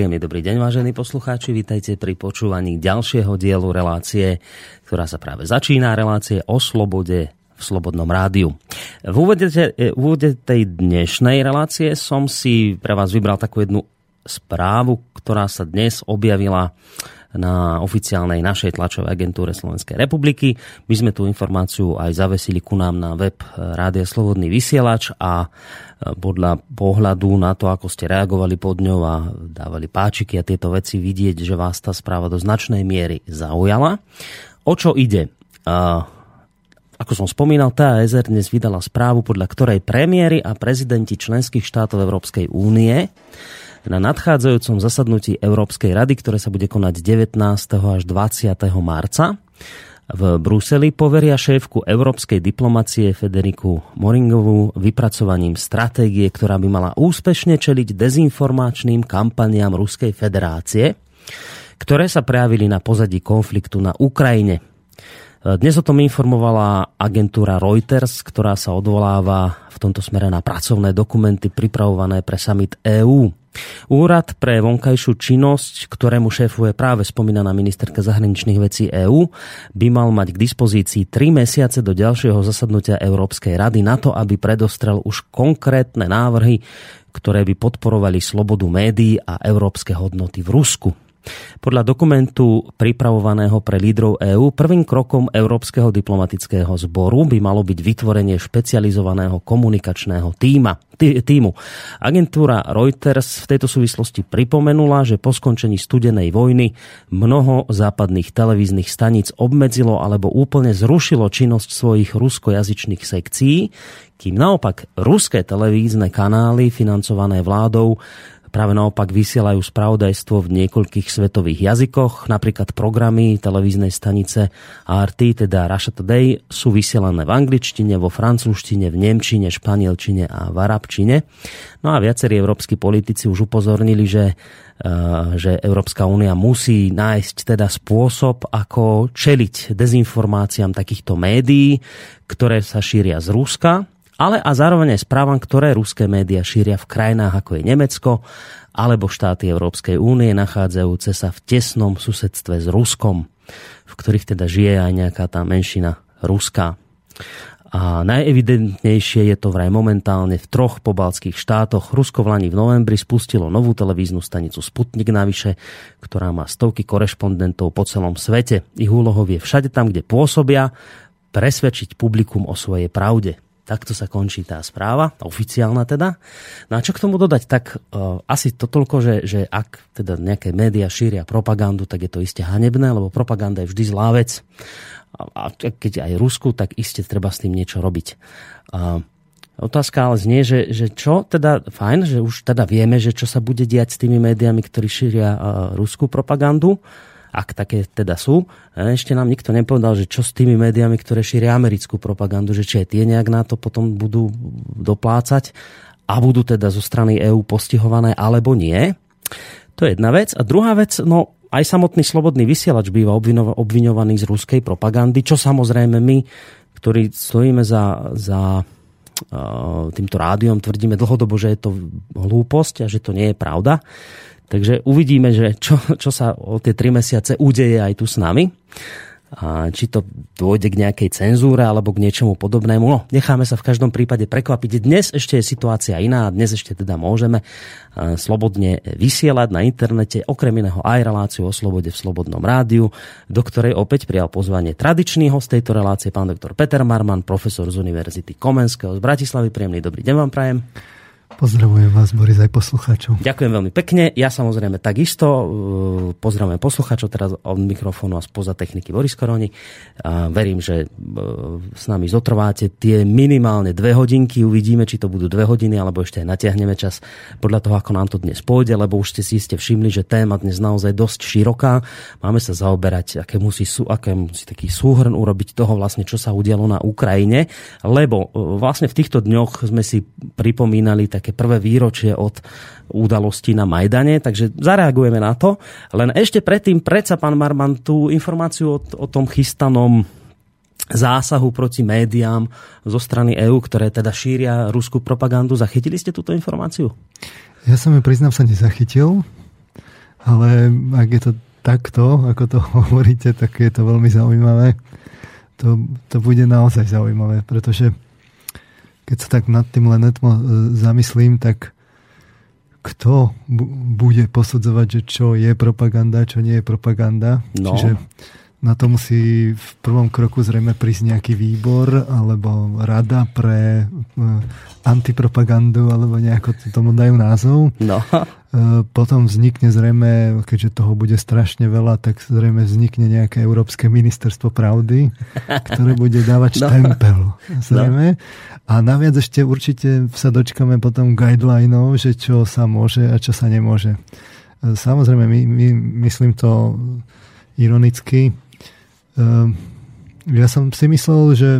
Príjemný dobrý deň, vážení poslucháči. Vítajte pri počúvaní ďalšieho dielu relácie, ktorá sa práve začína, relácie o slobode v Slobodnom rádiu. V úvode, v úvode tej dnešnej relácie som si pre vás vybral takú jednu správu, ktorá sa dnes objavila na oficiálnej našej tlačovej agentúre Slovenskej republiky. My sme tú informáciu aj zavesili ku nám na web Rádia Slobodný vysielač a e, podľa pohľadu na to, ako ste reagovali pod ňou a dávali páčiky a tieto veci vidieť, že vás tá správa do značnej miery zaujala. O čo ide? Ako som spomínal, TASR dnes vydala správu, podľa ktorej premiéry a prezidenti členských štátov Európskej únie na nadchádzajúcom zasadnutí Európskej rady, ktoré sa bude konať 19. až 20. marca v Bruseli poveria šéfku európskej diplomacie Federiku Moringovú vypracovaním stratégie, ktorá by mala úspešne čeliť dezinformačným kampaniám Ruskej federácie, ktoré sa prejavili na pozadí konfliktu na Ukrajine. Dnes o tom informovala agentúra Reuters, ktorá sa odvoláva v tomto smere na pracovné dokumenty pripravované pre summit EÚ. Úrad pre vonkajšiu činnosť, ktorému šéfuje práve spomínaná ministerka zahraničných vecí EÚ, by mal mať k dispozícii 3 mesiace do ďalšieho zasadnutia Európskej rady na to, aby predostrel už konkrétne návrhy, ktoré by podporovali slobodu médií a európske hodnoty v Rusku. Podľa dokumentu pripravovaného pre lídrov EÚ prvým krokom Európskeho diplomatického zboru by malo byť vytvorenie špecializovaného komunikačného týma, tý, týmu. Agentúra Reuters v tejto súvislosti pripomenula, že po skončení studenej vojny mnoho západných televíznych staníc obmedzilo alebo úplne zrušilo činnosť svojich ruskojazyčných sekcií, kým naopak ruské televízne kanály financované vládou práve naopak vysielajú spravodajstvo v niekoľkých svetových jazykoch. Napríklad programy televíznej stanice RT, teda Russia Today, sú vysielané v angličtine, vo francúzštine, v nemčine, španielčine a v arabčine. No a viacerí európsky politici už upozornili, že, e, že Európska únia musí nájsť teda spôsob, ako čeliť dezinformáciám takýchto médií, ktoré sa šíria z Ruska ale a zároveň aj správam, ktoré ruské médiá šíria v krajinách ako je Nemecko alebo štáty Európskej únie nachádzajúce sa v tesnom susedstve s Ruskom, v ktorých teda žije aj nejaká tá menšina ruská. A najevidentnejšie je to vraj momentálne v troch pobalských štátoch. Rusko v Lani v novembri spustilo novú televíznu stanicu Sputnik navyše, ktorá má stovky korešpondentov po celom svete. Ich úlohou je všade tam, kde pôsobia, presvedčiť publikum o svojej pravde. Takto sa končí tá správa, oficiálna teda. No a čo k tomu dodať? Tak uh, asi to toľko, že, že ak teda nejaké médiá šíria propagandu, tak je to iste hanebné, lebo propaganda je vždy zlá vec. A, a keď aj Rusku, tak iste treba s tým niečo robiť. Uh, Otázka ale znie, že, že čo teda, fajn, že už teda vieme, že čo sa bude diať s tými médiami, ktorí šíria uh, ruskú propagandu ak také teda sú. Ešte nám nikto nepovedal, že čo s tými médiami, ktoré šíria americkú propagandu, že či aj tie nejak na to potom budú doplácať a budú teda zo strany EÚ postihované alebo nie. To je jedna vec. A druhá vec, no aj samotný slobodný vysielač býva obviňovaný z ruskej propagandy, čo samozrejme my, ktorí stojíme za, za týmto rádiom, tvrdíme dlhodobo, že je to hlúposť a že to nie je pravda. Takže uvidíme, že čo, čo sa o tie tri mesiace udeje aj tu s nami. A či to dôjde k nejakej cenzúre alebo k niečomu podobnému. No, necháme sa v každom prípade prekvapiť. Dnes ešte je situácia iná. Dnes ešte teda môžeme slobodne vysielať na internete, okrem iného aj reláciu o slobode v Slobodnom rádiu, do ktorej opäť prijal pozvanie tradičný host tejto relácie, pán doktor Peter Marman, profesor z Univerzity Komenského z Bratislavy. Príjemný dobrý deň vám prajem. Pozdravujem vás, Boris, aj poslucháčov. Ďakujem veľmi pekne. Ja samozrejme takisto uh, pozdravujem poslucháčov teraz od mikrofónu a spoza techniky Boris Koroni. Verím, že uh, s nami zotrváte tie minimálne dve hodinky. Uvidíme, či to budú dve hodiny, alebo ešte natiahneme čas podľa toho, ako nám to dnes pôjde, lebo už ste si ste všimli, že téma dnes naozaj dosť široká. Máme sa zaoberať, aké musí, aké musí taký súhrn urobiť toho vlastne, čo sa udialo na Ukrajine, lebo uh, vlastne v týchto dňoch sme si pripomínali tak také prvé výročie od udalosti na Majdane, takže zareagujeme na to. Len ešte predtým, predsa pán Marman, tú informáciu o, o tom chystanom zásahu proti médiám zo strany EÚ, ktoré teda šíria ruskú propagandu. Zachytili ste túto informáciu? Ja som ju priznám sa nezachytil. Ale ak je to takto, ako to hovoríte, tak je to veľmi zaujímavé. To, to bude naozaj zaujímavé, pretože keď sa tak nad tým len netmo e, zamyslím, tak kto bude posudzovať, že čo je propaganda, čo nie je propaganda. No. Čiže na to musí v prvom kroku zrejme prísť nejaký výbor alebo rada pre eh, antipropagandu alebo nejako tomu dajú názov. No. Eh, potom vznikne zrejme, keďže toho bude strašne veľa, tak zrejme vznikne nejaké Európske ministerstvo pravdy, ktoré bude dávať no. štempel. Zrejme. A naviac ešte určite sa dočkame potom guidelinov, že čo sa môže a čo sa nemôže. Eh, samozrejme, my, my myslím to ironicky, ja som si myslel, že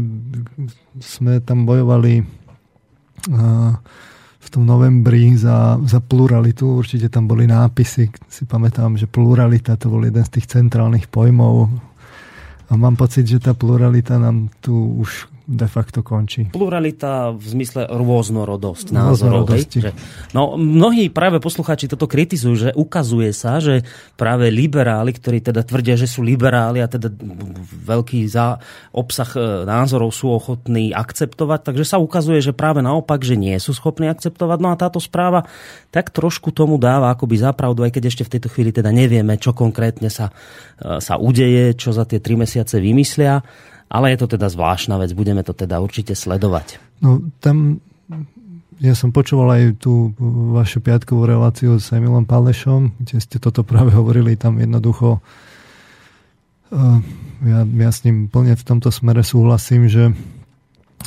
sme tam bojovali v tom novembri za, za pluralitu. Určite tam boli nápisy, si pamätám, že pluralita to bol jeden z tých centrálnych pojmov. A mám pocit, že tá pluralita nám tu už de facto končí. Pluralita v zmysle rôznorodosť názorov. Že, no, mnohí práve poslucháči toto kritizujú, že ukazuje sa, že práve liberáli, ktorí teda tvrdia, že sú liberáli a teda veľký za obsah e, názorov sú ochotní akceptovať, takže sa ukazuje, že práve naopak, že nie sú schopní akceptovať. No a táto správa tak trošku tomu dáva akoby zapravdu, aj keď ešte v tejto chvíli teda nevieme, čo konkrétne sa, e, sa udeje, čo za tie tri mesiace vymyslia. Ale je to teda zvláštna vec, budeme to teda určite sledovať. No tam ja som počúval aj tú vašu piatkovú reláciu s Emilom Palešom, kde ste toto práve hovorili, tam jednoducho uh, ja, ja s ním plne v tomto smere súhlasím, že,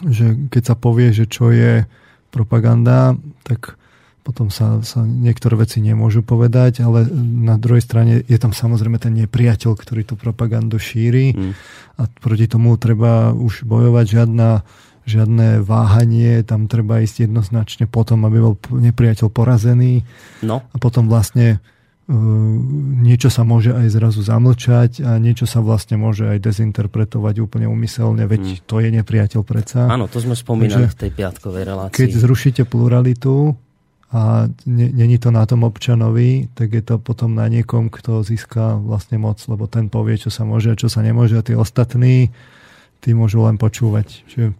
že keď sa povie, že čo je propaganda, tak potom sa, sa niektoré veci nemôžu povedať, ale na druhej strane je tam samozrejme ten nepriateľ, ktorý tú propagandu šíri mm. a proti tomu treba už bojovať žiadna, žiadne váhanie, tam treba ísť jednoznačne potom, aby bol nepriateľ porazený no. a potom vlastne uh, niečo sa môže aj zrazu zamlčať a niečo sa vlastne môže aj dezinterpretovať úplne umyselne, veď mm. to je nepriateľ predsa. Áno, to sme spomínali Takže, v tej piatkovej relácii. Keď zrušíte pluralitu, a není to na tom občanovi, tak je to potom na niekom, kto získa vlastne moc, lebo ten povie, čo sa môže a čo sa nemôže a tí ostatní, tí môžu len počúvať. Čiže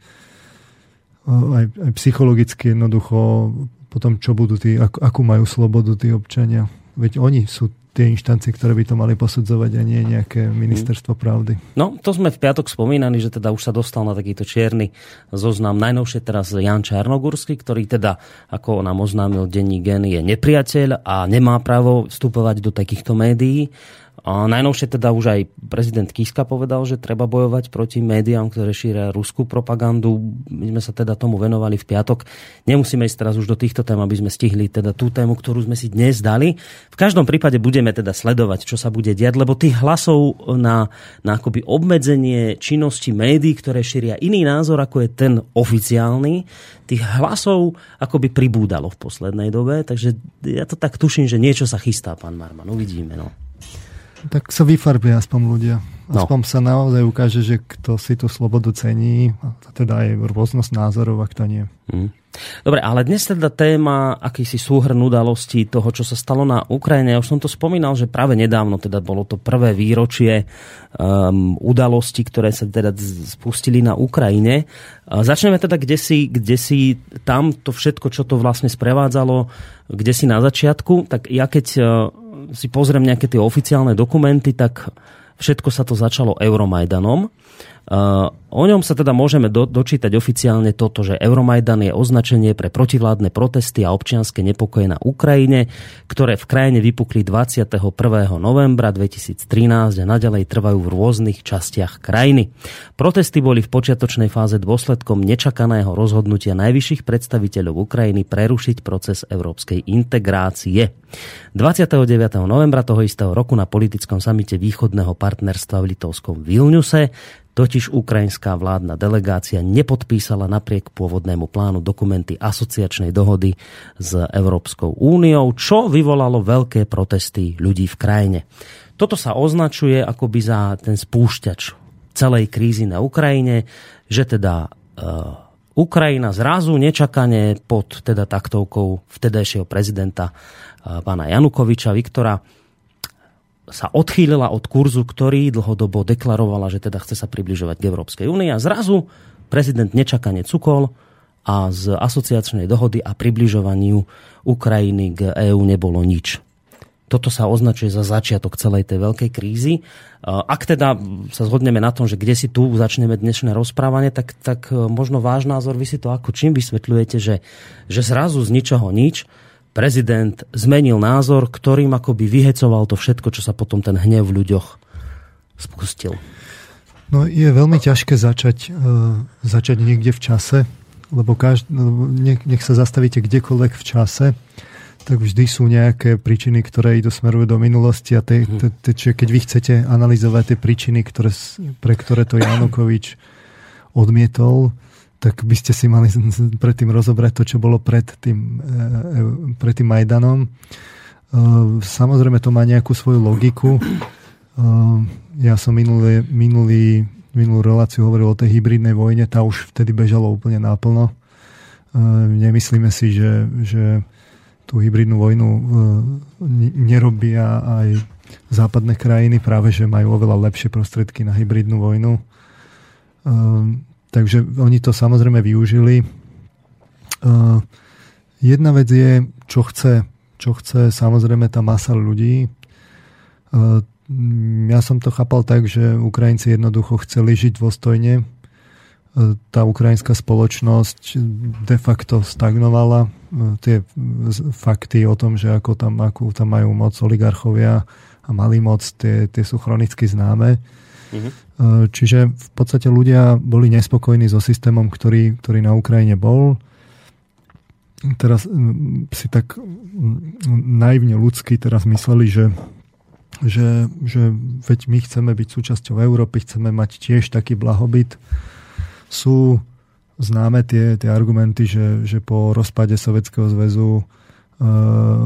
aj, aj psychologicky jednoducho potom, čo budú tí, akú majú slobodu tí občania. Veď oni sú tie inštancie, ktoré by to mali posudzovať a nie nejaké ministerstvo pravdy. No, to sme v piatok spomínali, že teda už sa dostal na takýto čierny zoznam. Najnovšie teraz Jan Čarnogórsky, ktorý teda, ako nám oznámil denní gen, je nepriateľ a nemá právo vstupovať do takýchto médií. Najnovšie teda už aj prezident Kiska povedal, že treba bojovať proti médiám, ktoré šíria ruskú propagandu. My sme sa teda tomu venovali v piatok. Nemusíme ísť teraz už do týchto tém, aby sme stihli teda tú tému, ktorú sme si dnes dali. V každom prípade budeme teda sledovať, čo sa bude diať, lebo tých hlasov na, na akoby obmedzenie činnosti médií, ktoré šíria iný názor, ako je ten oficiálny, tých hlasov akoby pribúdalo v poslednej dobe, takže ja to tak tuším, že niečo sa chystá, pán Marman. Uvidíme, no. Tak sa vyfarbia aspoň ľudia. No. Aspoň no. sa naozaj ukáže, že kto si tú slobodu cení, a teda aj rôznosť názorov a kto nie. Mm. Dobre, ale dnes teda téma akýsi súhrn udalostí toho, čo sa stalo na Ukrajine. Ja už som to spomínal, že práve nedávno teda bolo to prvé výročie um, udalostí, ktoré sa teda spustili na Ukrajine. Uh, začneme teda kde si, kde si tam to všetko, čo to vlastne sprevádzalo, kde si na začiatku. Tak ja keď uh, si pozriem nejaké tie oficiálne dokumenty, tak všetko sa to začalo Euromajdanom. O ňom sa teda môžeme do, dočítať oficiálne toto, že Euromajdan je označenie pre protivládne protesty a občianske nepokoje na Ukrajine, ktoré v krajine vypukli 21. novembra 2013 a naďalej trvajú v rôznych častiach krajiny. Protesty boli v počiatočnej fáze dôsledkom nečakaného rozhodnutia najvyšších predstaviteľov Ukrajiny prerušiť proces európskej integrácie. 29. novembra toho istého roku na politickom samite východného partnerstva v litovskom Vilniuse Totiž ukrajinská vládna delegácia nepodpísala napriek pôvodnému plánu dokumenty asociačnej dohody s Európskou úniou, čo vyvolalo veľké protesty ľudí v krajine. Toto sa označuje akoby za ten spúšťač celej krízy na Ukrajine, že teda e, Ukrajina zrazu nečakane pod teda taktovkou vtedajšieho prezidenta e, pána Janukoviča Viktora sa odchýlila od kurzu, ktorý dlhodobo deklarovala, že teda chce sa približovať k Európskej únii a zrazu prezident nečakane cukol a z asociačnej dohody a približovaniu Ukrajiny k EÚ nebolo nič. Toto sa označuje za začiatok celej tej veľkej krízy. Ak teda sa zhodneme na tom, že kde si tu začneme dnešné rozprávanie, tak, tak možno váš názor, vy si to ako čím vysvetľujete, že, že zrazu z ničoho nič prezident zmenil názor, ktorým akoby vyhecoval to všetko, čo sa potom ten hnev v ľuďoch spustil. No je veľmi ťažké začať, uh, začať niekde v čase, lebo každ- nech, nech sa zastavíte kdekoľvek v čase, tak vždy sú nejaké príčiny, ktoré idú smerujú do minulosti a te, te, te, čiže keď vy chcete analyzovať tie príčiny, ktoré, pre ktoré to Janukovič odmietol, tak by ste si mali predtým rozobrať to, čo bolo pred tým, e, e, pred tým Majdanom. E, samozrejme to má nejakú svoju logiku. Ja som minulý, minulý, minulú reláciu hovoril o tej hybridnej vojne, tá už vtedy bežala úplne náplno. Nemyslíme si, že, že tú hybridnú vojnu nerobia aj západné krajiny, práve že majú oveľa lepšie prostredky na hybridnú vojnu Takže oni to samozrejme využili. Jedna vec je, čo chce, čo chce samozrejme tá masa ľudí. Ja som to chápal tak, že Ukrajinci jednoducho chceli žiť dôstojne. Tá ukrajinská spoločnosť de facto stagnovala. Tie fakty o tom, že ako tam, akú tam majú moc oligarchovia a mali moc, tie, tie sú chronicky známe. Mm-hmm. Čiže v podstate ľudia boli nespokojní so systémom, ktorý, ktorý na Ukrajine bol. Teraz si tak naivne ľudsky teraz mysleli, že, že, že veď my chceme byť súčasťou Európy, chceme mať tiež taký blahobyt. Sú známe tie, tie argumenty, že, že po rozpade Sovjetského zväzu uh,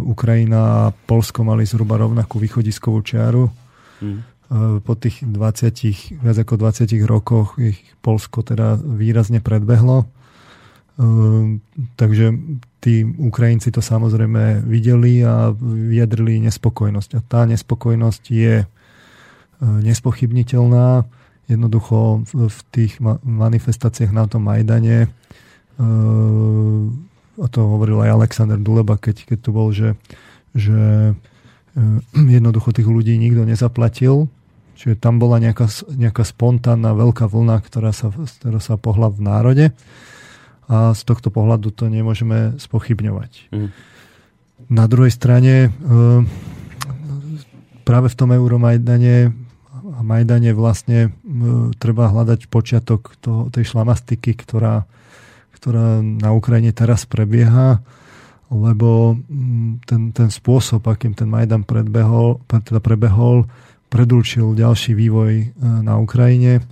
Ukrajina a Polsko mali zhruba rovnakú východiskovú čiaru. Mm Eh, po tých 20, viac ako 20 rokoch ich Polsko teda výrazne predbehlo. Eh, takže tí Ukrajinci to samozrejme videli a vyjadrili nespokojnosť. A tá nespokojnosť je eh, nespochybniteľná. Jednoducho v tých manifestáciách na tom Majdane a to hovoril aj Alexander Duleba, keď, keď tu bol, že, že jednoducho tých ľudí nikto nezaplatil Čiže tam bola nejaká, nejaká spontánna veľká vlna, ktorá sa, ktorá sa pohla v národe a z tohto pohľadu to nemôžeme spochybňovať. Mm. Na druhej strane e, práve v tom Euromajdane a Majdane vlastne e, treba hľadať počiatok toho, tej šlamastiky, ktorá, ktorá na Ukrajine teraz prebieha, lebo ten, ten spôsob, akým ten Majdan predbehol, teda prebehol, predurčil ďalší vývoj e, na Ukrajine. E,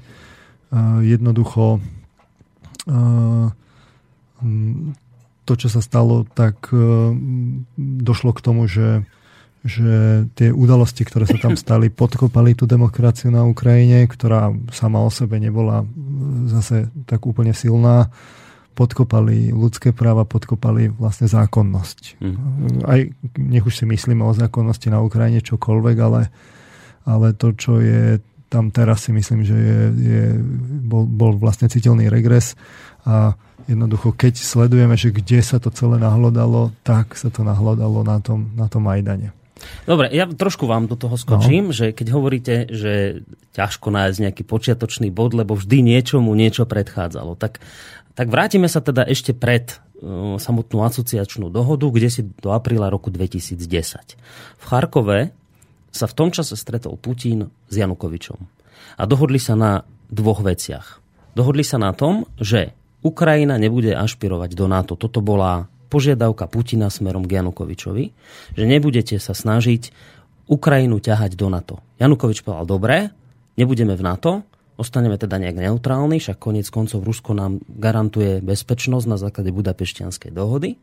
jednoducho e, to, čo sa stalo, tak došlo k tomu, že, že tie udalosti, ktoré sa tam stali, podkopali tú demokraciu na Ukrajine, ktorá sama o sebe nebola zase tak úplne silná podkopali ľudské práva, podkopali vlastne zákonnosť. Mm. Aj nech už si myslíme o zákonnosti na Ukrajine čokoľvek, ale ale to, čo je tam teraz si myslím, že je, je, bol, bol vlastne citeľný regres a jednoducho, keď sledujeme, že kde sa to celé nahlodalo, tak sa to nahlodalo na tom, na tom Majdane. Dobre, ja trošku vám do toho skočím, no. že keď hovoríte, že ťažko nájsť nejaký počiatočný bod, lebo vždy niečomu niečo predchádzalo, tak, tak vrátime sa teda ešte pred uh, samotnú asociačnú dohodu, kde si do apríla roku 2010. V Charkove sa v tom čase stretol Putin s Janukovičom. A dohodli sa na dvoch veciach. Dohodli sa na tom, že Ukrajina nebude ašpirovať do NATO. Toto bola požiadavka Putina smerom k Janukovičovi, že nebudete sa snažiť Ukrajinu ťahať do NATO. Janukovič povedal, dobre, nebudeme v NATO, ostaneme teda nejak neutrálni, však konec koncov Rusko nám garantuje bezpečnosť na základe Budapešťanskej dohody.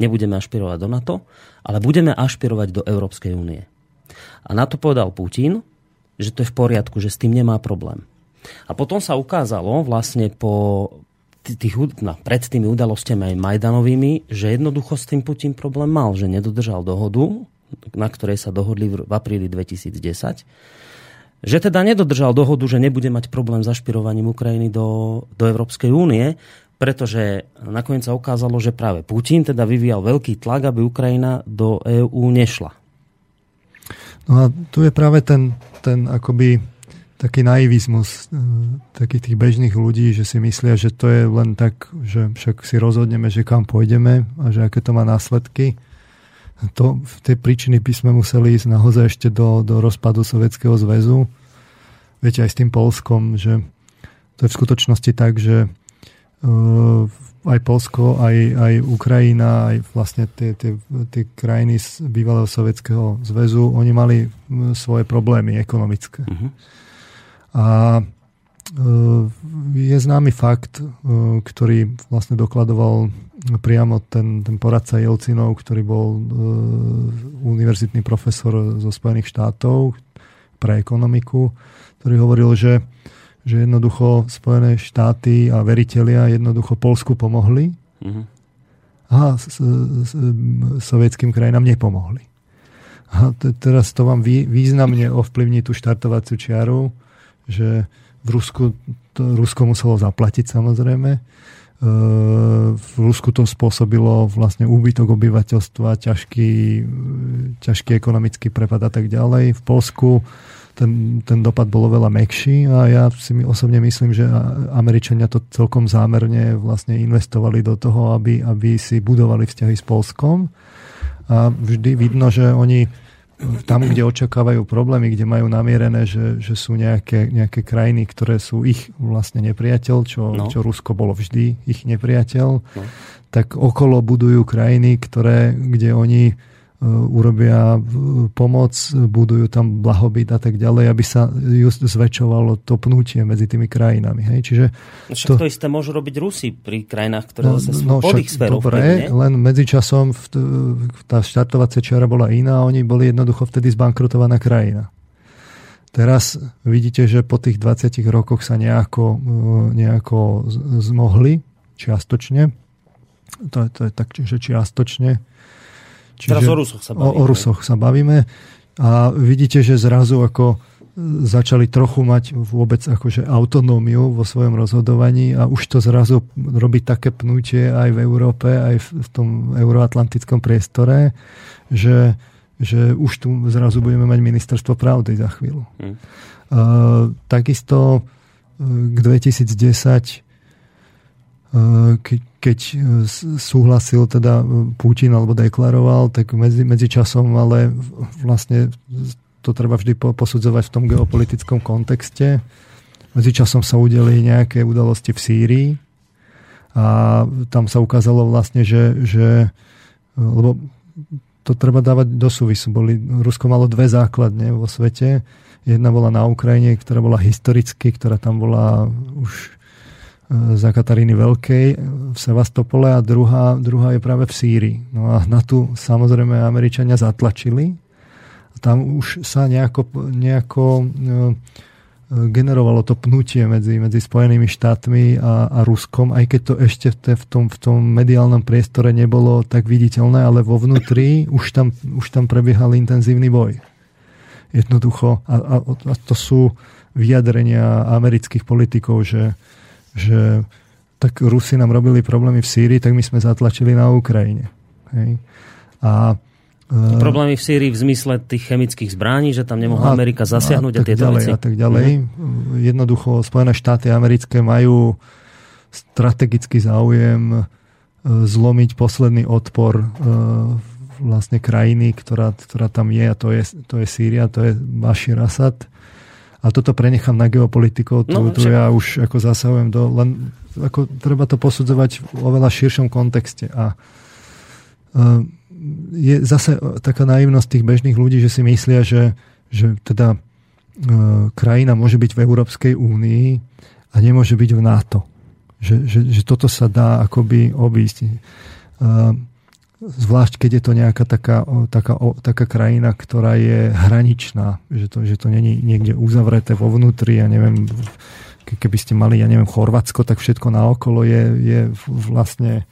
Nebudeme ašpirovať do NATO, ale budeme ašpirovať do Európskej únie. A na to povedal Putin, že to je v poriadku, že s tým nemá problém. A potom sa ukázalo vlastne po tých, no, pred tými udalostiami aj Majdanovými, že jednoducho s tým Putin problém mal, že nedodržal dohodu na ktorej sa dohodli v apríli 2010, že teda nedodržal dohodu, že nebude mať problém s zašpirovaním Ukrajiny do, do Európskej únie, pretože nakoniec sa ukázalo, že práve Putin teda vyvíjal veľký tlak, aby Ukrajina do EÚ nešla. No a tu je práve ten, ten akoby taký naivizmus e, takých tých bežných ľudí, že si myslia, že to je len tak, že však si rozhodneme, že kam pôjdeme a že aké to má následky. To, v tej príčiny by sme museli ísť naozaj ešte do, do rozpadu Sovietskeho zväzu. Viete, aj s tým Polskom, že to je v skutočnosti tak, že Eh, aj Polsko, aj, aj Ukrajina, aj vlastne tie, tie, tie krajiny z bývalého sovietského zväzu, oni mali svoje problémy ekonomické. Uh-huh. A eh, je známy fakt, eh, ktorý vlastne dokladoval priamo ten, ten poradca Jelcinov, ktorý bol univerzitný profesor zo Spojených štátov pre ekonomiku, ktorý hovoril, že že jednoducho Spojené štáty a veritelia jednoducho Polsku pomohli uh-huh. a s, s, sovietským krajinám nepomohli. A t- teraz to vám vý, významne ovplyvní tú štartovaciu čiaru, že v Rusku to Rusko muselo zaplatiť samozrejme. E, v Rusku to spôsobilo vlastne úbytok obyvateľstva, ťažký, ťažký ekonomický prepad a tak ďalej. V Polsku ten, ten dopad bol oveľa mekší a ja si osobne myslím, že Američania to celkom zámerne vlastne investovali do toho, aby, aby si budovali vzťahy s Polskom. A vždy vidno, že oni tam, kde očakávajú problémy, kde majú namierené, že, že sú nejaké, nejaké krajiny, ktoré sú ich vlastne nepriateľ, čo, no. čo Rusko bolo vždy ich nepriateľ, no. tak okolo budujú krajiny, ktoré, kde oni urobia pomoc, budujú tam blahobyt a tak ďalej, aby sa just zväčšovalo to pnutie medzi tými krajinami. Hej? Čiže no však to, to isté môžu robiť Rusi pri krajinách, ktoré no, zase sú no, pod ich sférou. Dobre, len medzičasom tá štartovacia čiara bola iná a oni boli jednoducho vtedy zbankrutovaná krajina. Teraz vidíte, že po tých 20 rokoch sa nejako, e, nejako zmohli čiastočne. To, to je tak, že čiastočne Čiže Teraz o Rusoch sa bavíme. O, o Rusoch sa bavíme a vidíte, že zrazu ako začali trochu mať vôbec akože autonómiu vo svojom rozhodovaní a už to zrazu robí také pnutie aj v Európe, aj v tom euroatlantickom priestore, že, že už tu zrazu budeme mať ministerstvo pravdy za chvíľu. Hmm. Uh, takisto k 2010 keď, keď e, súhlasil teda Putin alebo deklaroval, tak medzi, medzi časom ale vlastne to treba vždy posudzovať v tom geopolitickom kontexte. Medzi časom sa udeli nejaké udalosti v Sýrii a tam sa ukázalo vlastne, že, že lebo to treba dávať do súvisu. Boli, Rusko malo dve základne vo svete. Jedna bola na Ukrajine, ktorá bola historicky, ktorá tam bola už za Kataríny Veľkej v Sevastopole a druhá, druhá je práve v Sýrii. No a na tu samozrejme Američania zatlačili. Tam už sa nejako, nejako e, generovalo to pnutie medzi, medzi Spojenými štátmi a, a Ruskom, aj keď to ešte v, te, v, tom, v tom mediálnom priestore nebolo tak viditeľné, ale vo vnútri už tam, už tam prebiehal intenzívny boj. Jednoducho. A, a, a to sú vyjadrenia amerických politikov, že, že tak Rusi nám robili problémy v Sýrii, tak my sme zatlačili na Ukrajine. Hej. A e, Problémy v Sýrii v zmysle tých chemických zbraní, že tam nemohla Amerika zasiahnuť a, a tieto ďalej, veci. A tak ďalej. Mm. Jednoducho Spojené štáty americké majú strategický záujem e, zlomiť posledný odpor e, vlastne krajiny, ktorá, ktorá tam je a to je, to je Sýria, to je Bashir Assad a toto prenechám na geopolitikov, tu, no, tu ja už ako zasahujem do, len ako treba to posudzovať v oveľa širšom kontexte a uh, je zase taká naivnosť tých bežných ľudí, že si myslia, že, že teda uh, krajina môže byť v Európskej únii a nemôže byť v NATO. Že, že, že toto sa dá akoby obísť. Uh, Zvlášť, keď je to nejaká taká, taká, taká krajina, ktorá je hraničná, že to, že to není niekde uzavreté vo vnútri, ja neviem, keby ste mali, ja neviem, Chorvátsko, tak všetko naokolo je, je vlastne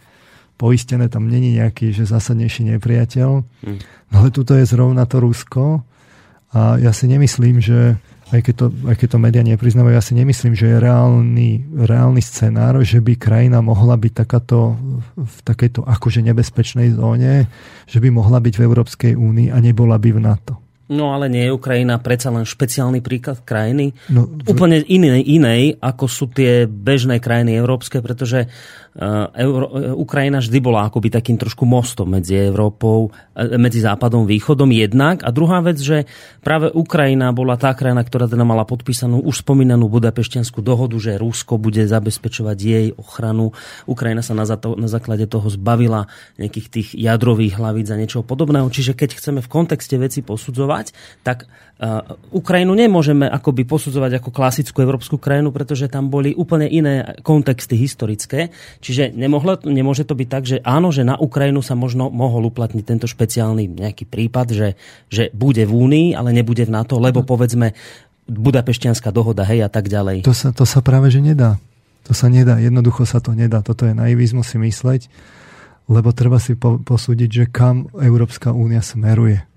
poistené, tam není nejaký že zásadnejší nepriateľ. Mm. Ale tuto je zrovna to Rusko a ja si nemyslím, že aj keď to, aj keď to médiá nepriznávajú, ja si nemyslím, že je reálny, reálny scenár, že by krajina mohla byť takáto, v takejto akože nebezpečnej zóne, že by mohla byť v Európskej únii a nebola by v NATO. No ale nie je Ukrajina predsa len špeciálny príklad krajiny? No, Úplne inej, inej, ako sú tie bežné krajiny európske, pretože Euro, Ukrajina vždy bola akoby takým trošku mostom medzi Európou, e, medzi západom a východom jednak. A druhá vec, že práve Ukrajina bola tá krajina, ktorá teda mala podpísanú už spomínanú budapešťanskú dohodu, že Rusko bude zabezpečovať jej ochranu. Ukrajina sa na, to, na základe toho zbavila nejakých tých jadrových hlavíc a niečoho podobného. Čiže keď chceme v kontexte veci posudzovať, tak Ukrajinu nemôžeme akoby posudzovať ako klasickú európsku krajinu, pretože tam boli úplne iné kontexty historické. Čiže nemohlo, nemôže to byť tak, že áno, že na Ukrajinu sa možno mohol uplatniť tento špeciálny nejaký prípad, že, že bude v Únii, ale nebude v NATO, lebo povedzme Budapešťanská dohoda, hej a tak ďalej. To sa, to sa práve že nedá. To sa nedá, jednoducho sa to nedá. Toto je naivizmus si mysleť, lebo treba si po, posúdiť, že kam Európska únia smeruje.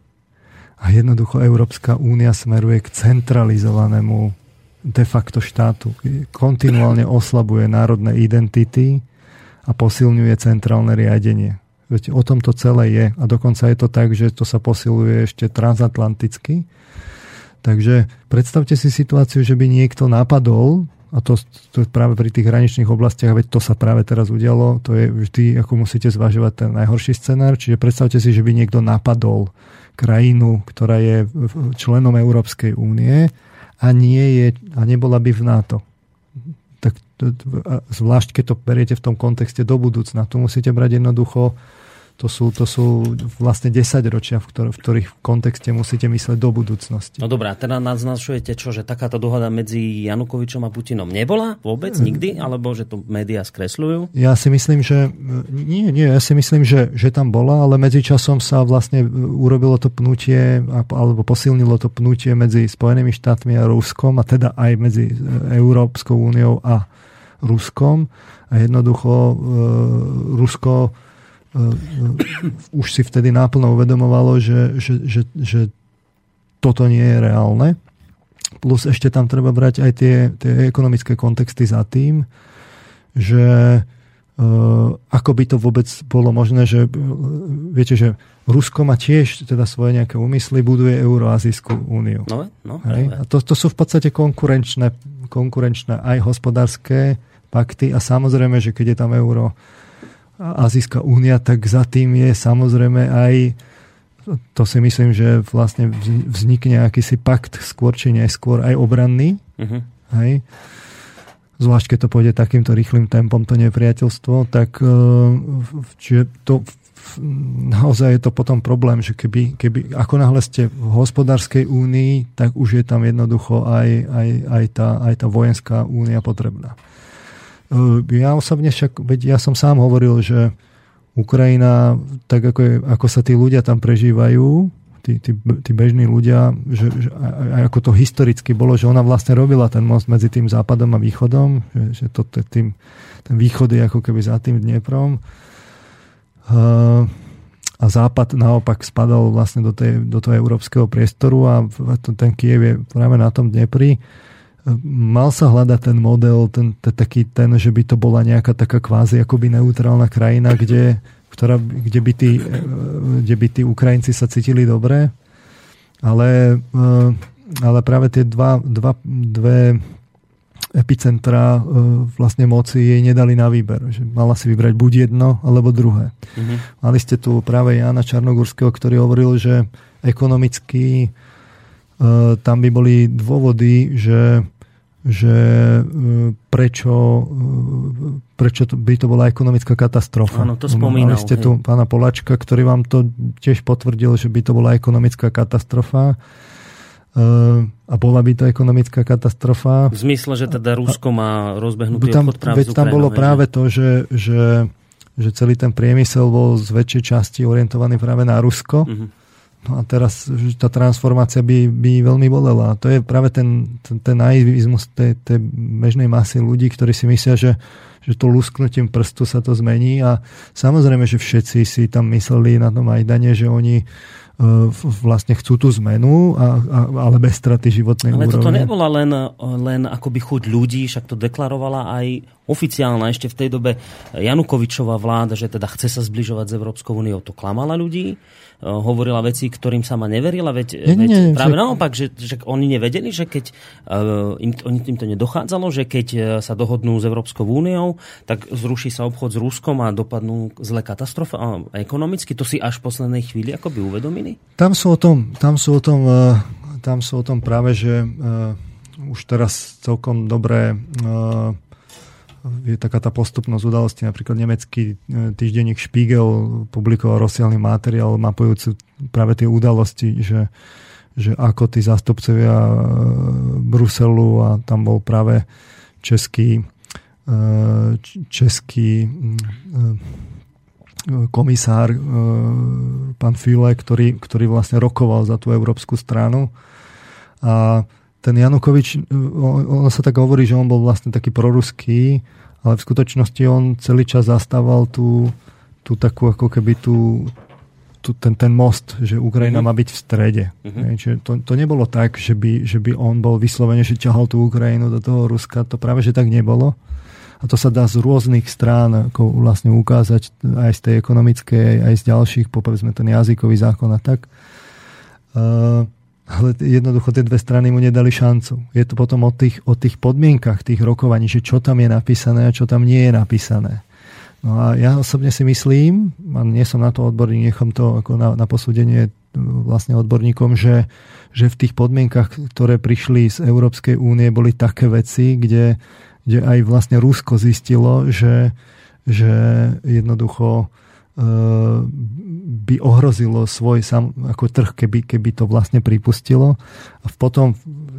A jednoducho Európska únia smeruje k centralizovanému de facto štátu. Kontinuálne oslabuje národné identity, a posilňuje centrálne riadenie. Veď o tom to celé je. A dokonca je to tak, že to sa posiluje ešte transatlanticky. Takže predstavte si situáciu, že by niekto napadol, a to, to práve pri tých hraničných oblastiach, veď to sa práve teraz udialo, to je vždy, ako musíte zvažovať ten najhorší scenár, čiže predstavte si, že by niekto napadol krajinu, ktorá je členom Európskej únie a nie je, a nebola by v NATO zvlášť keď to beriete v tom kontexte do budúcna. Tu musíte brať jednoducho to sú, to sú vlastne 10 ročia, v, ktor- v ktorých v kontexte musíte mysleť do budúcnosti. No dobrá, teda naznačujete čo, že takáto dohoda medzi Janukovičom a Putinom nebola vôbec nikdy, alebo že to médiá skresľujú? Ja si myslím, že nie, nie, ja si myslím, že, že tam bola, ale medzičasom sa vlastne urobilo to pnutie, alebo posilnilo to pnutie medzi Spojenými štátmi a Ruskom, a teda aj medzi Európskou úniou a Ruskom a jednoducho e, Rusko e, e, už si vtedy náplno uvedomovalo, že, že, že, že toto nie je reálne. Plus ešte tam treba brať aj tie, tie ekonomické kontexty za tým, že ako by to vôbec bolo možné, že viete, že Rusko má tiež teda svoje nejaké úmysly, buduje Euroazijskú úniu. No, no, A to, to sú v podstate konkurenčné, konkurenčné aj hospodárske pakty a samozrejme, že keď je tam euro Azijská únia, tak za tým je samozrejme aj to si myslím, že vlastne vznikne akýsi pakt skôr či neskôr aj obranný. Uh-huh. Hej. Zvlášť, keď to pôjde takýmto rýchlým tempom, to nepriateľstvo, tak e, čiže to naozaj je to potom problém, že keby, keby ako náhle ste v hospodárskej únii, tak už je tam jednoducho aj, aj, aj, tá, aj tá vojenská únia potrebná. Ehm, ja osobne však, veď ja som sám hovoril, že Ukrajina, tak ako, je, ako sa tí ľudia tam prežívajú, tí, tí, tí bežní ľudia, že, že aj ako to historicky bolo, že ona vlastne robila ten most medzi tým západom a východom, že, že to, tým, ten východ je ako keby za tým Dneprom. Uh, a západ naopak spadal vlastne do, tej, do toho európskeho priestoru a ten Kiev je práve na tom Dnepri. Uh, mal sa hľadať ten model, ten, ten, taký ten, že by to bola nejaká taká kvázi akoby neutrálna krajina, kde, ktorá, kde, by tí, e, kde by tí Ukrajinci sa cítili dobre. Ale, e, ale práve tie dva, dva, dve epicentra e, vlastne moci jej nedali na výber. Že mala si vybrať buď jedno, alebo druhé. Mm-hmm. Mali ste tu práve Jana Čarnogurského, ktorý hovoril, že ekonomicky Eh, tam by boli dôvody, že, že eh, prečo, eh, prečo by to bola ekonomická katastrofa. Áno, to spomínal. Mali ste tu pána Polačka, ktorý vám to tiež potvrdil, že by to bola ekonomická katastrofa. A bola by to ekonomická katastrofa. V zmysle, že teda Rusko má rozbehnutý tam, obchod práve Veď tam bolo práve to, že, že, že celý ten priemysel bol z väčšej časti orientovaný práve na Rusko. Uh-huh No a teraz tá transformácia by, by veľmi bolela. A to je práve ten, ten, ten naivizmus tej, tej bežnej masy ľudí, ktorí si myslia, že, že to lusknutím prstu sa to zmení a samozrejme, že všetci si tam mysleli na tom Majdane, že oni vlastne chcú tú zmenu, a, a, ale bez straty životnej ale úrovne. Ale toto nebola len, len akoby chuť ľudí, však to deklarovala aj oficiálna ešte v tej dobe Janukovičová vláda, že teda chce sa zbližovať s Európskou úniou. To klamala ľudí, hovorila veci, ktorým sama neverila, veď, nie, veď nie, práve že... naopak, že, že oni nevedeli, že keď uh, im, oni tým to nedochádzalo, že keď sa dohodnú s Európskou úniou, tak zruší sa obchod s Ruskom a dopadnú zlé katastrofa a ekonomicky. To si až v poslednej chvíli akoby uvedomili? Tam sú o tom, tam sú o tom, uh, tam sú o tom práve, že uh, už teraz celkom dobré uh, je taká tá postupnosť udalosti. Napríklad nemecký e, týždenník Spiegel publikoval rozsiahly materiál mapujúci práve tie udalosti, že, že ako tí zástupcovia e, Bruselu a tam bol práve český e, český komisár pán File, ktorý, ktorý vlastne rokoval za tú európsku stranu a ten Janukovič, ono sa tak hovorí, že on bol vlastne taký proruský, ale v skutočnosti on celý čas zastával tú, tú takú ako keby tú, tú, ten, ten most, že Ukrajina mm-hmm. má byť v strede. Mm-hmm. Čiže to, to nebolo tak, že by, že by on bol vyslovene, že ťahal tú Ukrajinu do toho Ruska. To práve, že tak nebolo. A to sa dá z rôznych strán ako vlastne ukázať aj z tej ekonomickej, aj z ďalších, povedzme ten jazykový zákon a tak. Uh, ale jednoducho tie dve strany mu nedali šancu. Je to potom o tých, o tých podmienkach tých rokovaní, že čo tam je napísané a čo tam nie je napísané. No a ja osobne si myslím, a nie som na to odborník, nechom to ako na, na posúdenie vlastne odborníkom, že, že v tých podmienkach, ktoré prišli z Európskej únie, boli také veci, kde, kde aj vlastne Rusko zistilo, že, že jednoducho by ohrozilo svoj sam, ako trh, keby, keby to vlastne pripustilo. A potom,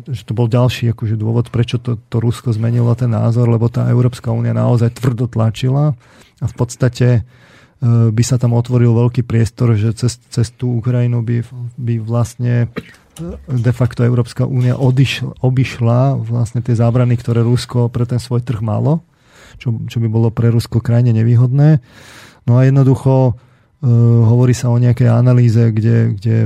že to bol ďalší akože dôvod, prečo to, to Rusko zmenilo ten názor, lebo tá Európska únia naozaj tvrdo tlačila a v podstate e, by sa tam otvoril veľký priestor, že cez, cez tú Ukrajinu by, by vlastne e, de facto Európska únia odišla, obišla vlastne tie zábrany, ktoré Rusko pre ten svoj trh malo, čo, čo by bolo pre Rusko krajne nevýhodné. No a jednoducho uh, hovorí sa o nejakej analýze, kde, kde,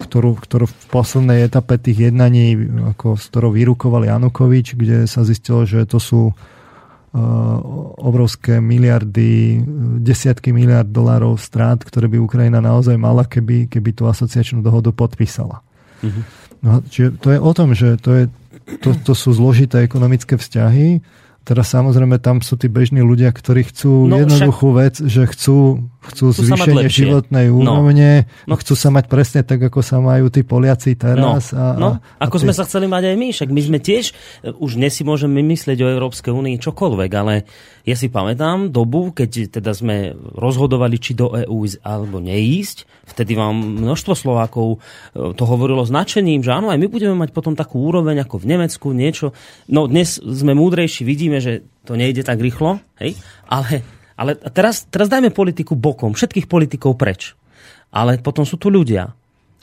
ktorú, ktorú v poslednej etape tých jednaní, ako, s ktorou vyrukoval Janukovič, kde sa zistilo, že to sú uh, obrovské miliardy, desiatky miliard dolárov strát, ktoré by Ukrajina naozaj mala, keby, keby tú asociačnú dohodu podpísala. Mm-hmm. No, čiže to je o tom, že to, je, to, to sú zložité ekonomické vzťahy, Teraz samozrejme tam sú tí bežní ľudia, ktorí chcú no, jednoduchú však... vec, že chcú, chcú, chcú zvýšenie životnej no. úrovne, no. no. chcú sa mať presne tak, ako sa majú tí Poliaci teraz. No, a, no. A, ako a sme sa chceli mať aj my, však my sme tiež, už dnes si môžeme myslieť o Európskej únii čokoľvek, ale ja si pamätám dobu, keď teda sme rozhodovali, či do EÚ alebo neísť. Vtedy vám množstvo Slovákov e, to hovorilo značením, že áno, aj my budeme mať potom takú úroveň ako v Nemecku, niečo. No dnes sme múdrejší, vidíme, že to nejde tak rýchlo, hej? ale, ale teraz, teraz dajme politiku bokom, všetkých politikov preč. Ale potom sú tu ľudia.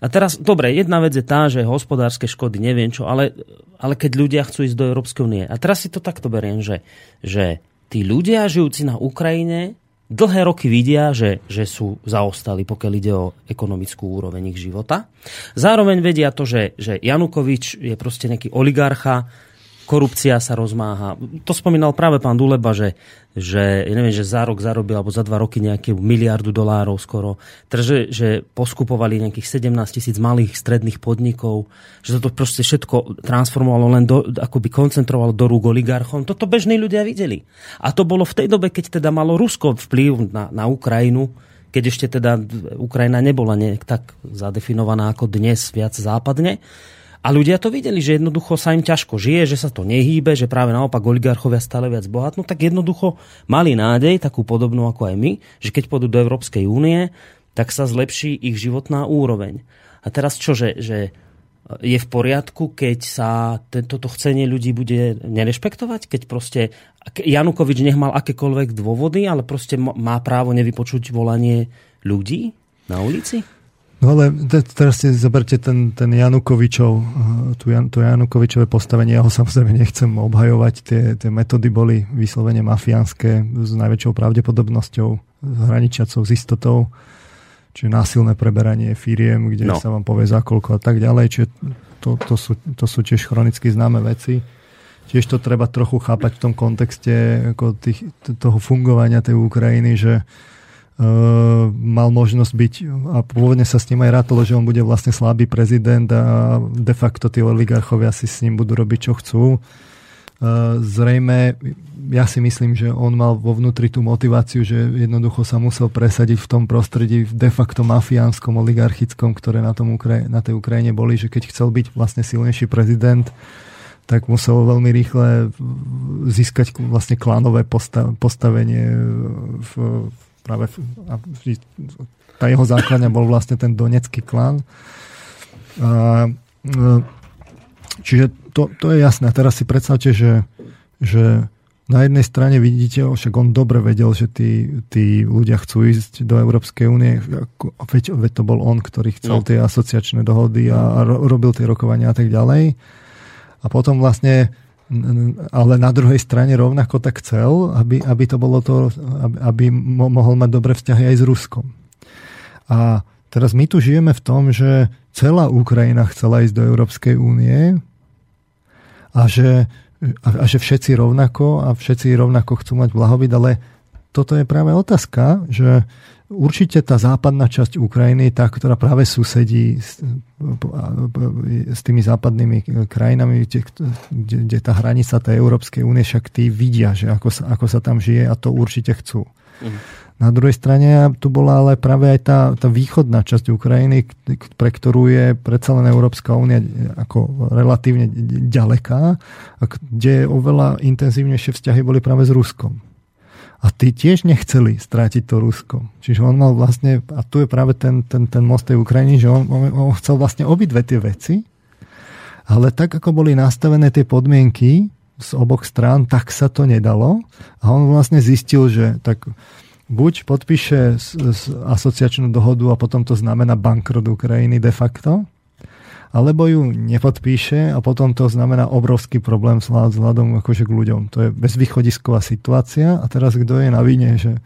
A teraz, dobre, jedna vec je tá, že hospodárske škody, neviem čo, ale, ale keď ľudia chcú ísť do Európskej únie. A teraz si to takto beriem, že, že tí ľudia žijúci na Ukrajine dlhé roky vidia, že, že sú zaostali, pokiaľ ide o ekonomickú úroveň ich života. Zároveň vedia to, že, že Janukovič je proste nejaký oligarcha, korupcia sa rozmáha. To spomínal práve pán Duleba, že, že ja neviem, že za rok zarobil, alebo za dva roky nejaké miliardu dolárov skoro. Teda, že, poskupovali nejakých 17 tisíc malých stredných podnikov, že to proste všetko transformovalo len do, akoby koncentrovalo do rúk oligarchom. Toto bežní ľudia videli. A to bolo v tej dobe, keď teda malo Rusko vplyv na, na Ukrajinu, keď ešte teda Ukrajina nebola nejak tak zadefinovaná ako dnes viac západne. A ľudia to videli, že jednoducho sa im ťažko žije, že sa to nehýbe, že práve naopak oligarchovia stále viac bohatnú, tak jednoducho mali nádej, takú podobnú ako aj my, že keď pôjdu do Európskej únie, tak sa zlepší ich životná úroveň. A teraz čo, že, že je v poriadku, keď sa toto chcenie ľudí bude nerešpektovať? Keď proste Janukovič nech mal akékoľvek dôvody, ale proste má právo nevypočuť volanie ľudí na ulici? No ale teraz si zoberte ten, ten Janukovičov, eh, Jan, to Janukovičové postavenie, ja ho samozrejme nechcem obhajovať, tie, tie metódy boli vyslovene mafiánske s najväčšou pravdepodobnosťou, hraničiacou s istotou, čiže násilné preberanie firiem, kde no. sa vám povie za koľko a tak ďalej, čiže to, to, sú, to sú tiež chronicky známe veci. Tiež to treba trochu chápať v tom kontexte ako tých, toho fungovania tej Ukrajiny, že mal možnosť byť a pôvodne sa s ním aj rátalo, že on bude vlastne slabý prezident a de facto tí oligarchovia si s ním budú robiť, čo chcú. Uh, zrejme, ja si myslím, že on mal vo vnútri tú motiváciu, že jednoducho sa musel presadiť v tom prostredí de facto mafiánskom, oligarchickom, ktoré na, tom Ukra- na tej Ukrajine boli, že keď chcel byť vlastne silnejší prezident, tak musel veľmi rýchle získať vlastne klánové posta- postavenie v, práve tá jeho základňa bol vlastne ten donecký klan. A, e, čiže to, to je jasné. A teraz si predstavte, že, že na jednej strane vidíte, však on dobre vedel, že tí, tí ľudia chcú ísť do Európskej únie. Veď, veď to bol on, ktorý chcel no. tie asociačné dohody a, a robil tie rokovania a tak ďalej. A potom vlastne ale na druhej strane rovnako tak chcel, aby, aby to bolo to, aby, aby mohol mať dobré vzťahy aj s Ruskom. A teraz my tu žijeme v tom, že celá Ukrajina chcela ísť do Európskej únie a že, a, a že všetci rovnako a všetci rovnako chcú mať blahobyt, ale toto je práve otázka, že Určite tá západná časť Ukrajiny, tá, ktorá práve susedí s, s tými západnými krajinami, kde, kde, tá hranica tej Európskej únie, však tí vidia, že ako sa, ako sa tam žije a to určite chcú. Mm. Na druhej strane tu bola ale práve aj tá, tá východná časť Ukrajiny, pre ktorú je predsa len Európska únia ako relatívne ďaleká, a kde oveľa intenzívnejšie vzťahy boli práve s Ruskom. A tí tiež nechceli strátiť to Rusko. Čiže on mal vlastne, a tu je práve ten, ten, ten most tej Ukrajiny, že on, on, chcel vlastne obidve tie veci, ale tak, ako boli nastavené tie podmienky z oboch strán, tak sa to nedalo. A on vlastne zistil, že tak buď podpíše asociačnú dohodu a potom to znamená bankrot Ukrajiny de facto, alebo ju nepodpíše a potom to znamená obrovský problém vzhľadom akože k ľuďom. To je bezvýchodisková situácia a teraz kto je na vine, že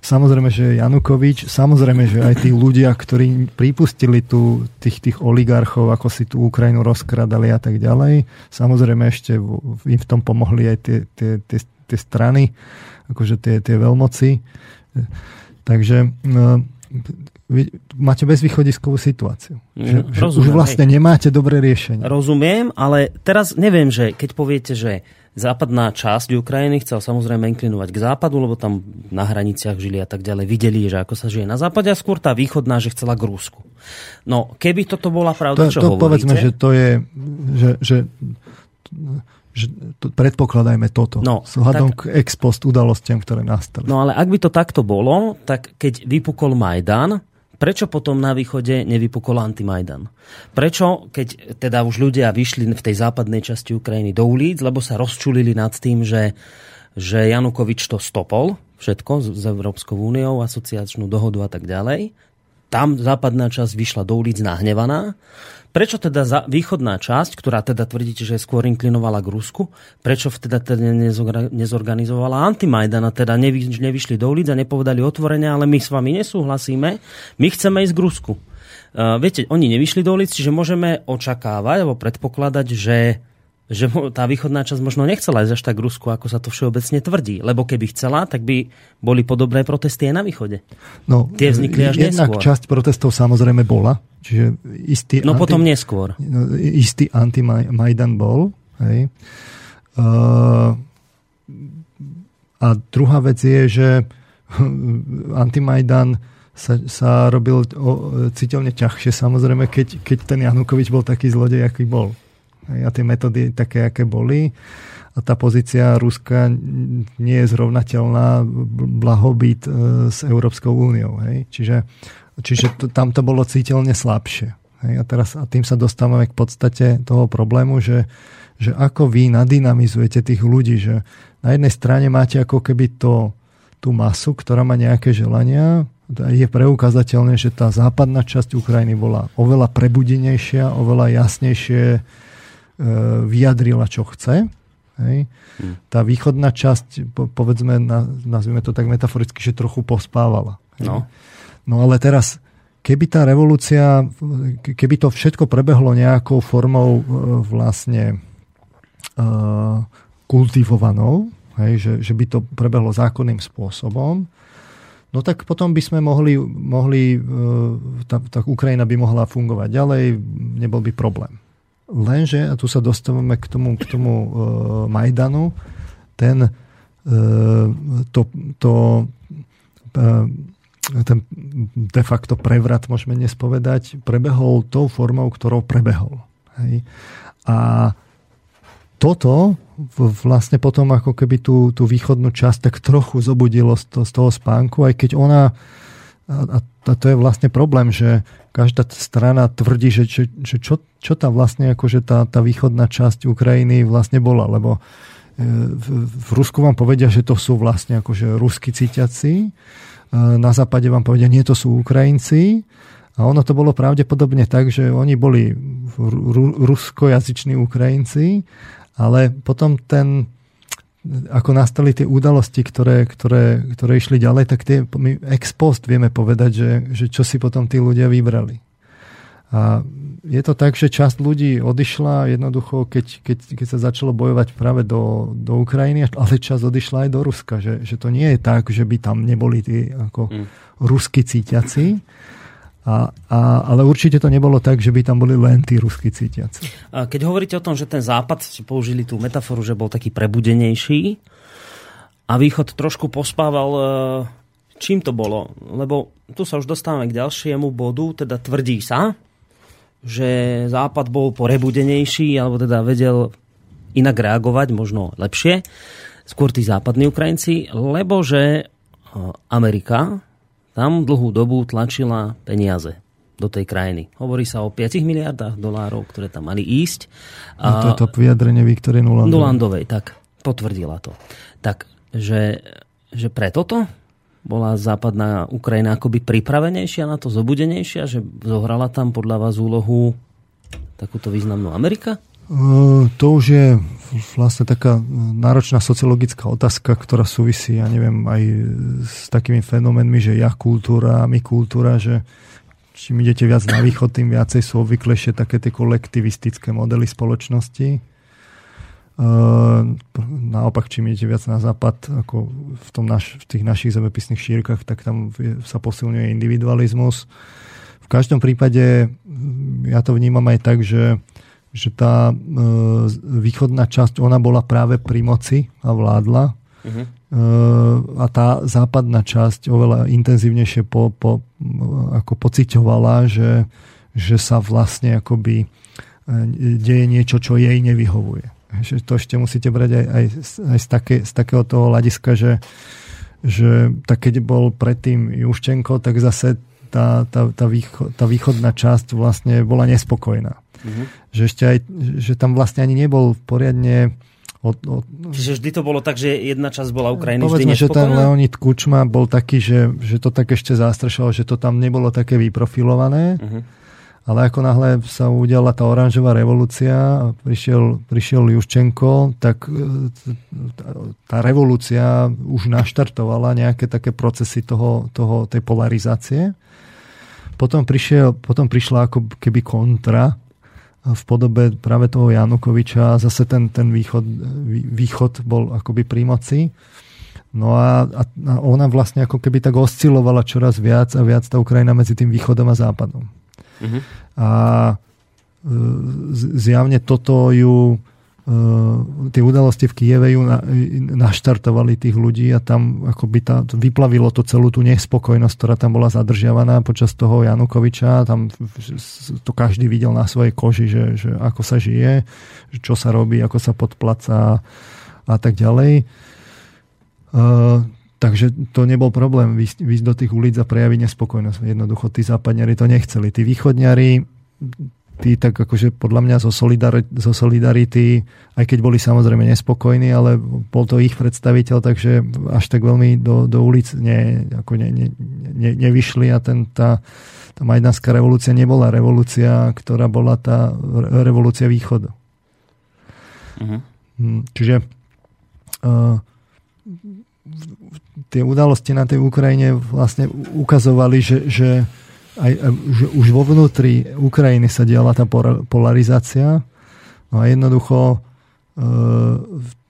Samozrejme, že Janukovič, samozrejme, že aj tí ľudia, ktorí pripustili tu tých, tých oligarchov, ako si tú Ukrajinu rozkradali a tak ďalej, samozrejme ešte im v tom pomohli aj tie, tie, tie, tie strany, akože tie, tie veľmoci. Takže no, vy máte bezvýchodiskovú situáciu. Že, mm, že už vlastne hej. nemáte dobré riešenie. Rozumiem, ale teraz neviem, že keď poviete, že západná časť Ukrajiny chcel samozrejme inklinovať k západu, lebo tam na hraniciach žili a tak ďalej, videli, že ako sa žije na západe a skôr tá východná, že chcela k Rusku. No, keby toto bola pravda, to, čo to hovoríte... Povedzme, že to je, že, že že to, predpokladajme toto. No, tak, k ex post udalostiam, ktoré nastali. No ale ak by to takto bolo, tak keď vypukol Majdan, prečo potom na východe nevypukol antimajdan? Prečo, keď teda už ľudia vyšli v tej západnej časti Ukrajiny do ulic, lebo sa rozčulili nad tým, že, že Janukovič to stopol, všetko s Európskou úniou, asociačnú dohodu a tak ďalej, tam západná časť vyšla do ulic nahnevaná. Prečo teda východná časť, ktorá teda tvrdíte, že skôr inklinovala k Rusku, prečo teda, teda nezorganizovala antimajdan a teda nevy, nevyšli do ulic a nepovedali otvorene, ale my s vami nesúhlasíme, my chceme ísť k Rusku. Uh, viete, oni nevyšli do ulic, čiže môžeme očakávať alebo predpokladať, že že tá východná časť možno nechcela ísť až tak Rusku, ako sa to všeobecne tvrdí. Lebo keby chcela, tak by boli podobné protesty aj na východe. No, Tie vznikli až jednak neskôr. časť protestov samozrejme bola. Čiže istý no anti, potom neskôr. No, istý anti-Majdan bol. Hej. Uh, a druhá vec je, že anti-Majdan sa, sa robil o, citeľne ťažšie samozrejme, keď, keď ten Janukovič bol taký zlodej, aký bol a tie metódy také, aké boli. A tá pozícia Ruska nie je zrovnateľná blahobyt e, s Európskou úniou. Hej? Čiže, čiže to, tam to bolo cítelne slabšie. Hej? A, teraz, a tým sa dostávame k podstate toho problému, že, že ako vy nadynamizujete tých ľudí, že na jednej strane máte ako keby to, tú masu, ktorá má nejaké želania, je preukázateľné, že tá západná časť Ukrajiny bola oveľa prebudenejšia, oveľa jasnejšie vyjadrila, čo chce. Hej. Hmm. Tá východná časť, povedzme, nazvime to tak metaforicky, že trochu pospávala. No. no ale teraz, keby tá revolúcia, keby to všetko prebehlo nejakou formou vlastne kultivovanou, hej, že, že by to prebehlo zákonným spôsobom, no tak potom by sme mohli, mohli e, tá Ukrajina by mohla fungovať ďalej, nebol by problém. Lenže, a tu sa dostávame k tomu, k tomu uh, Majdanu, ten, uh, to, to uh, ten de facto prevrat, môžeme dnes povedať, prebehol tou formou, ktorou prebehol. Hej. A toto vlastne potom ako keby tú, tú východnú časť tak trochu zobudilo z, z toho spánku, aj keď ona, a, a to je vlastne problém, že každá strana tvrdí, že, že, že čo, čo tá vlastne akože tá, tá východná časť Ukrajiny vlastne bola, lebo e, v, v Rusku vám povedia, že to sú vlastne akože rusky cítiaci, e, na západe vám povedia, nie, to sú Ukrajinci, a ono to bolo pravdepodobne tak, že oni boli ruskojazyční Ukrajinci ale potom ten, ako nastali tie udalosti, ktoré, ktoré, ktoré išli ďalej, tak tie, my ex post vieme povedať, že, že čo si potom tí ľudia vybrali. A je to tak, že časť ľudí odišla jednoducho, keď, keď, keď sa začalo bojovať práve do, do Ukrajiny, ale časť odišla aj do Ruska. Že, že to nie je tak, že by tam neboli tí ako mm. rusky cítiaci, a, a, ale určite to nebolo tak, že by tam boli len tí ruskí cítiaci. Keď hovoríte o tom, že ten západ, ste použili tú metaforu, že bol taký prebudenejší a východ trošku pospával, e, čím to bolo? Lebo tu sa už dostávame k ďalšiemu bodu, teda tvrdí sa, že západ bol porebudenejší, alebo teda vedel inak reagovať, možno lepšie, skôr tí západní Ukrajinci, lebo že e, Amerika tam dlhú dobu tlačila peniaze do tej krajiny. Hovorí sa o 5 miliardách dolárov, ktoré tam mali ísť. A to je to vyjadrenie Viktorie Nulandovej. Nulandovej, tak potvrdila to. Tak, že, že preto to bola západná Ukrajina akoby pripravenejšia na to, zobudenejšia, že zohrala tam podľa vás úlohu takúto významnú Amerika? To už je vlastne taká náročná sociologická otázka, ktorá súvisí, ja neviem, aj s takými fenoménmi, že ja kultúra, my kultúra, že čím idete viac na východ, tým viacej sú obvyklejšie také tie kolektivistické modely spoločnosti. Naopak, čím idete viac na západ, ako v, tom naš, v tých našich zemepisných šírkach, tak tam sa posilňuje individualizmus. V každom prípade ja to vnímam aj tak, že že tá e, východná časť, ona bola práve pri moci a vládla. Uh-huh. E, a tá západná časť oveľa intenzívnejšie po, po, ako pociťovala, že, že sa vlastne akoby e, deje niečo, čo jej nevyhovuje. Že to ešte musíte brať aj, aj, aj z, také, z takého toho hľadiska, že, že tak keď bol predtým Juščenko, tak zase tá, tá, tá, východ, tá východná časť vlastne bola nespokojná. Mm-hmm. Že ešte aj, že tam vlastne ani nebol poriadne od, od... Čiže vždy to bolo tak, že jedna časť bola Ukrajiny Povedzme, vždy že ten Leonid Kučma bol taký, že, že to tak ešte zastršalo, že to tam nebolo také vyprofilované. Uh-huh. Ale ako náhle sa udiala tá oranžová revolúcia a prišiel, prišiel Juščenko, tak e, tá revolúcia už naštartovala nejaké také procesy toho, toho, tej polarizácie. Potom, prišiel, potom prišla ako keby kontra v podobe práve toho Janukoviča zase ten, ten východ, východ bol akoby pri moci. No a, a ona vlastne ako keby tak oscilovala čoraz viac a viac tá Ukrajina medzi tým východom a západom. Uh-huh. A e, zjavne toto ju tie udalosti v Kieve ju na, naštartovali tých ľudí a tam akoby tá, vyplavilo to celú tú nespokojnosť, ktorá tam bola zadržiavaná počas toho Janukoviča. Tam to každý videl na svojej koži, že, že ako sa žije, čo sa robí, ako sa podplaca a tak ďalej. Uh, takže to nebol problém výsť do tých ulic a prejaviť nespokojnosť. Jednoducho tí západňari to nechceli. Tí východňari tí tak akože podľa mňa zo, solidar- zo Solidarity, aj keď boli samozrejme nespokojní, ale bol to ich predstaviteľ, takže až tak veľmi do, do ulic ne, ako ne, ne, ne, nevyšli a ten, tá, tá majdanská revolúcia nebola revolúcia, ktorá bola tá revolúcia východu. Uh-huh. Čiže uh, tie udalosti na tej Ukrajine vlastne ukazovali, že, že, aj, že už vo vnútri Ukrajiny sa diala tá polarizácia. No a jednoducho e,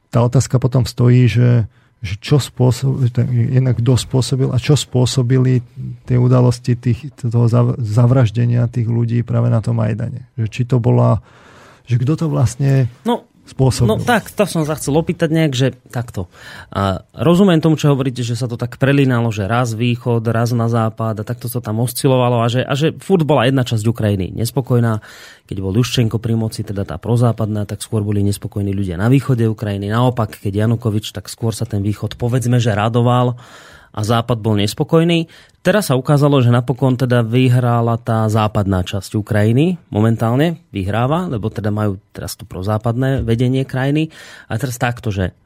tá otázka potom stojí, že, že čo spôsobil, kto spôsobil a čo spôsobili tie udalosti tých, toho zavraždenia tých ľudí práve na tom Majdane. Že či to bola, že kto to vlastne... No, spôsobil. No tak, to som sa chcel opýtať nejak, že takto. A rozumiem tomu, čo hovoríte, že sa to tak prelínalo, že raz východ, raz na západ a takto sa tam oscilovalo a že, a že furt bola jedna časť Ukrajiny nespokojná. Keď bol Juščenko pri moci, teda tá prozápadná, tak skôr boli nespokojní ľudia na východe Ukrajiny. Naopak, keď Janukovič, tak skôr sa ten východ povedzme, že radoval a Západ bol nespokojný. Teraz sa ukázalo, že napokon teda vyhrála tá západná časť Ukrajiny. Momentálne vyhráva, lebo teda majú teraz to prozápadné vedenie krajiny. A teraz takto, že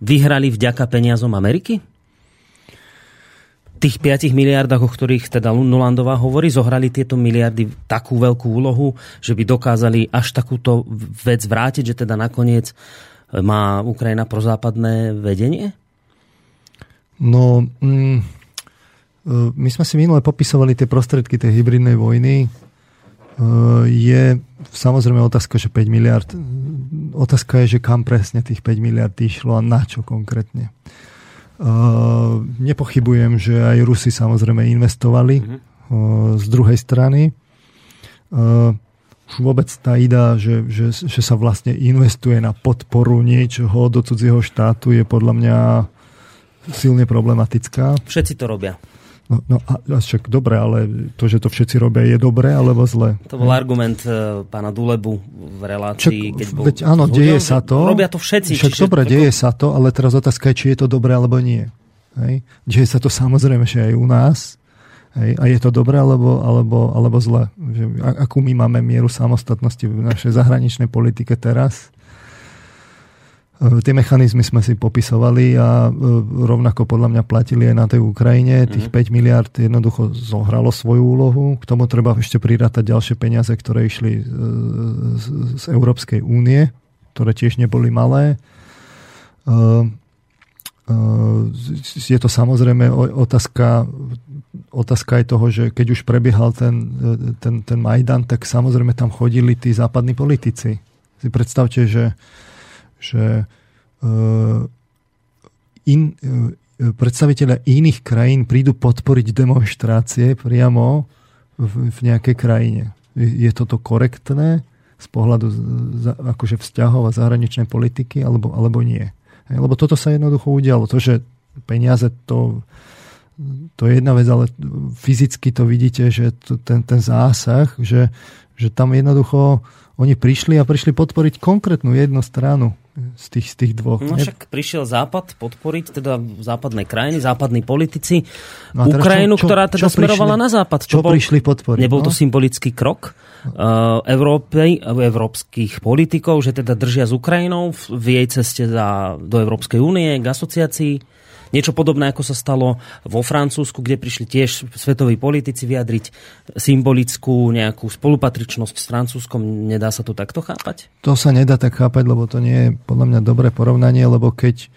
vyhrali vďaka peniazom Ameriky? tých 5 miliardách, o ktorých teda Nulandová hovorí, zohrali tieto miliardy takú veľkú úlohu, že by dokázali až takúto vec vrátiť, že teda nakoniec má Ukrajina prozápadné vedenie? No, mm, e, my sme si minule popisovali tie prostredky tej hybridnej vojny. E, je samozrejme otázka, že 5 miliard. Otázka je, že kam presne tých 5 miliard išlo a na čo konkrétne. E, nepochybujem, že aj Rusi samozrejme investovali mm-hmm. z druhej strany. Už vôbec tá idea, že, že, že sa vlastne investuje na podporu niečoho do cudzieho štátu je podľa mňa silne problematická. Všetci to robia. No, no a, a však dobre, ale to, že to všetci robia, je dobré alebo zle? To bol argument uh, pána Dulebu v relácii, Čak, keď bol... Veď áno, deje sa to. Robia to všetci. Však čiže dobre, deje sa to, ale teraz otázka je, či je to dobré alebo nie. Hej? Deje sa to samozrejme, že aj u nás. Hej? A je to dobré alebo, alebo, alebo zle? Že, akú my máme mieru samostatnosti v našej zahraničnej politike teraz? E, tie mechanizmy sme si popisovali a e, rovnako podľa mňa platili aj na tej Ukrajine. Tých mm-hmm. 5 miliard jednoducho zohralo svoju úlohu. K tomu treba ešte prirátať ďalšie peniaze, ktoré išli e, z, z Európskej únie, ktoré tiež neboli malé. Je to samozrejme otázka, otázka aj toho, že keď už prebiehal ten, ten, ten Majdan, tak samozrejme tam chodili tí západní politici. Si predstavte, že že eh, in, eh, predstaviteľe iných krajín prídu podporiť demonstrácie priamo v, v nejakej krajine. Je toto korektné z pohľadu akože vzťahov a zahraničnej politiky, alebo, alebo nie? Lebo toto sa jednoducho udialo. To, že peniaze to, to je jedna vec, ale fyzicky to vidíte, že to, ten, ten zásah, že, že tam jednoducho oni prišli a prišli podporiť konkrétnu jednu stranu z tých, z tých dvoch. No však prišiel Západ podporiť, teda západné krajiny, západní politici, no Ukrajinu, čo, čo, ktorá teda čo smerovala prišli, na západ. Čo, čo bol, prišli podporiť? Nebol no? to symbolický krok uh, Európy, európskych politikov, že teda držia s Ukrajinou v jej ceste za, do Európskej únie, k asociácii? Niečo podobné, ako sa stalo vo Francúzsku, kde prišli tiež svetoví politici vyjadriť symbolickú nejakú spolupatričnosť s Francúzskom. Nedá sa to takto chápať? To sa nedá tak chápať, lebo to nie je podľa mňa dobré porovnanie, lebo keď,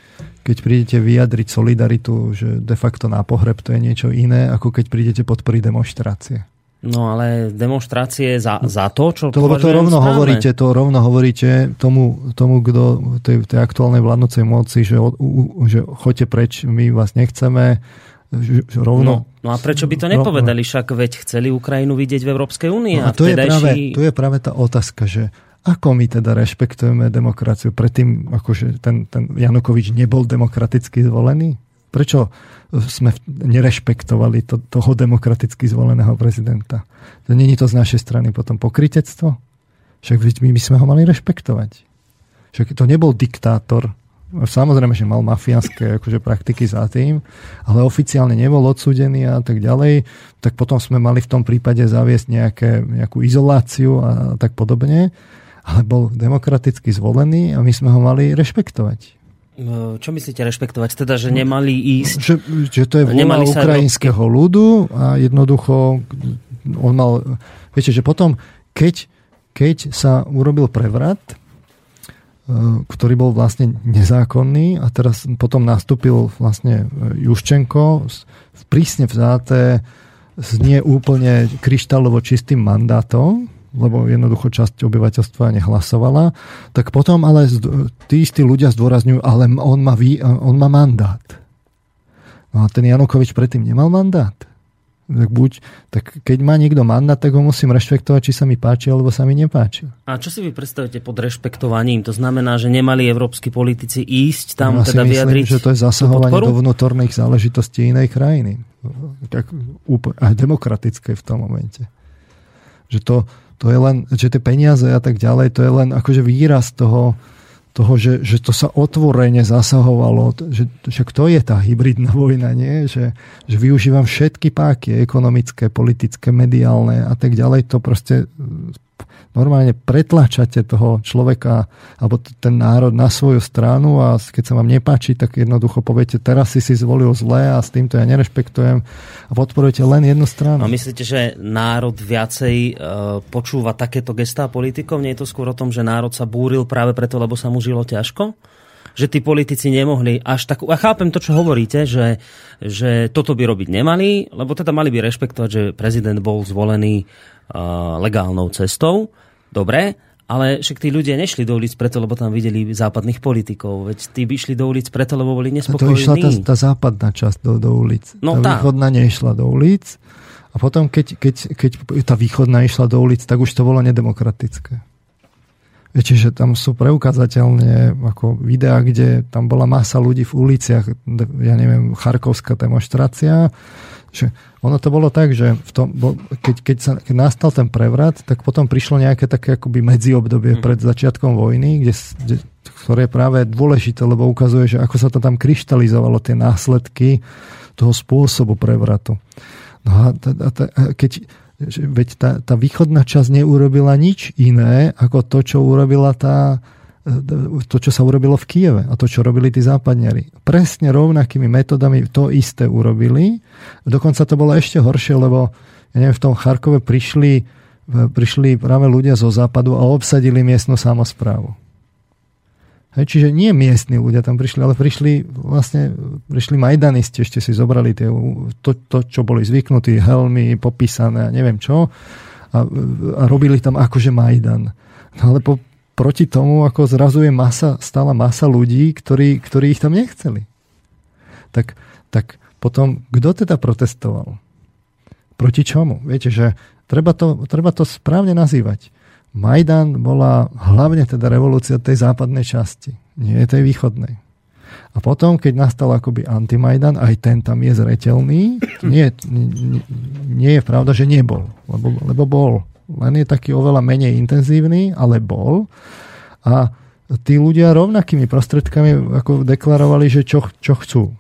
keď prídete vyjadriť solidaritu, že de facto na pohreb to je niečo iné, ako keď prídete podporiť demonstrácie. No ale demonstrácie za, za to, čo to, to rovno správne. hovoríte, to rovno hovoríte tomu, tomu kto tej, tej aktuálnej vládnocej moci, že, že choďte preč, my vás nechceme, že, že rovno... No, no a prečo by to nepovedali? Však veď chceli Ukrajinu vidieť v Európskej únii. No a to, vtedajší... je práve, to je práve tá otázka, že ako my teda rešpektujeme demokraciu? Predtým, akože ten, ten Janukovič nebol demokraticky zvolený? Prečo sme nerešpektovali to, toho demokraticky zvoleného prezidenta? To není to z našej strany potom pokritectvo? Však my by sme ho mali rešpektovať. Však to nebol diktátor, Samozrejme, že mal mafiánske akože, praktiky za tým, ale oficiálne nebol odsúdený a tak ďalej. Tak potom sme mali v tom prípade zaviesť nejaké, nejakú izoláciu a tak podobne. Ale bol demokraticky zvolený a my sme ho mali rešpektovať. No, čo myslíte rešpektovať? Teda, že nemali ísť... Že, že to je vôľa ukrajinského ľudu a jednoducho on mal... Viete, že potom, keď, keď sa urobil prevrat, E, ktorý bol vlastne nezákonný a teraz potom nastúpil vlastne Juščenko v prísne vzáté s nie úplne kryštálovo čistým mandátom, lebo jednoducho časť obyvateľstva nehlasovala, tak potom ale tí istí ľudia zdôrazňujú, ale on má, vý, on má mandát. No a ten Janukovič predtým nemal mandát tak buď, tak keď má niekto mandát, tak ho musím rešpektovať, či sa mi páči, alebo sa mi nepáči. A čo si vy predstavíte pod rešpektovaním? To znamená, že nemali európsky politici ísť tam no, teda myslím, vyjadriť že to je zasahovanie do vnútorných záležitostí inej krajiny. Tak, úplne, aj demokratické v tom momente. Že to, to je len, že tie peniaze a tak ďalej, to je len akože výraz toho, toho, že, že to sa otvorene zasahovalo, že, že kto je tá hybridná vojna, nie? Že, že využívam všetky páky ekonomické, politické, mediálne a tak ďalej, to proste normálne pretlačate toho človeka alebo ten národ na svoju stranu a keď sa vám nepáči, tak jednoducho poviete, teraz si si zvolil zle a s týmto ja nerešpektujem a podporujete len jednu stranu. A myslíte, že národ viacej e, počúva takéto gestá politikov? Nie je to skôr o tom, že národ sa búril práve preto, lebo sa mu žilo ťažko? Že tí politici nemohli až tak... A chápem to, čo hovoríte, že, že toto by robiť nemali, lebo teda mali by rešpektovať, že prezident bol zvolený uh, legálnou cestou. Dobre, ale však tí ľudia nešli do ulic preto, lebo tam videli západných politikov. Veď tí by išli do ulic preto, lebo boli nespokojní. To išla tá, tá západná časť do, do ulic. No tá, tá východná nešla do ulic. A potom, keď, keď, keď tá východná išla do ulic, tak už to bolo nedemokratické. Viete, že tam sú preukázateľne ako videá, kde tam bola masa ľudí v uliciach, ja neviem, charkovská demonstrácia, že ono to bolo tak, že v tom, keď, keď, sa, keď nastal ten prevrat, tak potom prišlo nejaké také akoby medziobdobie mm. pred začiatkom vojny, kde, kde, ktoré je práve dôležité, lebo ukazuje, že ako sa to tam kryštalizovalo, tie následky toho spôsobu prevratu. No a, a, a, a keď, veď tá, tá východná časť neurobila nič iné ako to, čo urobila tá, to, čo sa urobilo v Kieve a to, čo robili tí západňari. Presne rovnakými metodami to isté urobili. Dokonca to bolo ešte horšie, lebo ja neviem, v tom Charkove prišli, prišli práve ľudia zo západu a obsadili miestnu samozprávu. Hej, čiže nie miestni ľudia tam prišli, ale prišli vlastne prišli majdanisti, ešte si zobrali tie, to, to, čo boli zvyknutí, helmy popísané a neviem čo a, a robili tam akože Majdan. No ale po, proti tomu ako zrazu je masa, stála masa ľudí, ktorí, ktorí ich tam nechceli. Tak, tak potom, kto teda protestoval? Proti čomu? Viete, že treba to, treba to správne nazývať. Majdan bola hlavne teda revolúcia tej západnej časti, nie tej východnej. A potom, keď nastal akoby antimajdan, aj ten tam je zretelný. Nie, nie, nie je pravda, že nebol, lebo, lebo bol. Len je taký oveľa menej intenzívny, ale bol. A tí ľudia rovnakými prostredkami ako deklarovali, že čo, čo chcú.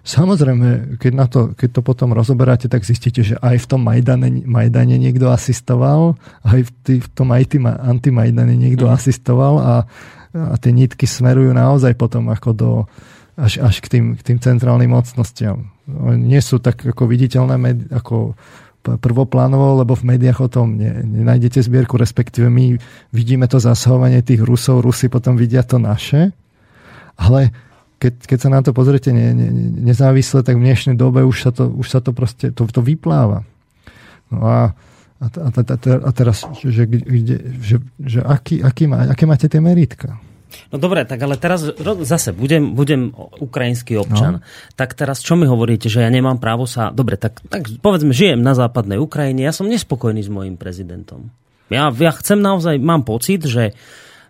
Samozrejme, keď, na to, keď to potom rozoberáte, tak zistíte, že aj v tom Majdane, Majdane niekto asistoval, aj v, tý, v tom anti-Majdane niekto mm. asistoval a, a tie nitky smerujú naozaj potom ako do, až, až k, tým, k tým centrálnym mocnostiam. Nie sú tak ako viditeľné ako prvoplánovo, lebo v médiách o tom ne, nenájdete zbierku, respektíve my vidíme to zasahovanie tých Rusov, Rusy potom vidia to naše, ale keď, keď sa na to pozrite ne, ne, nezávisle, tak v dnešnej dobe už sa to, už sa to proste, to, to vypláva. No a, a, a, a, a teraz, že, kde, že, že aký, aký má, aké máte tie meritka? No dobre, tak ale teraz zase budem, budem ukrajinský občan. No. Tak teraz čo mi hovoríte, že ja nemám právo sa... Dobre, tak, tak povedzme, žijem na západnej Ukrajine, ja som nespokojný s mojim prezidentom. Ja, ja chcem naozaj, mám pocit, že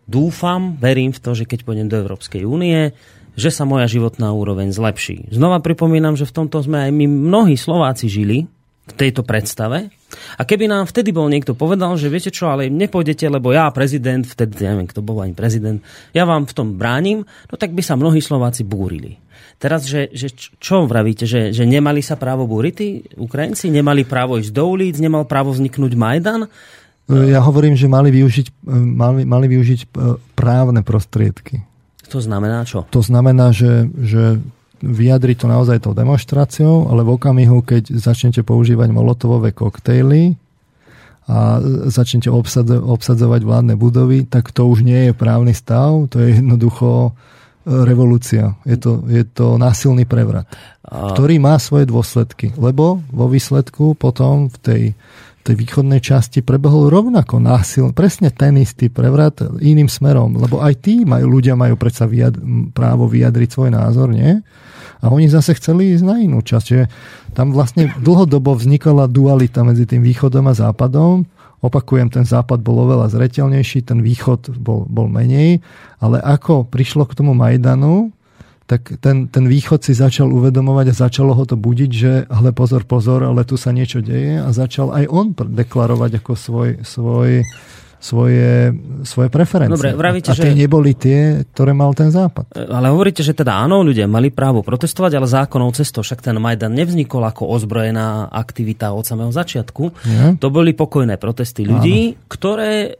dúfam, verím v to, že keď pôjdem do Európskej únie, že sa moja životná úroveň zlepší. Znova pripomínam, že v tomto sme aj my mnohí Slováci žili, v tejto predstave. A keby nám vtedy bol niekto povedal, že viete čo, ale nepôjdete, lebo ja prezident, vtedy neviem, kto bol ani prezident, ja vám v tom bránim, no tak by sa mnohí Slováci búrili. Teraz, že, že čo vravíte, že, že nemali sa právo búriť tí Ukrajinci? Nemali právo ísť do ulic? Nemal právo vzniknúť Majdan? Ja hovorím, že mali využiť, mali, mali využiť e, právne prostriedky. To znamená čo? To znamená, že, že vyjadriť to naozaj tou demonstráciou, ale v okamihu, keď začnete používať molotovové koktejly a začnete obsadzovať vládne budovy, tak to už nie je právny stav, to je jednoducho revolúcia. Je to, je to násilný prevrat, a... ktorý má svoje dôsledky. Lebo vo výsledku potom v tej, tej východnej časti prebehol rovnako násil, presne ten istý prevrat iným smerom. Lebo aj tí majú, ľudia majú predsa vyjad, právo vyjadriť svoj názor, nie? A oni zase chceli ísť na inú časť. Čiže tam vlastne dlhodobo vznikala dualita medzi tým východom a západom Opakujem, ten západ bol oveľa zretelnejší, ten východ bol, bol menej, ale ako prišlo k tomu Majdanu, tak ten, ten východ si začal uvedomovať a začalo ho to budiť, že hle pozor, pozor, ale tu sa niečo deje a začal aj on deklarovať ako svoj, svoj svoje, svoje preferencie. Dobre, vravíte, a tie že... neboli tie, ktoré mal ten západ. E, ale hovoríte, že teda áno, ľudia mali právo protestovať, ale zákonnou cestou však ten Majdan nevznikol ako ozbrojená aktivita od samého začiatku. Nie? To boli pokojné protesty ľudí, áno. ktoré e,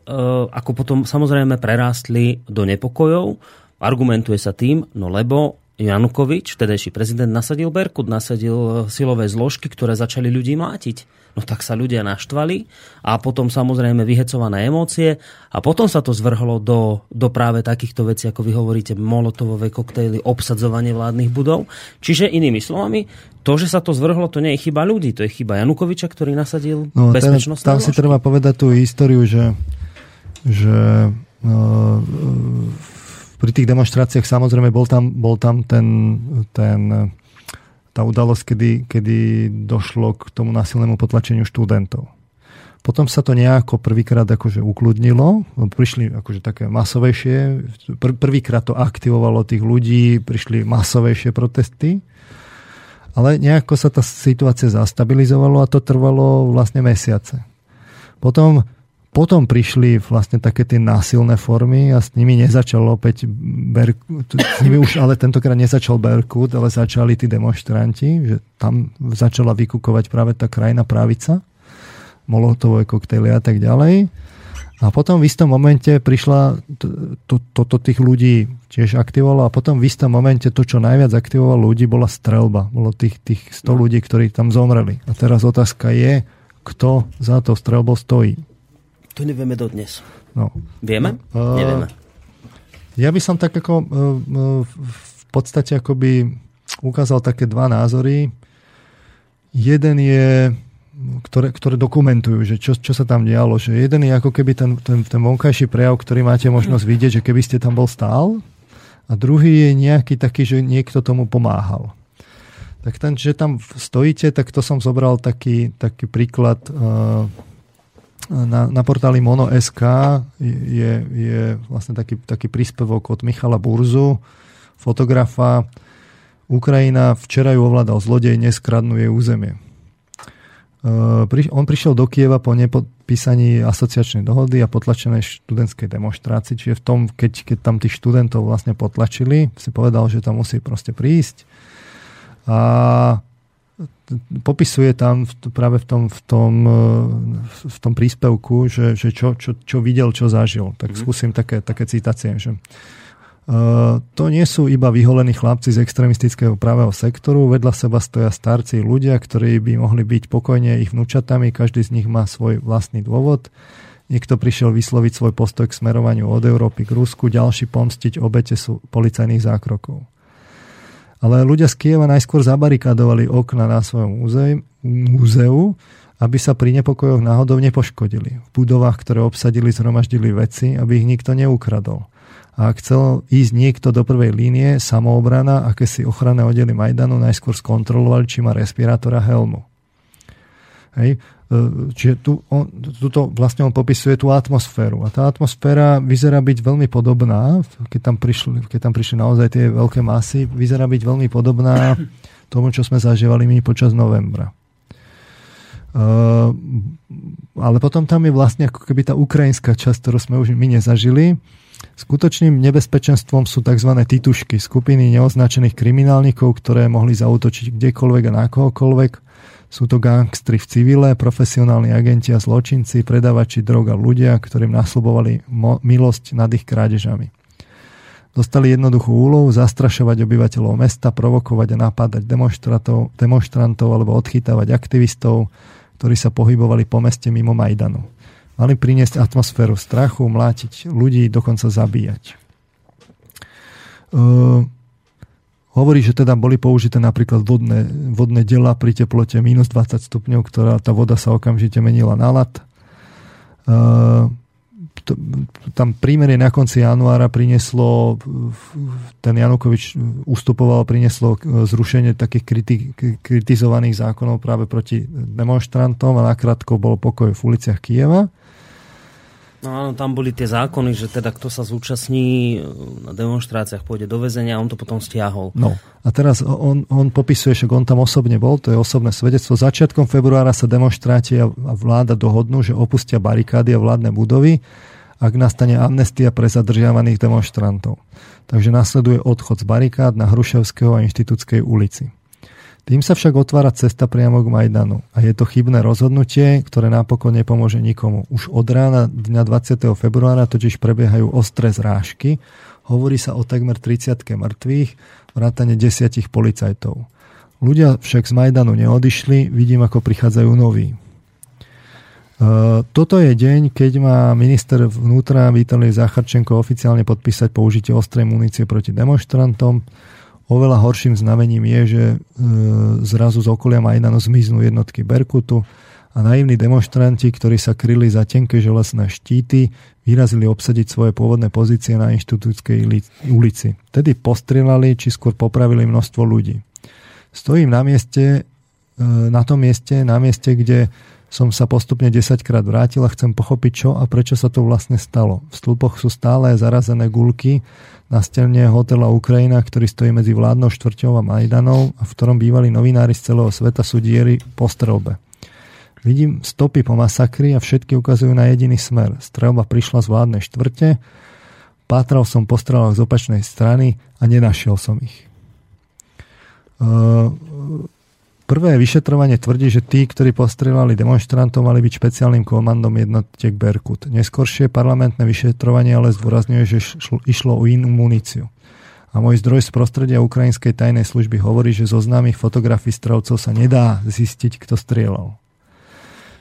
ako potom samozrejme prerástli do nepokojov. Argumentuje sa tým, no lebo Janukovič, vtedejší prezident, nasadil Berkut, nasadil silové zložky, ktoré začali ľudí mlátiť. No tak sa ľudia naštvali a potom samozrejme vyhecované emócie a potom sa to zvrhlo do, do práve takýchto vecí, ako vy hovoríte, molotovové koktejly, obsadzovanie vládnych budov. Čiže inými slovami, to, že sa to zvrhlo, to nie je chyba ľudí, to je chyba Janukoviča, ktorý nasadil no, bezpečnosť. Tam si treba povedať tú históriu, že, že no, pri tých demonstráciách samozrejme bol tam, bol tam ten, ten tá udalosť, kedy, kedy došlo k tomu násilnému potlačeniu študentov. Potom sa to nejako prvýkrát akože ukludnilo, prišli akože také masovejšie, pr- prvýkrát to aktivovalo tých ľudí, prišli masovejšie protesty, ale nejako sa tá situácia zastabilizovalo a to trvalo vlastne mesiace. Potom potom prišli vlastne také tie násilné formy a s nimi nezačal opäť Berkut, s nimi už ale tentokrát nezačal Berkut, ale začali tí demonstranti, že tam začala vykukovať práve tá krajná pravica, molotové koktejly a tak ďalej. A potom v istom momente prišla, toto to, to tých ľudí tiež aktivovalo a potom v istom momente to, čo najviac aktivovalo ľudí, bola strelba. Bolo tých, tých 100 ľudí, ktorí tam zomreli. A teraz otázka je, kto za to strelbou stojí. To nevieme dodnes. No. Vieme? Uh, Nevieme. Ja by som tak ako uh, v podstate akoby ukázal také dva názory. Jeden je, ktoré, ktoré dokumentujú, že čo, čo sa tam dialo. Že jeden je ako keby ten, ten, ten vonkajší prejav, ktorý máte možnosť vidieť, že keby ste tam bol stál. A druhý je nejaký taký, že niekto tomu pomáhal. Tak ten, že tam stojíte, tak to som zobral taký, taký príklad uh, na, na portáli Mono.sk je, je vlastne taký, taký príspevok od Michala Burzu, fotografa. Ukrajina včera ju ovládal zlodej, neskradnú jej územie. E, on prišiel do Kieva po nepodpísaní asociačnej dohody a potlačenej študentskej demonstrácii, čiže v tom, keď, keď tam tých študentov vlastne potlačili, si povedal, že tam musí proste prísť. A popisuje tam práve v tom, v tom, e, v tom príspevku, že, že čo, čo, čo videl, čo zažil. Tak mm-hmm. skúsim také, také citácie. Že, Uh, to nie sú iba vyholení chlapci z extremistického pravého sektoru, vedľa seba stoja starci ľudia, ktorí by mohli byť pokojne ich vnúčatami, každý z nich má svoj vlastný dôvod. Niekto prišiel vysloviť svoj postoj k smerovaniu od Európy k Rusku, ďalší pomstiť obete sú policajných zákrokov. Ale ľudia z Kieva najskôr zabarikadovali okna na svojom múzeu, aby sa pri nepokojoch náhodou nepoškodili. V budovách, ktoré obsadili, zhromaždili veci, aby ich nikto neukradol. A ak chcel ísť niekto do prvej línie, samoobrana, aké si ochranné oddely Majdanu najskôr skontrolovali, či má respirátora helmu. Hej. E, čiže tu, on, tuto vlastne on popisuje tú atmosféru. A tá atmosféra vyzerá byť veľmi podobná, keď tam, prišli, keď tam prišli naozaj tie veľké masy, vyzerá byť veľmi podobná tomu, čo sme zažívali my počas novembra. ale potom tam je vlastne ako keby tá ukrajinská časť, ktorú sme už my nezažili. Skutočným nebezpečenstvom sú tzv. titušky, skupiny neoznačených kriminálnikov, ktoré mohli zautočiť kdekoľvek a na kohokoľvek. Sú to gangstri v civile, profesionálni agenti a zločinci, predavači drog a ľudia, ktorým nasľubovali milosť nad ich krádežami. Dostali jednoduchú úlohu zastrašovať obyvateľov mesta, provokovať a napádať demonstrantov, demonstrantov alebo odchytávať aktivistov, ktorí sa pohybovali po meste mimo Majdanu. Mali priniesť atmosféru strachu, mlátiť ľudí, dokonca zabíjať. Uh, hovorí, že teda boli použité napríklad vodné, vodné dela pri teplote minus 20 stupňov, ktorá tá voda sa okamžite menila na lat. Uh, to, tam prímerie na konci januára prinieslo, ten Janukovič ustupoval, prinieslo zrušenie takých kriti, kritizovaných zákonov práve proti demonstrantom a nakrátko bol pokoj v uliciach Kieva. No áno, tam boli tie zákony, že teda kto sa zúčastní na demonstráciách, pôjde do väzenia a on to potom stiahol. No a teraz on, on popisuje, že on tam osobne bol, to je osobné svedectvo. Začiatkom februára sa demonstráti a vláda dohodnú, že opustia barikády a vládne budovy ak nastane amnestia pre zadržiavaných demonstrantov. Takže nasleduje odchod z barikád na Hruševského a Inštitútskej ulici. Tým sa však otvára cesta priamo k Majdanu a je to chybné rozhodnutie, ktoré napokon nepomôže nikomu. Už od rána dňa 20. februára totiž prebiehajú ostré zrážky, hovorí sa o takmer 30 mŕtvych, vrátane desiatich policajtov. Ľudia však z Majdanu neodišli, vidím ako prichádzajú noví. Eh, toto je deň, keď má minister vnútra Vítalij Zacharčenko oficiálne podpísať použitie ostrej munície proti demonstrantom. Oveľa horším znamením je, že eh, zrazu z okolia Majdanu zmiznú jednotky Berkutu a naivní demonstranti, ktorí sa kryli za tenké železné štíty, vyrazili obsadiť svoje pôvodné pozície na inštitútskej ulici. Tedy postrelali, či skôr popravili množstvo ľudí. Stojím na mieste, eh, na tom mieste, na mieste, kde som sa postupne 10 krát vrátil a chcem pochopiť, čo a prečo sa to vlastne stalo. V stĺpoch sú stále zarazené gulky na stene hotela Ukrajina, ktorý stojí medzi vládnou štvrťou a Majdanou a v ktorom bývali novinári z celého sveta sú diery po strelbe. Vidím stopy po masakri a všetky ukazujú na jediný smer. Strelba prišla z vládnej štvrte, pátral som po strelách z opačnej strany a nenašiel som ich. Uh, Prvé vyšetrovanie tvrdí, že tí, ktorí postrelali demonstrantov, mali byť špeciálnym komandom jednotiek Berkut. Neskôršie parlamentné vyšetrovanie ale zdôrazňuje, že šlo, išlo o inú muníciu. A môj zdroj z prostredia ukrajinskej tajnej služby hovorí, že zo známych fotografií strelcov sa nedá zistiť, kto strieľal.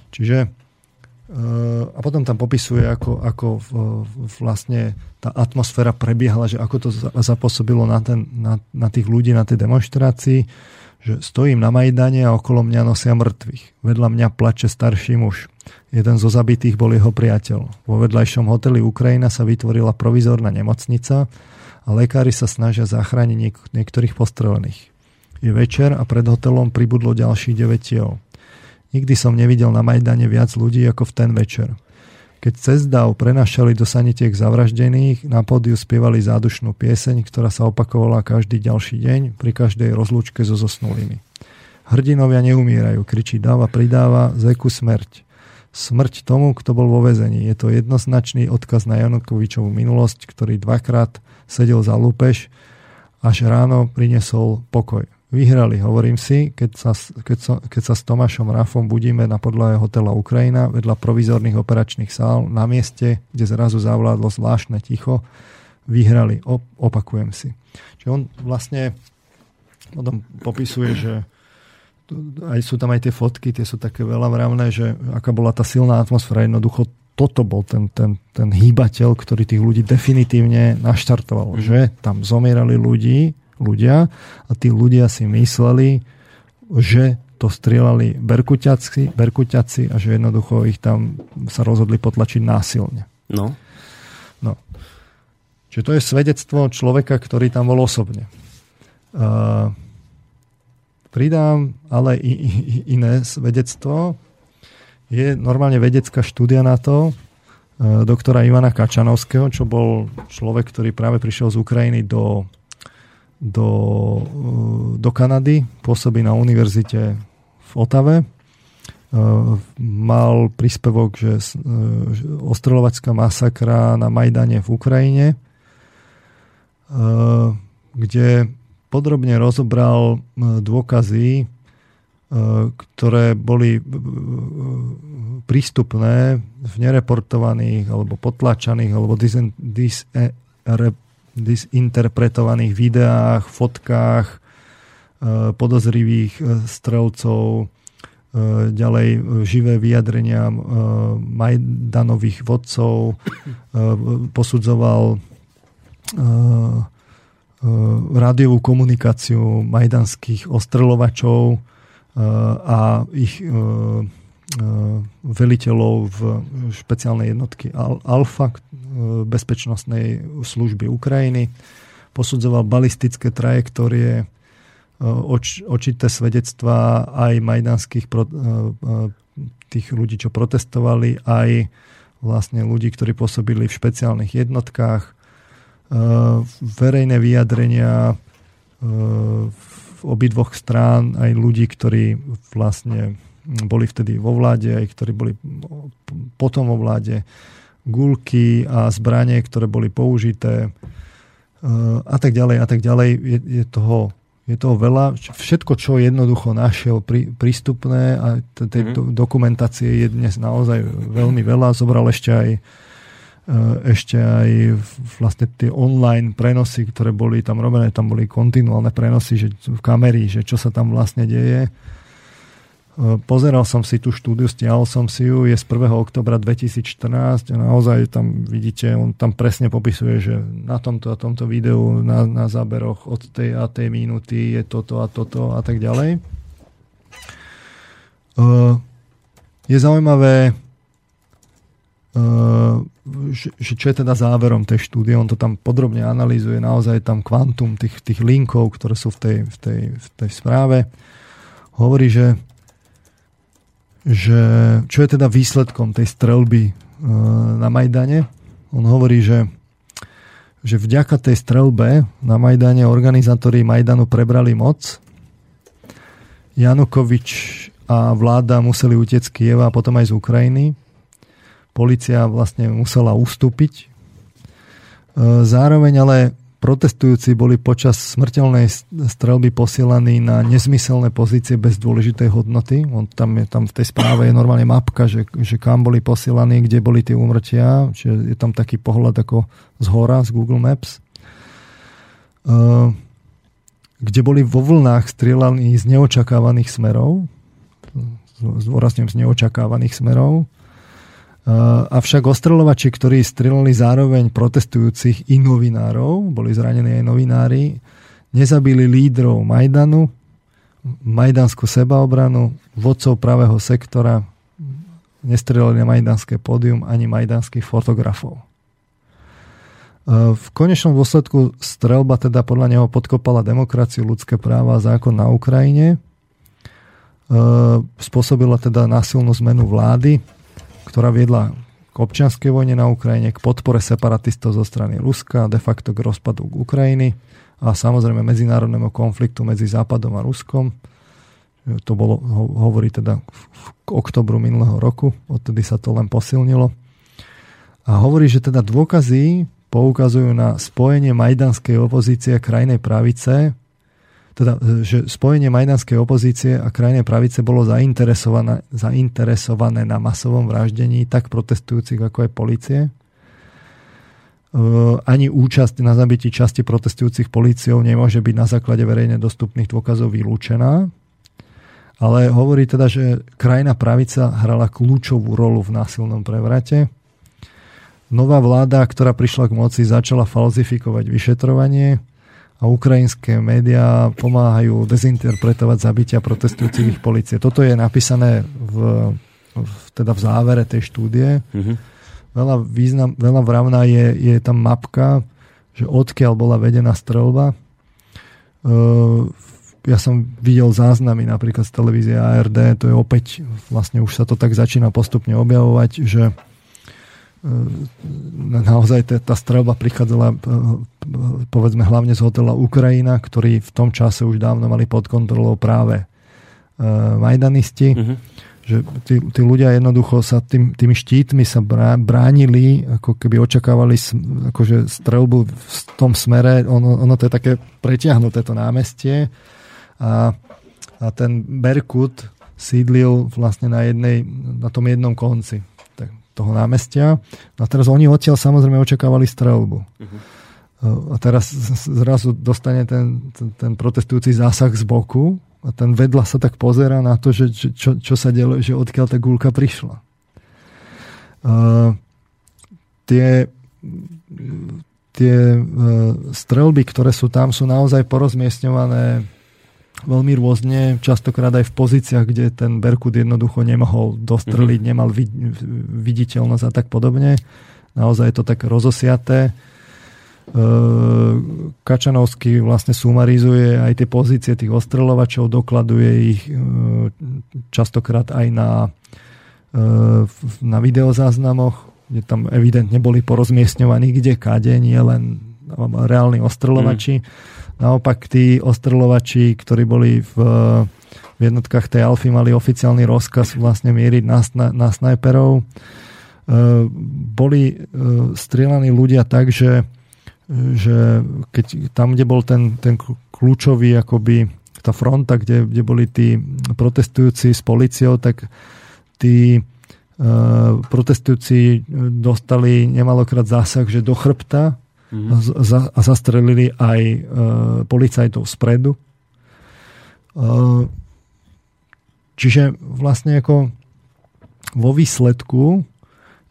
Čiže eh, a potom tam popisuje, ako, ako vlastne tá atmosféra prebiehala, že ako to zapôsobilo na, ten, na, na tých ľudí na tej demonstrácii že stojím na Majdane a okolo mňa nosia mŕtvych. Vedľa mňa plače starší muž. Jeden zo zabitých bol jeho priateľ. Vo vedľajšom hoteli Ukrajina sa vytvorila provizorná nemocnica a lekári sa snažia zachrániť niek- niektorých postrelených. Je večer a pred hotelom pribudlo ďalších 9 tiel. Nikdy som nevidel na Majdane viac ľudí ako v ten večer. Keď cez dav prenašali do sanitiek zavraždených, na pódiu spievali zádušnú pieseň, ktorá sa opakovala každý ďalší deň pri každej rozlúčke so zosnulými. Hrdinovia neumierajú, kričí dáva, pridáva, zeku smrť. Smrť tomu, kto bol vo vezení. Je to jednoznačný odkaz na Janukovičovú minulosť, ktorý dvakrát sedel za lúpež, až ráno priniesol pokoj. Vyhrali, hovorím si, keď sa, keď, sa, keď sa s Tomášom Rafom budíme na podlahe hotela Ukrajina vedľa provizorných operačných sál na mieste, kde zrazu zavládlo zvláštne ticho. Vyhrali, op, opakujem si. Čiže on vlastne potom popisuje, že aj sú tam aj tie fotky, tie sú také veľa vravné, že aká bola tá silná atmosféra. Jednoducho toto bol ten, ten, ten hýbateľ, ktorý tých ľudí definitívne naštartoval. Mm. Že tam zomierali ľudí, ľudia a tí ľudia si mysleli, že to strieľali berkuťaci, berkuťaci a že jednoducho ich tam sa rozhodli potlačiť násilne. No. No. Čiže to je svedectvo človeka, ktorý tam bol osobne. Uh, pridám ale i, i, iné svedectvo. Je normálne vedecká štúdia na to, uh, doktora Ivana Kačanovského, čo bol človek, ktorý práve prišiel z Ukrajiny do do, do Kanady, pôsobí na univerzite v Otave. Mal príspevok, že ostreľovačská masakra na Majdane v Ukrajine, kde podrobne rozobral dôkazy, ktoré boli prístupné v nereportovaných alebo potlačaných alebo disinterpretovaných videách, fotkách podozrivých strelcov, E, ďalej e, živé vyjadrenia e, Majdanových vodcov, posudzoval rádiovú komunikáciu majdanských ostreľovačov a ich veliteľov v špeciálnej jednotky Alfa bezpečnostnej služby Ukrajiny. Posudzoval balistické trajektórie oč, očité svedectvá aj majdanských pro, e, e, tých ľudí, čo protestovali, aj vlastne ľudí, ktorí pôsobili v špeciálnych jednotkách, e, verejné vyjadrenia v obidvoch strán, aj ľudí, ktorí vlastne boli vtedy vo vláde, aj ktorí boli potom vo vláde, gulky a zbranie, ktoré boli použité a tak ďalej a tak ďalej. Je, je toho je toho veľa. Všetko, čo jednoducho našiel prí, prístupné a tej mm. dokumentácie je dnes naozaj veľmi veľa. Zobral ešte aj e, ešte aj vlastne tie online prenosy, ktoré boli tam robené, tam boli kontinuálne prenosy že v kamery, že čo sa tam vlastne deje. Pozeral som si tú štúdiu, stiahol som si ju, je z 1. oktobra 2014 a naozaj tam vidíte, on tam presne popisuje, že na tomto a tomto videu, na, na záberoch od tej a tej minúty je toto a toto a tak ďalej. Je zaujímavé, že čo je teda záverom tej štúdie, on to tam podrobne analýzuje, naozaj tam kvantum tých, tých linkov, ktoré sú v tej, v tej, v tej správe. Hovorí, že že čo je teda výsledkom tej strelby e, na Majdane. On hovorí, že, že vďaka tej strelbe na Majdane organizátori Majdanu prebrali moc. Janukovič a vláda museli utiec z Kieva a potom aj z Ukrajiny. Polícia vlastne musela ustúpiť. E, zároveň ale Protestujúci boli počas smrteľnej strelby posielaní na nezmyselné pozície bez dôležitej hodnoty. On tam, je, tam v tej správe je normálne mapka, že, že kam boli posielaní, kde boli tie úmrtia. Čiže je tam taký pohľad ako z hora, z Google Maps. Uh, kde boli vo vlnách strieľaní z neočakávaných smerov. Zdôrazňujem z neočakávaných smerov Avšak ostreľovači, ktorí strelali zároveň protestujúcich i novinárov, boli zranení aj novinári, nezabili lídrov Majdanu, majdanskú sebaobranu, vodcov pravého sektora, nestrelali na majdanské pódium ani majdanských fotografov. V konečnom dôsledku strelba teda podľa neho podkopala demokraciu, ľudské práva a zákon na Ukrajine. Spôsobila teda násilnú zmenu vlády, ktorá viedla k občianskej vojne na Ukrajine, k podpore separatistov zo strany Ruska, de facto k rozpadu Ukrajiny a samozrejme medzinárodnému konfliktu medzi Západom a Ruskom. To bolo, hovorí teda k oktobru minulého roku, odtedy sa to len posilnilo. A hovorí, že teda dôkazy poukazujú na spojenie majdanskej opozície a krajnej pravice teda, e, že spojenie majdanskej opozície a krajnej pravice bolo zainteresované, zainteresované na masovom vraždení tak protestujúcich ako aj policie. E, ani účasť na zabití časti protestujúcich policiou nemôže byť na základe verejne dostupných dôkazov vylúčená. Ale hovorí teda, že krajná pravica hrala kľúčovú rolu v násilnom prevrate. Nová vláda, ktorá prišla k moci, začala falzifikovať vyšetrovanie a ukrajinské médiá pomáhajú dezinterpretovať zabitia protestujúcich policie. Toto je napísané v, v, teda v závere tej štúdie. Mm-hmm. Veľa, význam, veľa vravná je, je tam mapka, že odkiaľ bola vedená strelba. Uh, ja som videl záznamy napríklad z televízie ARD, to je opäť, vlastne už sa to tak začína postupne objavovať, že naozaj tá strelba prichádzala povedzme hlavne z hotela Ukrajina, ktorý v tom čase už dávno mali pod kontrolou práve e, majdanisti. Mm-hmm. že tí, tí ľudia jednoducho sa tým, tými štítmi sa bránili, ako keby očakávali akože strelbu v tom smere. Ono, ono to je také preťahnuté to námestie a, a ten Berkut sídlil vlastne na, jednej, na tom jednom konci toho námestia. A teraz oni odtiaľ samozrejme očakávali strelbu. Uh-huh. A teraz zrazu dostane ten, ten, ten protestujúci zásah z boku a ten vedľa sa tak pozera na to, že čo, čo sa delo, že odkiaľ tá gulka prišla. Uh, tie tie uh, strelby, ktoré sú tam, sú naozaj porozmiestňované veľmi rôzne, častokrát aj v pozíciách, kde ten Berkut jednoducho nemohol dostreliť, mm-hmm. nemal vid- viditeľnosť a tak podobne. Naozaj je to tak rozosiaté. Ehm, Kačanovský vlastne sumarizuje aj tie pozície tých ostreľovačov, dokladuje ich ehm, častokrát aj na, ehm, na videozáznamoch, kde tam evidentne boli porozmiestňovaní kde kade, nie len reálni ostreľovači. Mm. Naopak tí ostreľovači, ktorí boli v, v jednotkách tej Alfy, mali oficiálny rozkaz vlastne mieriť na, na snajperov. Boli strieľaní ľudia tak, že že keď tam, kde bol ten, ten kľúčový akoby tá fronta, kde, kde boli tí protestujúci s policiou, tak tí uh, protestujúci dostali nemalokrát zásah, že do chrbta mm-hmm. a, za, a zastrelili aj uh, policajtov spredu. Uh, čiže vlastne ako vo výsledku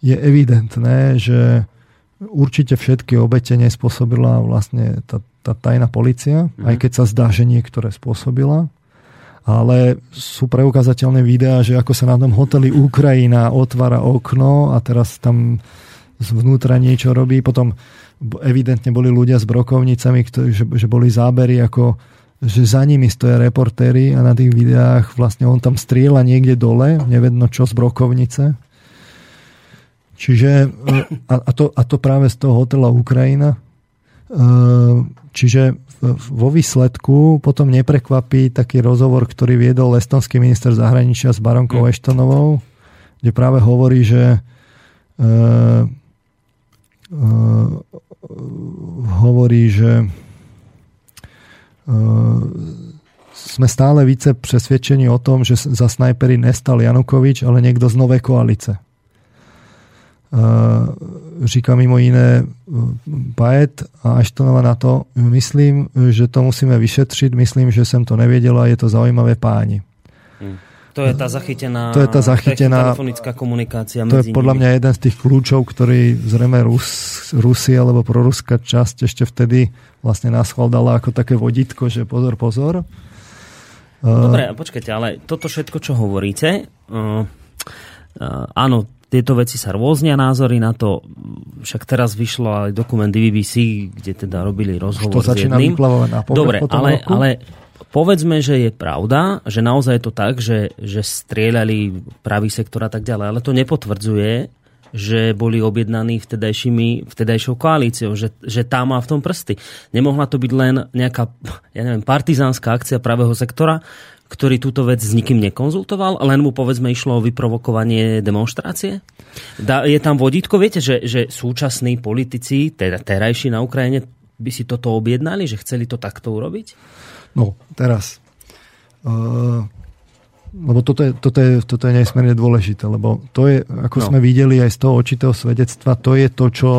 je evidentné, že Určite všetky obete nespôsobila vlastne tá, tá tajná policia, mm. aj keď sa zdá, že niektoré spôsobila. Ale sú preukázateľné videá, že ako sa na tom hoteli Ukrajina otvára okno a teraz tam zvnútra niečo robí. Potom evidentne boli ľudia s brokovnicami, ktorí, že, že boli zábery ako že za nimi stoja reportéri a na tých videách vlastne on tam strieľa niekde dole, nevedno čo z brokovnice Čiže, e, a, to, a to práve z toho hotela Ukrajina. E, čiže vo výsledku potom neprekvapí taký rozhovor, ktorý viedol estonský minister zahraničia s baronkou mm. Eštonovou, kde práve hovorí, že uh, uh, hovorí, že uh, sme stále více přesvědčení o tom, že za snajpery nestal Janukovič, ale niekto z Nové koalice říká mimo jiné Paet a Aštonova na to, myslím, že to musíme vyšetřit, myslím, že jsem to nevěděla, je to zaujímavé páni. Hmm. To je tá zachytená, to je tá zachytená telefonická komunikácia To je podľa mňa jeden z tých kľúčov, ktorý zrejme Rus, Rusi alebo proruská časť ešte vtedy vlastne nás dala ako také vodítko, že pozor, pozor. Dobre, počkajte, ale toto všetko, čo hovoríte, uh, uh, áno, tieto veci sa rôznia názory na to. Však teraz vyšlo aj dokument BBC, kde teda robili rozhovor to s jedným. Na Dobre, ale, ale povedzme, že je pravda, že naozaj je to tak, že, že strieľali pravý sektor a tak ďalej, ale to nepotvrdzuje, že boli objednaní vtedajšími, vtedajšou koalíciou, že, že tá má v tom prsty. Nemohla to byť len nejaká, ja neviem, partizánska akcia pravého sektora, ktorý túto vec s nikým nekonzultoval, len mu povedzme išlo o vyprovokovanie demonstrácie? Da, je tam vodítko, viete, že, že súčasní politici, teda terajší na Ukrajine, by si toto objednali, že chceli to takto urobiť? No, teraz. Uh, lebo toto je, toto, je, toto je nesmierne dôležité, lebo to je, ako no. sme videli aj z toho očitého svedectva, to je to, čo,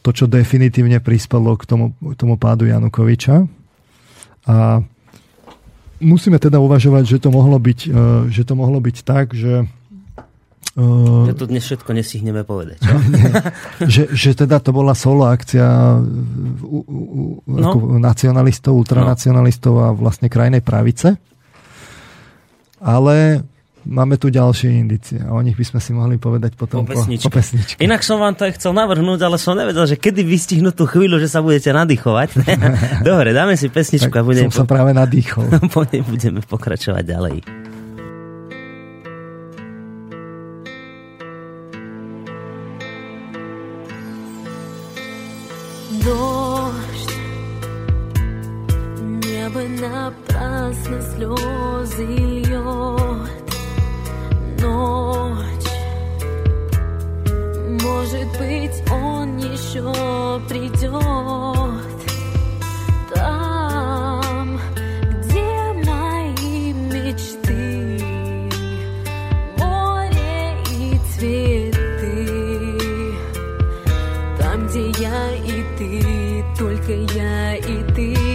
to, čo definitívne prispelo k tomu, k tomu pádu Janukoviča. A musíme teda uvažovať, že to mohlo byť, e, že to mohlo byť tak, že Uh, to dnes všetko nesihneme povedať. že, že teda to bola solo akcia u, u, no. nacionalistov, ultranacionalistov a vlastne krajnej pravice. Ale máme tu ďalšie indície a o nich by sme si mohli povedať potom po, pesničke. po, po pesničke. Inak som vám to aj chcel navrhnúť, ale som nevedel, že kedy vystihnú tú chvíľu, že sa budete nadýchovať. Dobre, dáme si pesničku tak a budeme... Som po... sa práve nadýchol. budeme pokračovať ďalej. Дождь, небо напрасно слезы льет ночь. Может быть, он еще придет Там, где мои мечты. Море и цветы. Там, где я и ты, только я и ты.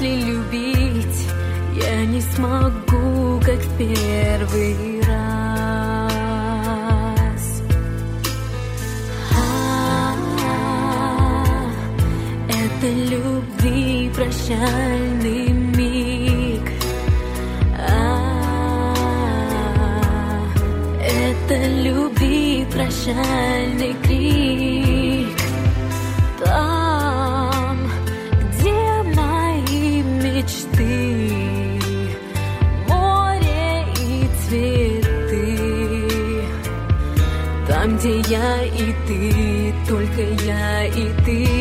Если любить я не смогу, как первый раз? А, Это любви прощальный миг. А, Это любви прощальный я и ты, только я и ты.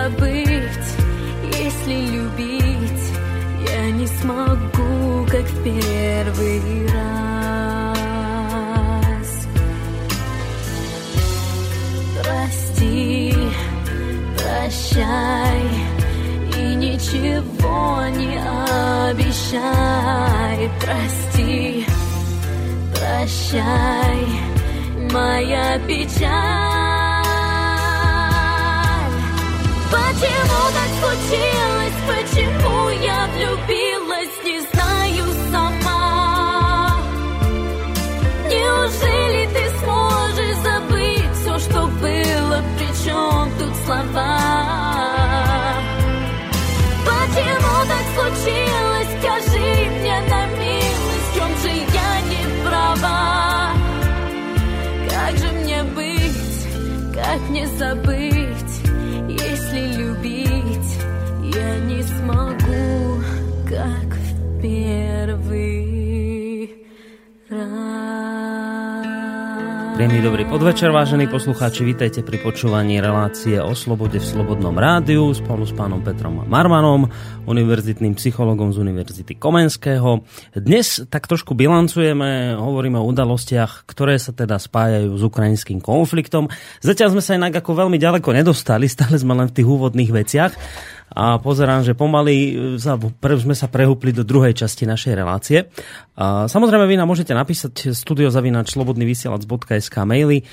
Забыть, если любить я не смогу, как в первый раз? Прости, прощай и ничего не обещай. Прости, прощай, моя печаль. Случилось? Почему я влюбилась? Не знаю сама. Неужели ты сможешь забыть все, что было? Причем тут слова? Почему так случилось? Скажи мне на милость, в чем же я не права? Как же мне быть, как мне забыть, если любить я не смогу, как в первый раз? Príjemný dobrý podvečer, vážení poslucháči, vítajte pri počúvaní relácie o slobode v Slobodnom rádiu spolu s pánom Petrom Marmanom, univerzitným psychologom z Univerzity Komenského. Dnes tak trošku bilancujeme, hovoríme o udalostiach, ktoré sa teda spájajú s ukrajinským konfliktom. Zatiaľ sme sa inak ako veľmi ďaleko nedostali, stále sme len v tých úvodných veciach a pozerám, že pomaly e, sme sa prehúpli do druhej časti našej relácie. A samozrejme, vy nám môžete napísať studiozavinačslobodnyvysielac.sk maily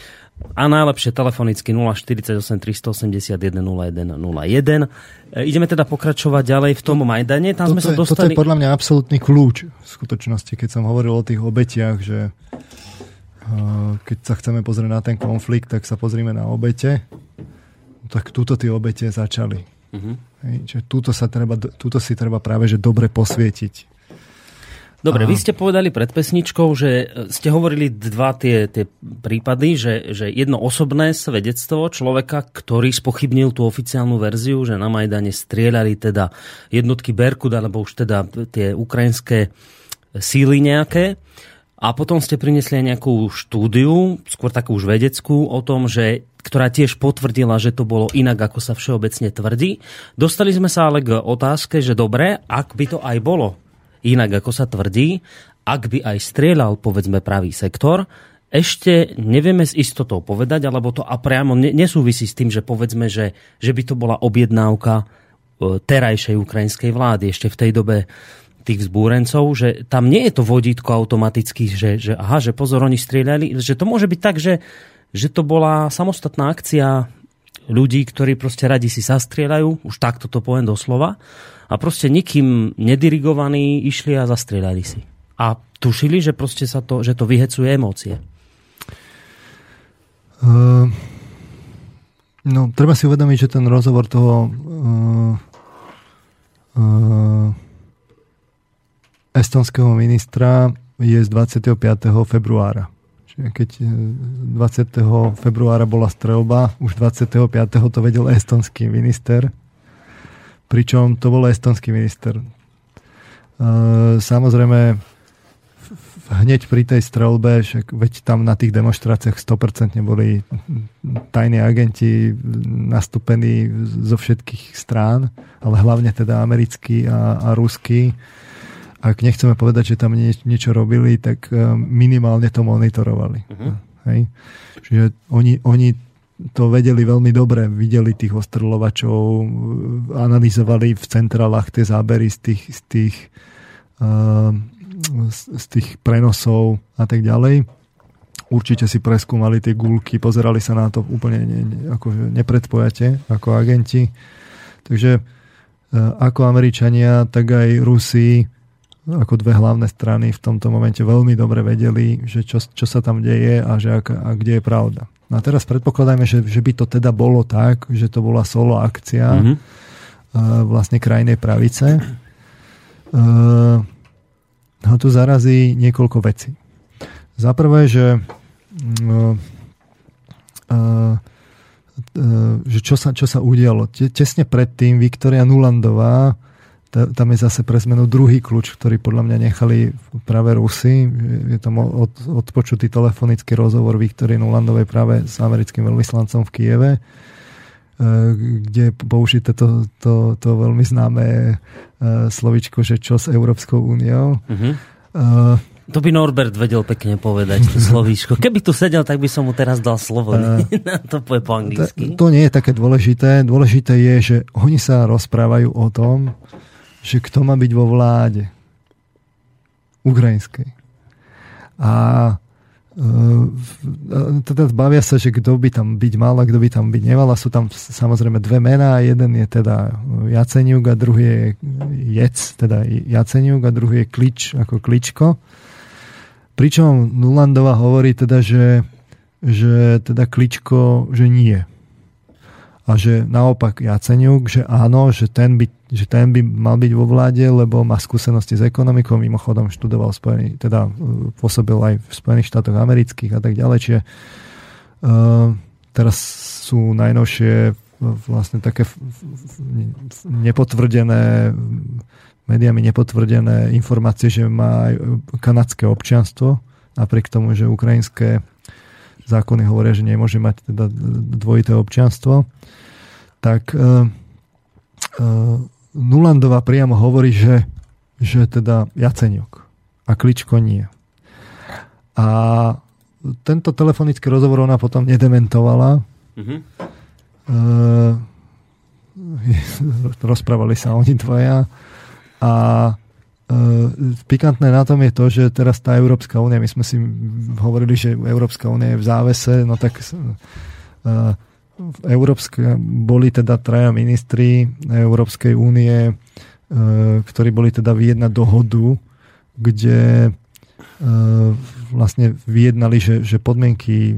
a najlepšie telefonicky 048 381 01 01. E, ideme teda pokračovať ďalej v tom Majdane. Tam Toto, sme sa je, toto dostali... je podľa mňa absolútny kľúč v skutočnosti, keď som hovoril o tých obetiach, že uh, keď sa chceme pozrieť na ten konflikt, tak sa pozrieme na obete. Tak túto tie obete začali. Mhm. Hej, že túto, sa treba, túto si treba práve že dobre posvietiť. Dobre, A- vy ste povedali pred pesničkou, že e, ste hovorili dva tie, tie prípady, že, že jedno osobné svedectvo človeka, ktorý spochybnil tú oficiálnu verziu, že na Majdane strieľali teda jednotky Berkut, alebo už teda tie ukrajinské síly nejaké. A potom ste priniesli aj nejakú štúdiu, skôr takú už vedeckú, o tom, že, ktorá tiež potvrdila, že to bolo inak, ako sa všeobecne tvrdí. Dostali sme sa ale k otázke, že dobre, ak by to aj bolo inak, ako sa tvrdí, ak by aj strieľal, povedzme, pravý sektor, ešte nevieme s istotou povedať, alebo to a priamo ne- nesúvisí s tým, že povedzme, že, že by to bola objednávka e, terajšej ukrajinskej vlády ešte v tej dobe tých vzbúrencov, že tam nie je to vodítko automaticky, že, že aha, že pozor, oni strieľali, že to môže byť tak, že, že to bola samostatná akcia ľudí, ktorí proste radi si zastrieľajú, už takto to poviem doslova, a proste nikým nedirigovaní išli a zastrieľali si. A tušili, že proste sa to, že to vyhecuje emócie. Uh, no, treba si uvedomiť, že ten rozhovor toho uh, uh, estonského ministra je z 25. februára. Keď 20. februára bola strelba, už 25. to vedel estonský minister, pričom to bol estonský minister. Samozrejme, hneď pri tej strelbe, však veď tam na tých demonstráciách 100% boli tajní agenti nastúpení zo všetkých strán, ale hlavne teda americký a, a ruský. Ak nechceme povedať, že tam nie, niečo robili, tak e, minimálne to monitorovali. Uh-huh. Hej? Čiže oni, oni to vedeli veľmi dobre, videli tých ostrlovačov, analyzovali v centrálach tie zábery z tých, z tých uh, z tých prenosov a tak ďalej. Určite si preskúmali tie gulky, pozerali sa na to úplne ne, ne, akože nepredpojate ako agenti. Takže ako Američania, tak aj Rusi ako dve hlavné strany v tomto momente veľmi dobre vedeli, že čo, čo sa tam deje a, že ak, a kde je pravda. No a teraz predpokladajme, že, že by to teda bolo tak, že to bola solo akcia mm-hmm. vlastne krajnej pravice. Uh, ho tu zarazí niekoľko vecí. Za prvé, že, uh, uh, že čo, sa, čo sa udialo. Tesne predtým Viktoria Nulandová, tam je zase pre zmenu druhý kľúč, ktorý podľa mňa nechali práve Rusy. Je tam od, odpočutý telefonický rozhovor Viktorie Nulandovej práve s americkým veľvyslancom v Kieve kde je použité to, to, to veľmi známe uh, slovičko, že čo s Európskou úniou. Uh-huh. Uh, to by Norbert vedel pekne povedať, to slovíčko. Keby tu sedel, tak by som mu teraz dal slovo. Uh, to povie po anglicky. To, to nie je také dôležité. Dôležité je, že oni sa rozprávajú o tom, že kto má byť vo vláde ukrajinskej. A Ehm, teda bavia sa, že kto by tam byť mal a kto by tam byť nemal. A sú tam samozrejme dve mená. Jeden je teda Jaceniuk a druhý je Jec, teda Jaceniuk a druhý je Klič ako Kličko. Pričom Nulandová hovorí teda, že, že teda Kličko, že nie a že naopak Jaceniuk, že áno, že ten, by, že ten by mal byť vo vláde, lebo má skúsenosti s ekonomikou, mimochodom študoval Spojený, teda e, pôsobil aj v Spojených štátoch amerických a tak ďalej, čiže uh, teraz sú najnovšie vlastne také nepotvrdené médiami nepotvrdené informácie, že má kanadské občianstvo, napriek tomu, že ukrajinské zákony hovoria, že nemôže mať teda dvojité občianstvo tak uh, uh, Nulandová priamo hovorí, že, že teda Jaceniok a Kličko nie. A tento telefonický rozhovor ona potom nedementovala. Mm-hmm. Uh, rozprávali sa oni dvaja a Uh, pikantné na tom je to, že teraz tá Európska únia, my sme si hovorili, že Európska únia je v závese, no tak uh, Európske, boli teda traja ministri Európskej únie, e, ktorí boli teda vyjednať dohodu, kde e, vlastne vyjednali, že, že podmienky e,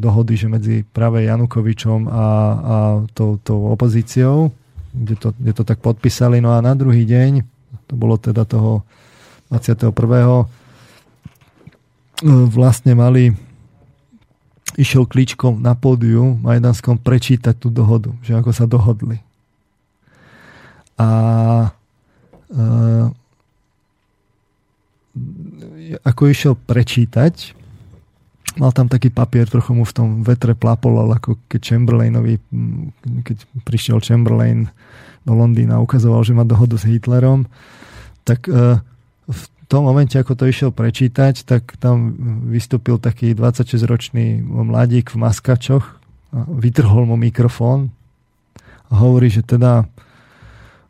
dohody, že medzi práve Janukovičom a, a tou, tou opozíciou, kde to, kde to tak podpísali. No a na druhý deň, to bolo teda toho 21. vlastne mali išiel kličkom na pódiu Majdanskom prečítať tú dohodu, že ako sa dohodli. A uh, ako išiel prečítať, mal tam taký papier, trochu mu v tom vetre plapolal, ako keď Chamberlainovi, keď prišiel Chamberlain do Londýna a ukazoval, že má dohodu s Hitlerom, tak uh, v tom momente, ako to išiel prečítať, tak tam vystúpil taký 26-ročný mladík v maskačoch a vytrhol mu mikrofón a hovorí, že teda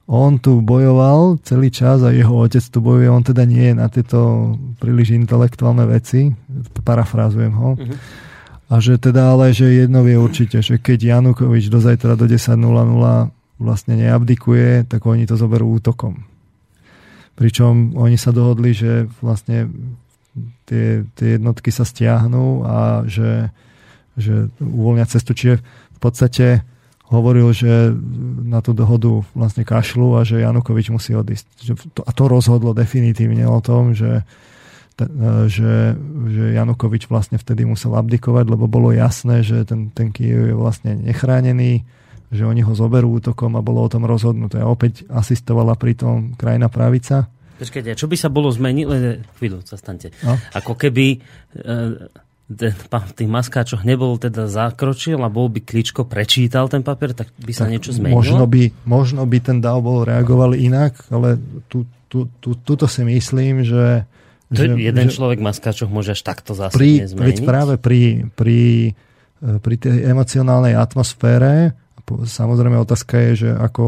on tu bojoval celý čas a jeho otec tu bojuje, on teda nie je na tieto príliš intelektuálne veci, parafrázujem ho. Uh-huh. A že teda ale, že jedno vie určite, že keď Janukovič do zajtra do 10.00 vlastne neabdikuje, tak oni to zoberú útokom. Pričom oni sa dohodli, že vlastne tie, tie jednotky sa stiahnu a že, že uvoľnia cestu. Čiže v podstate hovoril, že na tú dohodu vlastne kašlu a že Janukovič musí odísť. A to rozhodlo definitívne o tom, že E, že, že Janukovič vlastne vtedy musel abdikovať, lebo bolo jasné, že ten, ten Kiev je vlastne nechránený, že oni ho zoberú útokom a bolo o tom rozhodnuté. A opäť asistovala pri tom krajná pravica. Počkajte, čo by sa bolo zmenilo? Chvíľu, zastante. No? Ako keby e, ten tých maskáčoch nebol teda zakročil a bol by Kličko prečítal ten papier, tak by sa tak niečo zmenilo? Možno by, možno by ten DAO bol reagoval inak, ale tu, tu, tu, tuto si myslím, že to že, jeden že človek maskáčoch môže až takto zásadne pri, zmeniť? práve pri, pri, e, pri tej emocionálnej atmosfére, samozrejme otázka je, že ako,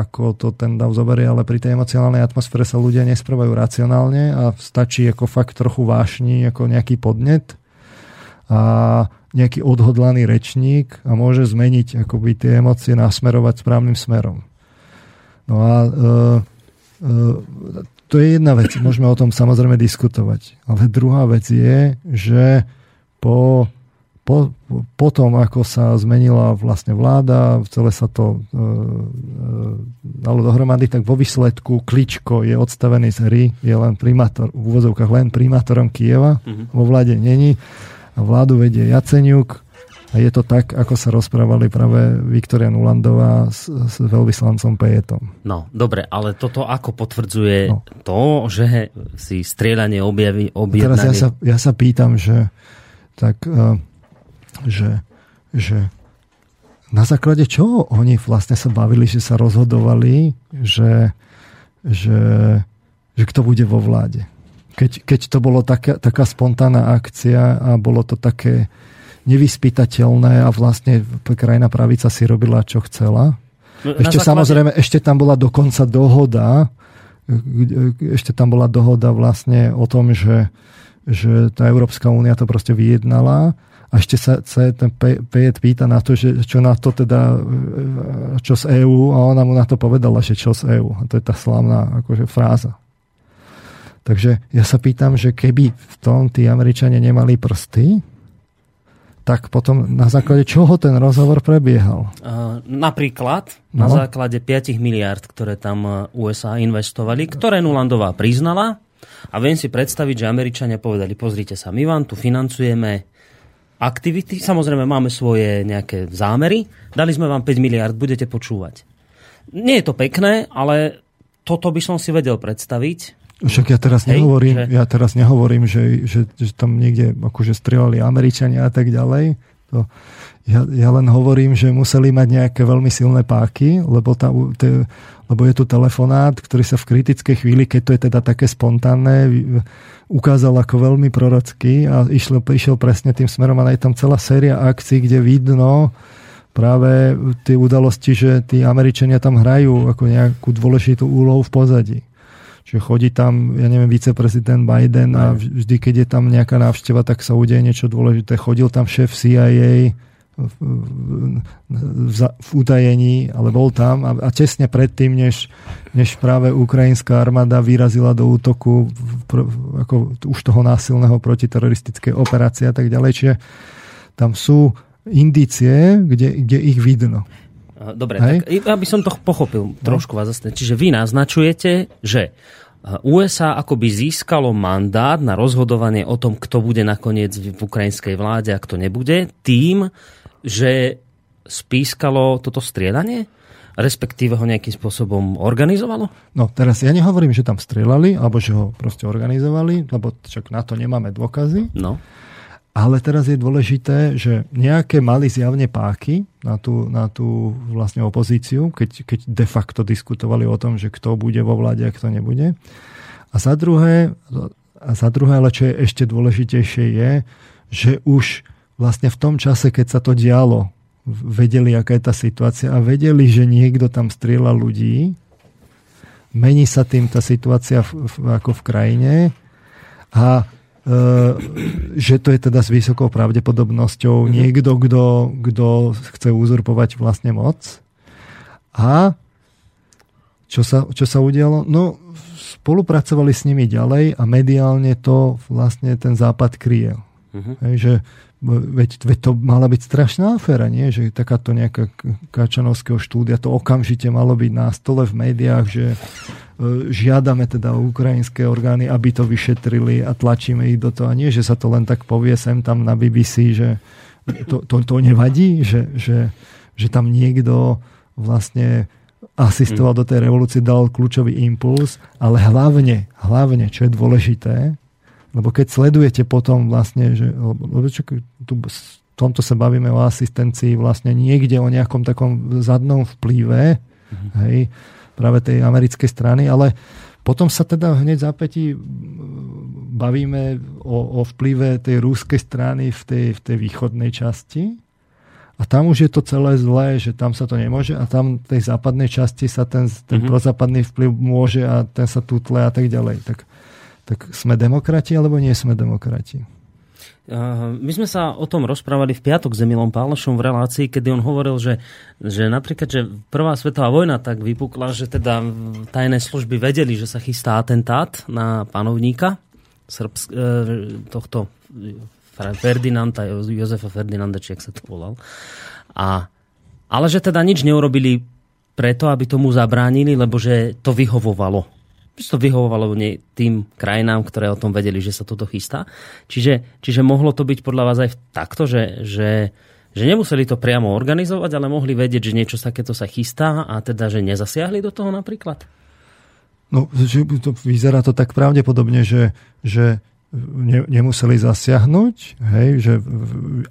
ako to ten dav zoberie, ale pri tej emocionálnej atmosfére sa ľudia nesprávajú racionálne a stačí ako fakt trochu vášni, ako nejaký podnet a nejaký odhodlaný rečník a môže zmeniť akoby tie emócie nasmerovať správnym smerom. No a e, e, to je jedna vec, môžeme o tom samozrejme diskutovať. Ale druhá vec je, že po, po, po tom, ako sa zmenila vlastne vláda, celé sa to e, e, dalo dohromady, tak vo výsledku Kličko je odstavený z hry, je len primátor, v úvozovkách len primátorom Kieva, mm-hmm. vo vláde není. A vládu vedie Jaceniuk, a je to tak, ako sa rozprávali práve Viktoria Nulandová s, s veľvyslancom Pejetom. No, dobre, ale toto ako potvrdzuje no. to, že si strieľanie objaví, objednali... Teraz ja sa, ja sa pýtam, že tak, uh, že, že na základe čoho oni vlastne sa bavili, že sa rozhodovali, že, že, že kto bude vo vláde. Keď, keď to bolo taká, taká spontánna akcia a bolo to také nevyspytateľné a vlastne krajná pravica si robila, čo chcela. No, ešte základe... samozrejme, ešte tam bola dokonca dohoda, ešte tam bola dohoda vlastne o tom, že, že tá Európska únia to proste vyjednala a ešte sa, sa ten Pejet pýta na to, že čo na to teda, čo z EÚ a ona mu na to povedala, že čo z EÚ. A to je tá slávna akože fráza. Takže ja sa pýtam, že keby v tom tí Američania nemali prsty, tak potom na základe čoho ten rozhovor prebiehal? Napríklad no. na základe 5 miliard, ktoré tam uh, USA investovali, ktoré Nulandová priznala a viem si predstaviť, že Američania povedali, pozrite sa, my vám tu financujeme aktivity, samozrejme máme svoje nejaké zámery, dali sme vám 5 miliard, budete počúvať. Nie je to pekné, ale toto by som si vedel predstaviť, však ja teraz Hej, nehovorím, že... ja teraz nehovorím, že, že, že tam niekde akože strieľali Američania a tak ďalej. To, ja, ja len hovorím, že museli mať nejaké veľmi silné páky, lebo, tá, te, lebo je tu telefonát, ktorý sa v kritickej chvíli, keď to je teda také spontánne, ukázal ako veľmi prorocký a išiel, išiel presne tým smerom a je tam celá séria akcií, kde vidno práve tie udalosti, že tí Američania tam hrajú ako nejakú dôležitú úlohu v pozadí. Čiže chodí tam, ja neviem, viceprezident Biden a vždy, keď je tam nejaká návšteva, tak sa udeje niečo dôležité. Chodil tam šéf CIA v, v, v utajení, ale bol tam a, a tesne predtým, než, než práve ukrajinská armáda vyrazila do útoku pr, ako už toho násilného protiteroristické operácie a tak ďalej. Čiže tam sú indície, kde, kde ich vidno. Dobre, Hej? tak aby som to pochopil trošku vás zase. Čiže vy naznačujete, že USA akoby získalo mandát na rozhodovanie o tom, kto bude nakoniec v ukrajinskej vláde a kto nebude, tým, že spískalo toto striedanie? respektíve ho nejakým spôsobom organizovalo? No teraz ja nehovorím, že tam strieľali, alebo že ho proste organizovali, lebo však na to nemáme dôkazy. No. Ale teraz je dôležité, že nejaké mali zjavne páky na tú, na tú vlastne opozíciu, keď, keď de facto diskutovali o tom, že kto bude vo vláde a kto nebude. A za druhé, a za druhé, ale čo je ešte dôležitejšie je, že už vlastne v tom čase, keď sa to dialo, vedeli, aká je tá situácia a vedeli, že niekto tam strieľa ľudí, mení sa tým tá situácia v, v, ako v krajine a že to je teda s vysokou pravdepodobnosťou mm-hmm. niekto, kto, kto chce uzurpovať vlastne moc. A čo sa, čo sa udialo? No, spolupracovali s nimi ďalej a mediálne to vlastne ten západ kryje. Uh-huh. Hej, že veď, veď to mala byť strašná aféra, nie? Že takáto nejaká Kačanovského štúdia, to okamžite malo byť na stole v médiách, že e, žiadame teda ukrajinské orgány, aby to vyšetrili a tlačíme ich do toho. A nie, že sa to len tak povie sem tam na BBC, že to, to, to nevadí, že, že, že tam niekto vlastne asistoval do tej revolúcie, dal kľúčový impuls, ale hlavne, hlavne, čo je dôležité, lebo keď sledujete potom vlastne, že lebo čo, tu, v tomto sa bavíme o asistencii vlastne niekde o nejakom takom zadnom vplyve, mm-hmm. hej, práve tej americkej strany, ale potom sa teda hneď zápätí bavíme o, o vplyve tej rúskej strany v tej, v tej východnej časti. A tam už je to celé zlé, že tam sa to nemôže a tam v tej západnej časti sa ten, ten mm-hmm. prozápadný vplyv môže a ten sa tutle a tak ďalej. Tak tak sme demokrati alebo nie sme demokrati? My sme sa o tom rozprávali v piatok s Emilom Pálnošom v relácii, kedy on hovoril, že, že napríklad, že prvá svetová vojna tak vypukla, že teda tajné služby vedeli, že sa chystá atentát na panovníka Srbsk, e, tohto Ferdinanda, Jozefa Ferdinanda, či sa to volal. A, ale že teda nič neurobili preto, aby tomu zabránili, lebo že to vyhovovalo to vyhovovalo tým krajinám, ktoré o tom vedeli, že sa toto chystá. Čiže, čiže mohlo to byť podľa vás aj takto, že, že, že nemuseli to priamo organizovať, ale mohli vedieť, že niečo takéto sa chystá a teda, že nezasiahli do toho napríklad? No, že to, vyzerá to tak pravdepodobne, že, že ne, nemuseli zasiahnuť, hej, že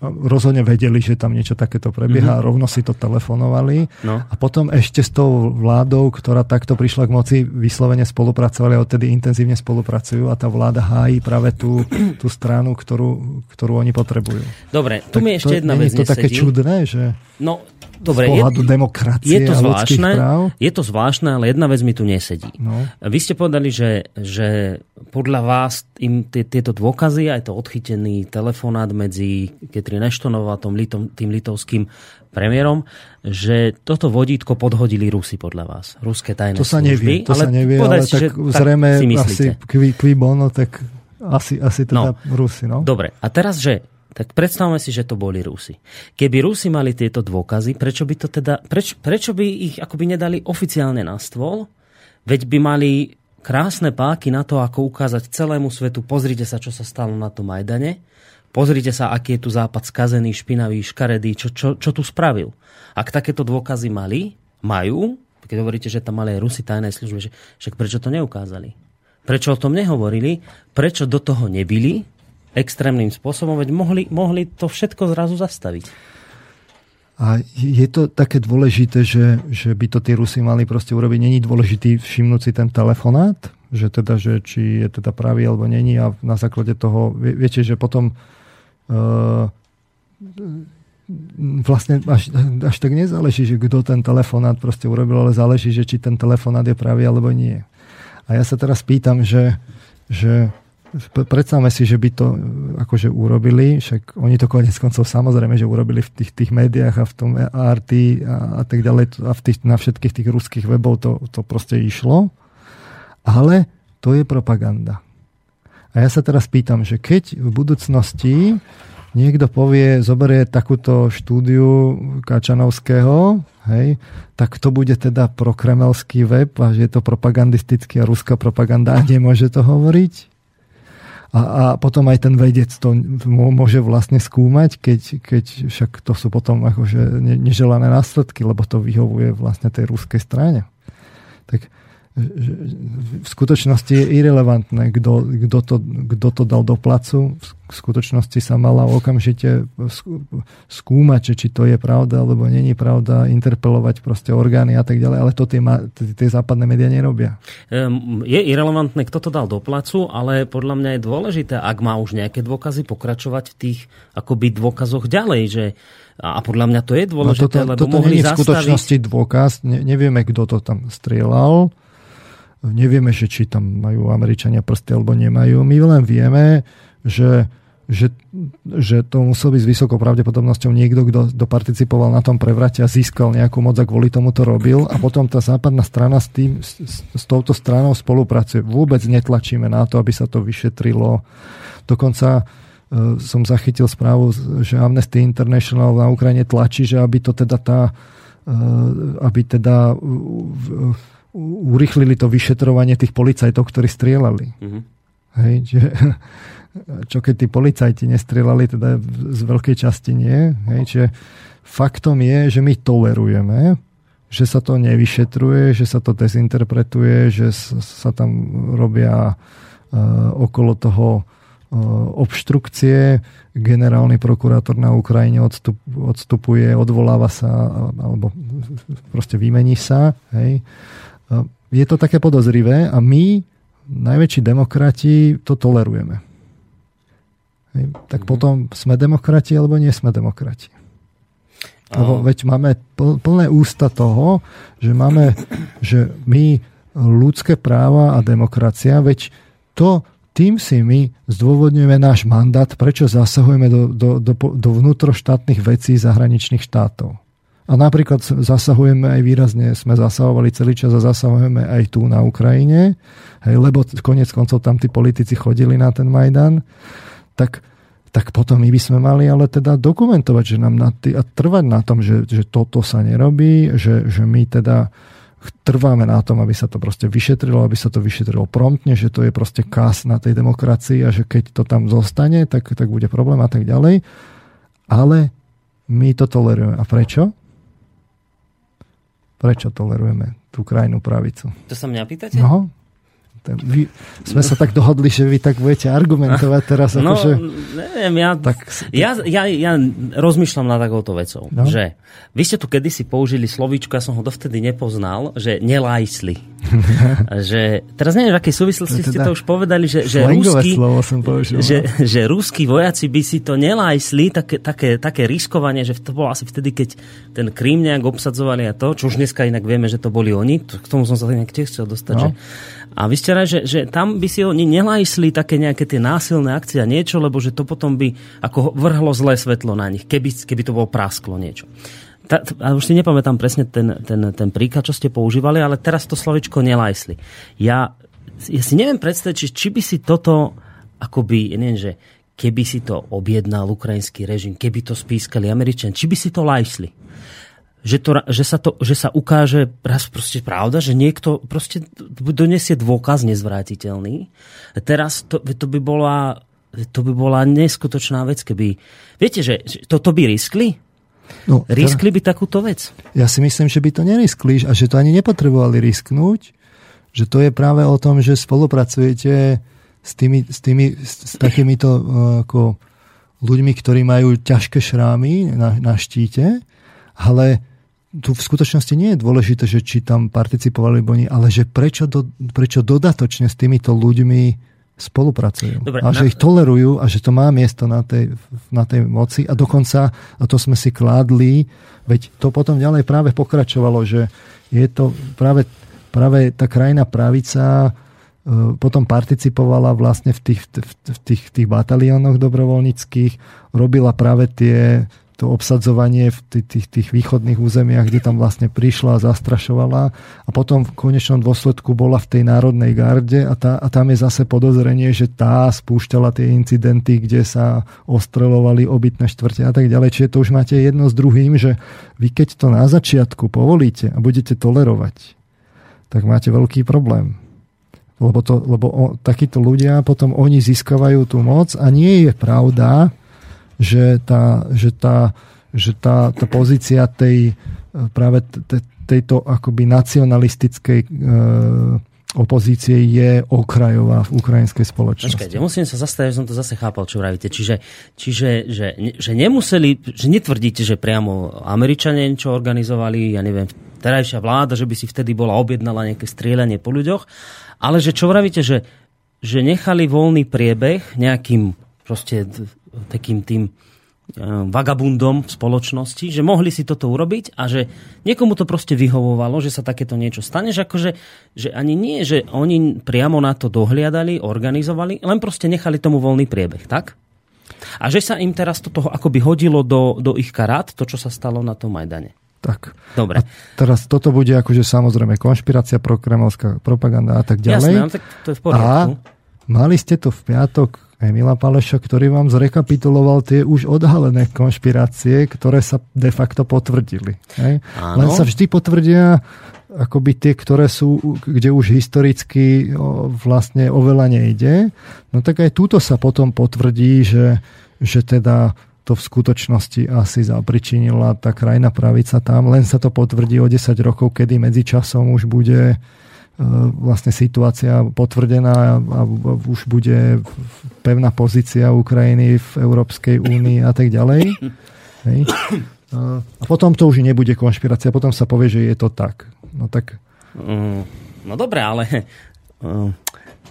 rozhodne vedeli, že tam niečo takéto prebieha, mm-hmm. rovno si to telefonovali no. a potom ešte s tou vládou, ktorá takto prišla k moci, vyslovene spolupracovali a odtedy intenzívne spolupracujú a tá vláda hájí práve tú, tú stranu, ktorú, ktorú oni potrebujú. Dobre, tu tak mi ešte to, jedna vec Je to nesedí. také čudné, že... No, Dobre, z pohľadu je, demokracie je to a zvláštne, práv? Je to zvláštne, ale jedna vec mi tu nesedí. No. Vy ste povedali, že, že podľa vás im tieto dôkazy, aj to odchytený telefonát medzi Ketrin Eštonovou a tom tým litovským premiérom, že toto vodítko podhodili Rusy podľa vás. Ruské tajné To sa služby, nevie, to ale sa nevie, ale tak zrejme asi kví, kví bono, tak asi, asi teda no. Rusy. No? Dobre, a teraz, že tak predstavme si, že to boli Rusi. Keby Rusi mali tieto dôkazy, prečo by to teda, preč, prečo by ich akoby nedali oficiálne na stôl? Veď by mali krásne páky na to, ako ukázať celému svetu, pozrite sa, čo sa stalo na tom Majdane, pozrite sa, aký je tu západ skazený, špinavý, škaredý, čo, čo, čo tu spravil. Ak takéto dôkazy mali, majú, keď hovoríte, že tam mali aj Rusi tajné služby, že však prečo to neukázali? Prečo o tom nehovorili? Prečo do toho nebili? Extrémnym spôsobom, veď mohli, mohli to všetko zrazu zastaviť. A je to také dôležité, že, že by to tí Rusi mali proste urobiť. Není dôležitý všimnúť si ten telefonát, že teda, že či je teda pravý alebo není a na základe toho, viete, že potom uh, vlastne až, až tak nezáleží, že kto ten telefonát proste urobil, ale záleží, že či ten telefonát je pravý alebo nie. A ja sa teraz pýtam, že, že predstavme si, že by to e, akože urobili, však oni to konec koncov samozrejme, že urobili v tých, tých médiách a v tom RT a, a tak ďalej a v tých, na všetkých tých ruských webov to, to proste išlo, ale to je propaganda. A ja sa teraz pýtam, že keď v budúcnosti niekto povie, zoberie takúto štúdiu Kačanovského, hej, tak to bude teda prokremelský web a že je to propagandistický a ruská propaganda a nemôže to hovoriť? A, a potom aj ten vedec to môže vlastne skúmať, keď, keď však to sú potom akože neželané následky, lebo to vyhovuje vlastne tej ruskej strane. Tak v skutočnosti je irrelevantné, kto, kto, to, kto to dal do placu. V skutočnosti sa mala okamžite skúmať, či to je pravda, alebo není pravda, interpelovať proste orgány a tak ďalej, ale to tie, tie západné médiá nerobia. Je irrelevantné, kto to dal do placu, ale podľa mňa je dôležité, ak má už nejaké dôkazy, pokračovať v tých akoby dôkazoch ďalej, že a podľa mňa to je no dôležité, no toto, lebo toto mohli nie je v skutočnosti dôkaz, ne, nevieme, kto to tam strieľal, Nevieme, že či tam majú Američania prsty alebo nemajú. My len vieme, že že, že to musel byť s vysokou pravdepodobnosťou niekto, kto, participoval na tom prevrate a získal nejakú moc a kvôli tomu to robil a potom tá západná strana s, tým, s, s touto stranou spolupracuje. Vôbec netlačíme na to, aby sa to vyšetrilo. Dokonca e, som zachytil správu, že Amnesty International na Ukrajine tlačí, že aby to teda tá e, aby teda urychlili to vyšetrovanie tých policajtov, ktorí strieľali. Mm-hmm. Hej, že, čo keď tí policajti nestrelali, teda z veľkej časti nie. Hej, čiže faktom je, že my tolerujeme, že sa to nevyšetruje, že sa to dezinterpretuje, že sa tam robia uh, okolo toho uh, obštrukcie. Generálny prokurátor na Ukrajine odstup, odstupuje, odvoláva sa alebo proste vymení sa. Hej. Uh, je to také podozrivé a my, najväčší demokrati, to tolerujeme. Tak mm-hmm. potom sme demokrati alebo nie sme demokrati. Lebo veď máme plné ústa toho, že máme, že my ľudské práva a demokracia, veď to tým si my zdôvodňujeme náš mandát, prečo zasahujeme do, do, do, do vnútroštátnych vecí zahraničných štátov. A napríklad zasahujeme aj výrazne, sme zasahovali celý čas a zasahujeme aj tu na Ukrajine, hej, lebo konec koncov tam tí politici chodili na ten Majdan tak, tak potom my by sme mali ale teda dokumentovať, že nám na tý, a trvať na tom, že, že toto sa nerobí, že, že my teda trváme na tom, aby sa to proste vyšetrilo, aby sa to vyšetrilo promptne, že to je proste kas na tej demokracii a že keď to tam zostane, tak, tak bude problém a tak ďalej. Ale my to tolerujeme. A prečo? Prečo tolerujeme tú krajnú pravicu? To sa mňa pýtate? No, vy, sme sa tak dohodli, že vy tak budete argumentovať teraz. No, akože, neviem, ja, tak, ja, ja, ja rozmýšľam na takouto vecou, no? že vy ste tu kedysi použili slovíčko, ja som ho dovtedy nepoznal, že nelajsli. že, teraz neviem, v akej súvislosti teda ste to už povedali, že, že, rúsky, že, no. že rúskí vojaci by si to nelajsli, také, také, také riskovanie, že to bolo asi vtedy, keď ten Krím nejak obsadzovali a to, čo už dneska inak vieme, že to boli oni, k tomu som sa nejak tiež chcel dostať, no. že a vy ste rád, že, že tam by si oni nelajsli také nejaké tie násilné akcie a niečo, lebo že to potom by ako vrhlo zlé svetlo na nich, keby, keby to bolo prasklo niečo. Ta, a už si nepamätám presne ten, ten, ten príklad, čo ste používali, ale teraz to slovičko nelajsli. Ja, ja si neviem predstaviť, či, či by si toto akoby, neviem, že keby si to objednal ukrajinský režim, keby to spískali Američania, či by si to lajsli že, to, že, sa to, že sa ukáže raz proste pravda, že niekto proste donesie dôkaz nezvrátiteľný. Teraz to, to by bola to by bola neskutočná vec, keby... Viete, že toto by riskli? No, riskli by takúto vec? Ja si myslím, že by to neriskli a že to ani nepotrebovali risknúť. Že to je práve o tom, že spolupracujete s, tými, s, tými, s takýmito uh, ako ľuďmi, ktorí majú ťažké šrámy na, na štíte, ale tu v skutočnosti nie je dôležité, že či tam participovali oni, ale že prečo, do, prečo dodatočne s týmito ľuďmi spolupracujú. Dobre, a že na... ich tolerujú a že to má miesto na tej, na tej moci a dokonca, a to sme si kládli, veď to potom ďalej práve pokračovalo, že je to práve, práve tá krajina pravica e, potom participovala vlastne v tých, v tých, v tých bataliónoch dobrovoľníckých, robila práve tie to obsadzovanie v tých, tých, tých východných územiach, kde tam vlastne prišla a zastrašovala a potom v konečnom dôsledku bola v tej národnej garde a, tá, a tam je zase podozrenie, že tá spúšťala tie incidenty, kde sa ostrelovali obytné štvrte a tak ďalej. Čiže to už máte jedno s druhým, že vy keď to na začiatku povolíte a budete tolerovať, tak máte veľký problém. Lebo, to, lebo o, takíto ľudia potom oni získavajú tú moc a nie je pravda, že tá, že tá, že tá, tá pozícia tej práve tejto akoby nacionalistickej e, opozície je okrajová v ukrajinskej spoločnosti. Počkajte, musím sa zastaviť, že som to zase chápal, čo vravíte. Čiže, čiže že, že nemuseli, že netvrdíte, že priamo Američania niečo organizovali, ja neviem, terajšia vláda, že by si vtedy bola objednala nejaké strieľanie po ľuďoch, ale že čo vravíte, že, že nechali voľný priebeh nejakým proste takým tým vagabundom v spoločnosti, že mohli si toto urobiť a že niekomu to proste vyhovovalo, že sa takéto niečo stane, že akože, že ani nie, že oni priamo na to dohliadali, organizovali, len proste nechali tomu voľný priebeh, tak? A že sa im teraz to toho akoby hodilo do, do ich karát, to, čo sa stalo na tom Majdane. Tak. Dobre. A teraz toto bude akože samozrejme konšpirácia, prokremelská propaganda a tak ďalej. Jasné, tak to je v poriadku. A mali ste to v piatok Emila Paleša, ktorý vám zrekapituloval tie už odhalené konšpirácie, ktoré sa de facto potvrdili. Hej? Len sa vždy potvrdia akoby tie, ktoré sú, kde už historicky vlastne oveľa nejde. No tak aj túto sa potom potvrdí, že, že teda to v skutočnosti asi zapričinila tá krajná pravica tam. Len sa to potvrdí o 10 rokov, kedy medzičasom už bude vlastne situácia potvrdená a už bude pevná pozícia Ukrajiny v Európskej únii a tak ďalej. Hej. A potom to už nebude konšpirácia, potom sa povie, že je to tak. No tak... Mm, no dobre, ale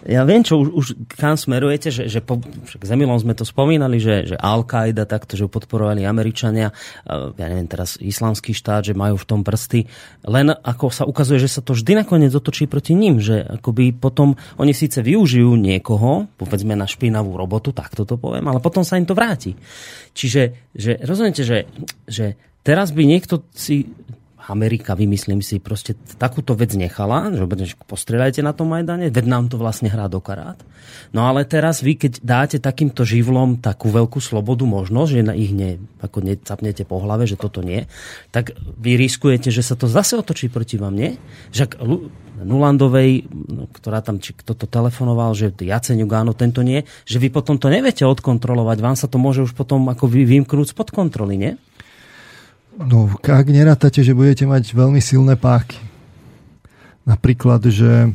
ja viem, čo už, už kam smerujete, že, že po, však Zemilom sme to spomínali, že, že Al-Qaida takto, že podporovali Američania, ja neviem teraz islamský štát, že majú v tom prsty, len ako sa ukazuje, že sa to vždy nakoniec otočí proti ním, že akoby potom oni síce využijú niekoho, povedzme na špinavú robotu, tak to poviem, ale potom sa im to vráti. Čiže, že rozumiete, že, že teraz by niekto si Amerika, vymyslím si, proste takúto vec nechala, že postrieľajte na tom Majdane, veď nám to vlastne hrá do karát. No ale teraz vy, keď dáte takýmto živlom takú veľkú slobodu, možnosť, že na ich ne, ako necapnete po hlave, že toto nie, tak vy riskujete, že sa to zase otočí proti vám, nie? Že Nulandovej, no, ktorá tam, či kto to telefonoval, že Jaceňuk áno, tento nie, že vy potom to neviete odkontrolovať, vám sa to môže už potom ako vy vymknúť spod kontroly, nie? No, ak nerátate, že budete mať veľmi silné páky. Napríklad, že e,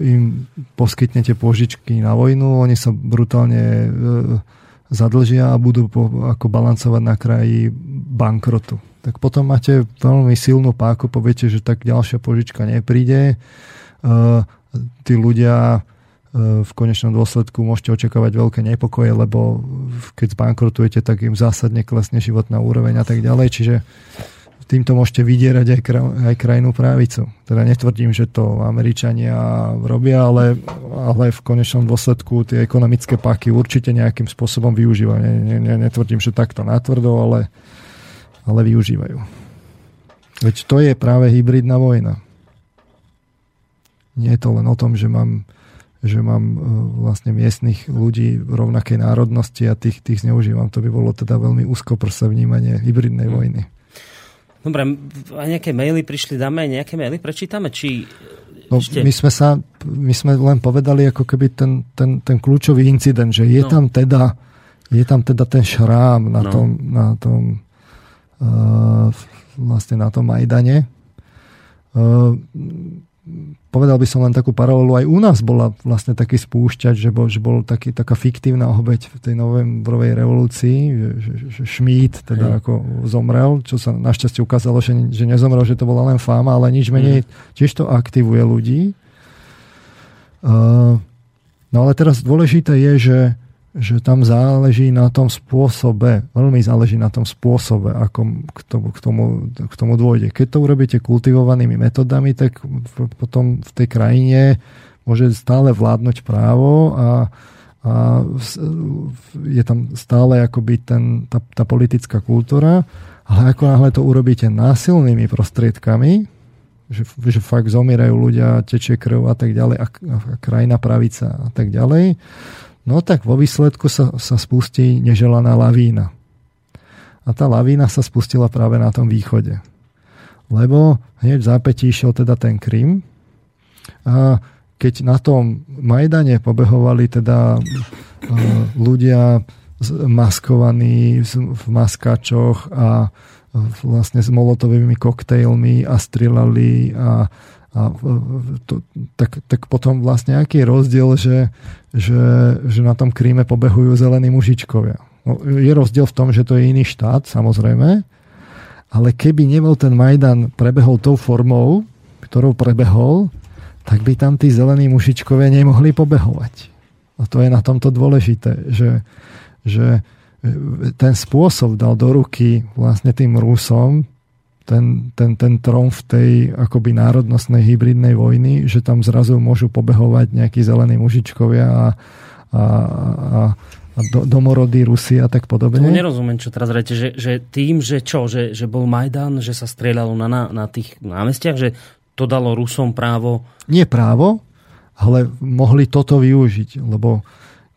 im poskytnete požičky na vojnu, oni sa brutálne e, zadlžia a budú po, ako balancovať na kraji bankrotu. Tak potom máte veľmi silnú páku, poviete, že tak ďalšia požička nepríde. E, tí ľudia v konečnom dôsledku môžete očakávať veľké nepokoje, lebo keď zbankrotujete, tak im zásadne klesne životná úroveň a tak ďalej. Čiže týmto môžete vydierať aj, kraj, aj krajnú právicu. Teda netvrdím, že to Američania robia, ale, ale v konečnom dôsledku tie ekonomické páky určite nejakým spôsobom využívajú. Ne, ne, netvrdím, že takto natvrdo, ale, ale využívajú. Veď to je práve hybridná vojna. Nie je to len o tom, že mám že mám e, vlastne miestnych ľudí rovnakej národnosti a tých, tých zneužívam. To by bolo teda veľmi úzkoprse vnímanie hybridnej hmm. vojny. Dobre, a nejaké maily prišli, dáme nejaké maily, prečítame, či No, ešte... my, sme sa, my sme len povedali ako keby ten, ten, ten kľúčový incident, že je, no. tam teda, je tam teda ten šrám na no. tom, na tom uh, vlastne na tom Majdane. Uh, povedal by som len takú paralelu, aj u nás bola vlastne taký spúšťač, že bol, že bol taký, taká fiktívna obeď v tej novembrovej revolúcii, že, že, že Šmít teda Hej. ako zomrel, čo sa našťastie ukázalo, že, že nezomrel, že to bola len fáma, ale nič menej, mm. tiež to aktivuje ľudí. Uh, no ale teraz dôležité je, že že tam záleží na tom spôsobe, veľmi záleží na tom spôsobe, ako k tomu, k tomu, k tomu dôjde. Keď to urobíte kultivovanými metodami, tak potom v tej krajine môže stále vládnuť právo a, a je tam stále akoby ten, tá, tá politická kultúra, ale ako náhle to urobíte násilnými prostriedkami, že, že fakt zomierajú ľudia, tečie krv a tak ďalej a, a krajina pravica a tak ďalej, No tak vo výsledku sa, sa spustí neželaná lavína. A tá lavína sa spustila práve na tom východe. Lebo hneď v išiel teda ten Krym a keď na tom Majdane pobehovali teda uh, ľudia maskovaní v maskačoch a vlastne s molotovými koktejlmi a strieľali a a to, tak, tak potom vlastne aký je rozdiel, že, že, že na tom Kríme pobehujú zelení mužičkovia. No, je rozdiel v tom, že to je iný štát, samozrejme, ale keby nebol ten Majdan prebehol tou formou, ktorou prebehol, tak by tam tí zelení mužičkovia nemohli pobehovať. A to je na tomto dôležité, že, že ten spôsob dal do ruky vlastne tým Rusom ten, ten, ten trón v tej akoby národnostnej hybridnej vojny, že tam zrazu môžu pobehovať nejakí zelení mužičkovia a, a, a, a do, domorodí Rusy a tak podobne. To nerozumiem, čo teraz rejte, že, že tým, že čo, že, že bol Majdan, že sa strieľalo na, na, na tých námestiach, že to dalo Rusom právo... Nie právo, ale mohli toto využiť, lebo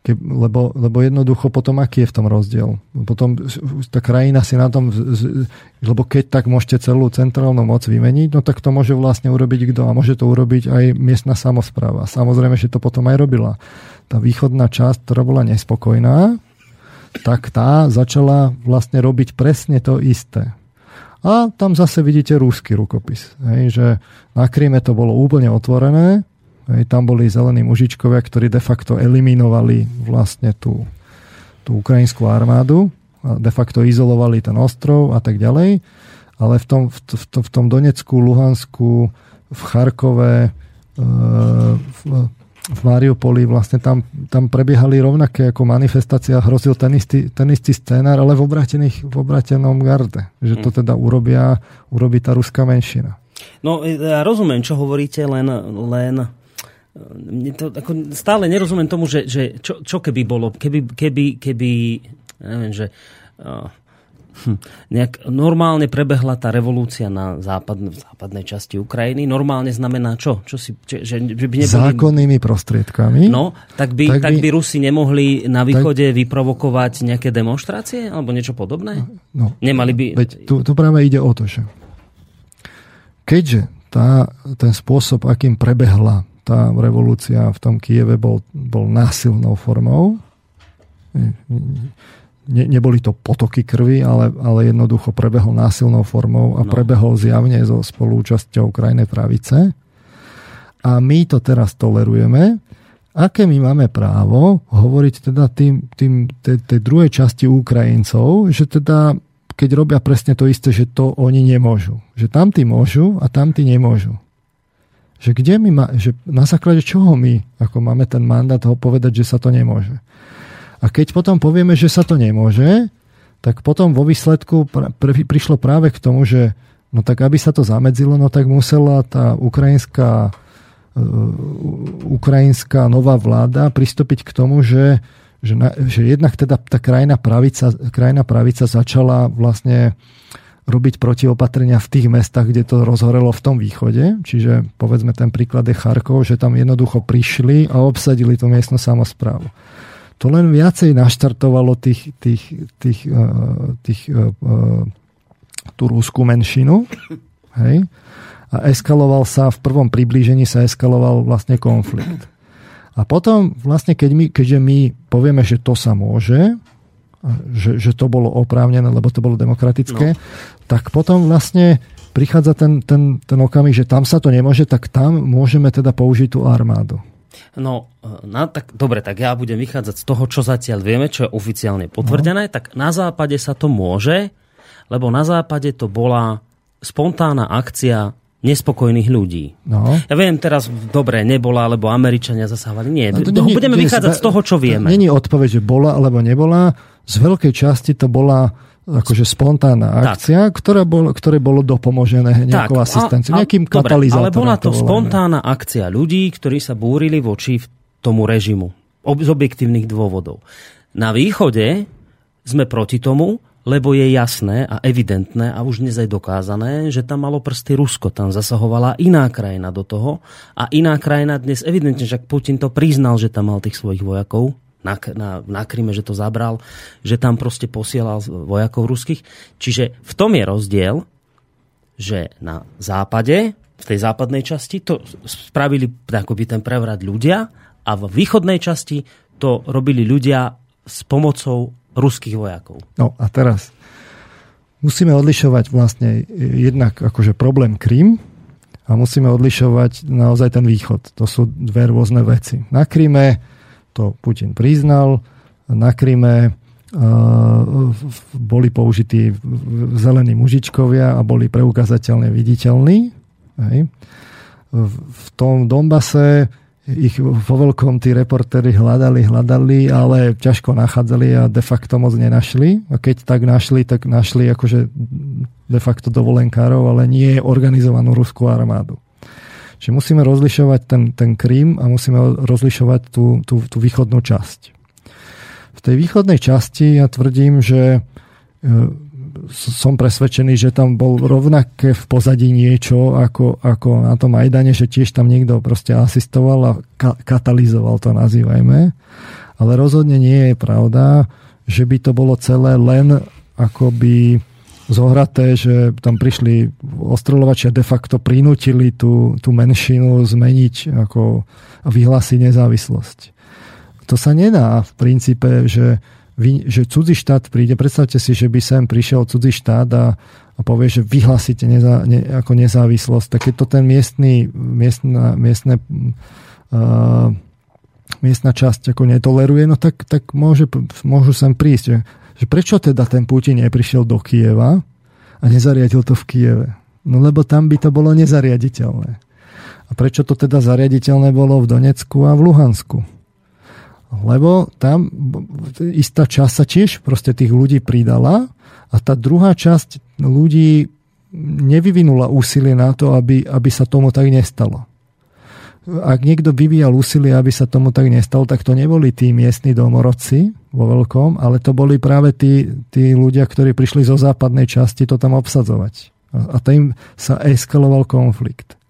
ke, lebo, lebo jednoducho potom aký je v tom rozdiel? Potom tá krajina si na tom, lebo keď tak môžete celú centrálnu moc vymeniť, no tak to môže vlastne urobiť kto a môže to urobiť aj miestna samozpráva. Samozrejme, že to potom aj robila. Tá východná časť, ktorá bola nespokojná, tak tá začala vlastne robiť presne to isté. A tam zase vidíte rúsky rukopis. Hej, že na Kríme to bolo úplne otvorené, Hej, tam boli zelení mužičkovia, ktorí de facto eliminovali vlastne tú, tú ukrajinskú armádu, a de facto izolovali ten ostrov a tak ďalej. Ale v tom, v, v, v tom Donecku, Luhansku, v Charkove, e, v, v Mariupoli vlastne tam, tam prebiehali rovnaké ako manifestácia, hrozil ten istý, ten istý scénar, ale v, obratených, v obratenom garde. Že to hm. teda urobia, urobí tá ruská menšina. No ja rozumiem, čo hovoríte, len, len mne to, ako, stále nerozumiem tomu, že, že čo, čo keby bolo, keby, keby, keby neviem, že uh, nejak normálne prebehla tá revolúcia na západ, v západnej časti Ukrajiny. Normálne znamená čo? čo si, že, že by neboli... Zákonnými prostriedkami. No, tak by, tak by, tak by Rusi nemohli na východe tak... vyprovokovať nejaké demonstrácie alebo niečo podobné? No, Nemali by... Veď tu, tu práve ide o to, že keďže tá, ten spôsob, akým prebehla tá revolúcia v tom Kieve bol, bol násilnou formou. Ne, neboli to potoky krvi, ale, ale jednoducho prebehol násilnou formou a no. prebehol zjavne so spolúčasťou krajnej pravice. A my to teraz tolerujeme. Aké my máme právo hovoriť teda tým, tým, tej, tej druhej časti Ukrajincov, že teda keď robia presne to isté, že to oni nemôžu. Že tamtí môžu a tamtí nemôžu. Že kde my má, že na základe čoho my ako máme ten mandát ho povedať, že sa to nemôže. A keď potom povieme, že sa to nemôže, tak potom vo výsledku pr- pr- prišlo práve k tomu, že no tak aby sa to zamedzilo, no tak musela tá ukrajinská uh, ukrajinská nová vláda pristúpiť k tomu, že, že, na, že jednak teda tá krajina pravica, krajina pravica začala vlastne uh, robiť protiopatrenia v tých mestách, kde to rozhorelo v tom východe. Čiže povedzme ten príklad je Charkov, že tam jednoducho prišli a obsadili tú miestnu samozprávu. To len viacej naštartovalo tých, tých, tých, eh, tých, tých eh, eh, tú rúskú menšinu. Hej? A eskaloval sa, v prvom priblížení sa eskaloval vlastne konflikt. A potom vlastne, keď my, keďže my povieme, že to sa môže, že, že to bolo oprávnené, lebo to bolo demokratické, no. Tak potom vlastne prichádza ten, ten, ten okamih, že tam sa to nemôže, tak tam môžeme teda použiť tú armádu. No, na, tak, dobre, tak ja budem vychádzať z toho, čo zatiaľ vieme, čo je oficiálne potvrdené, no. tak na západe sa to môže, lebo na západe to bola spontánna akcia nespokojných ľudí. No. Ja viem teraz, dobre, nebola, alebo Američania zasávali. Nie, no nie budeme nie, vychádzať nie, z toho, čo vieme. Není odpoveď, že bola alebo nebola z veľkej časti to bola akože spontánna akcia, tak. ktorá bol, ktoré bolo dopomožené nejakou tak, asistenciou, nejakým dobre, katalizátorom. Ale bola to, to spontánna akcia ľudí, ktorí sa búrili voči tomu režimu. Z objektívnych dôvodov. Na východe sme proti tomu, lebo je jasné a evidentné a už dnes aj dokázané, že tam malo prsty Rusko. Tam zasahovala iná krajina do toho a iná krajina dnes evidentne, že Putin to priznal, že tam mal tých svojich vojakov, na, na, na Kryme, že to zabral, že tam proste posielal vojakov ruských. Čiže v tom je rozdiel, že na západe, v tej západnej časti, to spravili akoby ten prevrat ľudia a v východnej časti to robili ľudia s pomocou ruských vojakov. No a teraz musíme odlišovať vlastne jednak akože problém Krym a musíme odlišovať naozaj ten východ. To sú dve rôzne veci. Na Kryme to Putin priznal. Na Kryme boli použití zelení mužičkovia a boli preukazateľne viditeľní. Hej. V tom Donbase ich vo veľkom tí reportéri hľadali, hľadali, ale ťažko nachádzali a de facto moc nenašli. A keď tak našli, tak našli akože de facto dovolenkárov, ale nie organizovanú ruskú armádu. Čiže musíme rozlišovať ten, ten Krím a musíme rozlišovať tú, tú, tú východnú časť. V tej východnej časti ja tvrdím, že e, som presvedčený, že tam bol rovnaké v pozadí niečo ako, ako na tom Majdane, že tiež tam niekto proste asistoval a ka- katalizoval to nazývajme. Ale rozhodne nie je pravda, že by to bolo celé len akoby zohraté, že tam prišli ostreľovači a de facto prinútili tú, tú menšinu zmeniť ako a vyhlásiť nezávislosť. To sa nedá v princípe, že vy, že cudzí štát príde, predstavte si, že by sem prišiel cudzí štát a, a povie, že vyhlásite neza, ne, ako nezávislosť, tak keď to ten miestný, miestna, miestne, uh, miestna časť ako netoleruje, no tak, tak môže, môžu sem prísť. Že prečo teda ten Putin neprišiel do Kieva a nezariadil to v Kieve? No lebo tam by to bolo nezariaditeľné. A prečo to teda zariaditeľné bolo v Donecku a v Luhansku? lebo tam istá časť sa tiež proste tých ľudí pridala a tá druhá časť ľudí nevyvinula úsilie na to, aby, aby sa tomu tak nestalo. Ak niekto vyvíjal úsilie, aby sa tomu tak nestalo, tak to neboli tí miestni domorodci vo veľkom, ale to boli práve tí, tí ľudia, ktorí prišli zo západnej časti to tam obsadzovať. A, a tým sa eskaloval konflikt.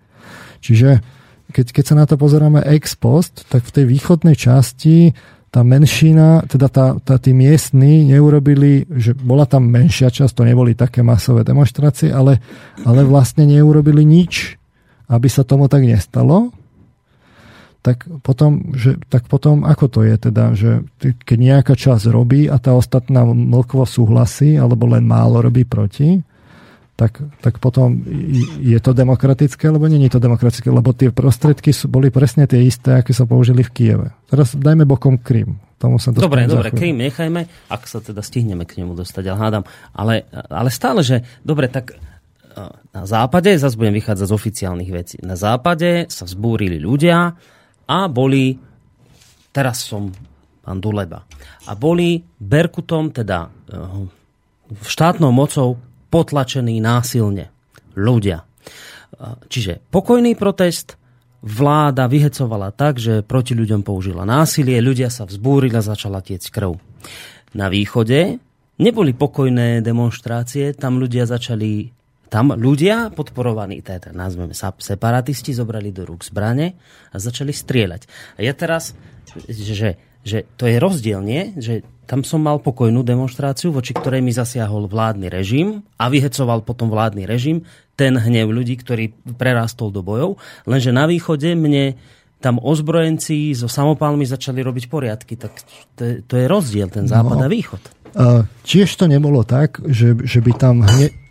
Čiže keď, keď sa na to pozeráme ex post, tak v tej východnej časti tá menšina, teda tá, tá, tí miestni neurobili, že bola tam menšia časť, to neboli také masové demonstrácie, ale, ale vlastne neurobili nič, aby sa tomu tak nestalo. Tak potom, že, tak potom ako to je teda, že keď nejaká časť robí a tá ostatná mlkovo súhlasí, alebo len málo robí proti, tak, tak potom je to demokratické, alebo nie je to demokratické, lebo tie prostriedky sú, boli presne tie isté, aké sa použili v Kieve. Teraz dajme bokom Krym. Tomu sa dobre, dobre, Krym nechajme, ak sa teda stihneme k nemu dostať, ale hádam. Ale, ale stále, že dobre, tak e, na západe, zase budem vychádzať z oficiálnych vecí, na západe sa vzbúrili ľudia a boli, teraz som pán Duleba, a boli Berkutom, teda e, štátnou mocou potlačení násilne. Ľudia. Čiže pokojný protest, vláda vyhecovala tak, že proti ľuďom použila násilie, ľudia sa vzbúrili a začala tiec krv. Na východe neboli pokojné demonstrácie, tam ľudia začali tam ľudia podporovaní, teda nazveme sa separatisti, zobrali do rúk zbrane a začali strieľať. A ja teraz, že, že to je rozdiel, nie? Že tam som mal pokojnú demonstráciu, voči ktorej mi zasiahol vládny režim a vyhecoval potom vládny režim ten hnev ľudí, ktorý prerástol do bojov. Lenže na východe mne tam ozbrojenci so samopálmi začali robiť poriadky. Tak to je, to je rozdiel, ten západ no, a východ. Uh, tiež to nebolo tak, že, že, by tam hneď,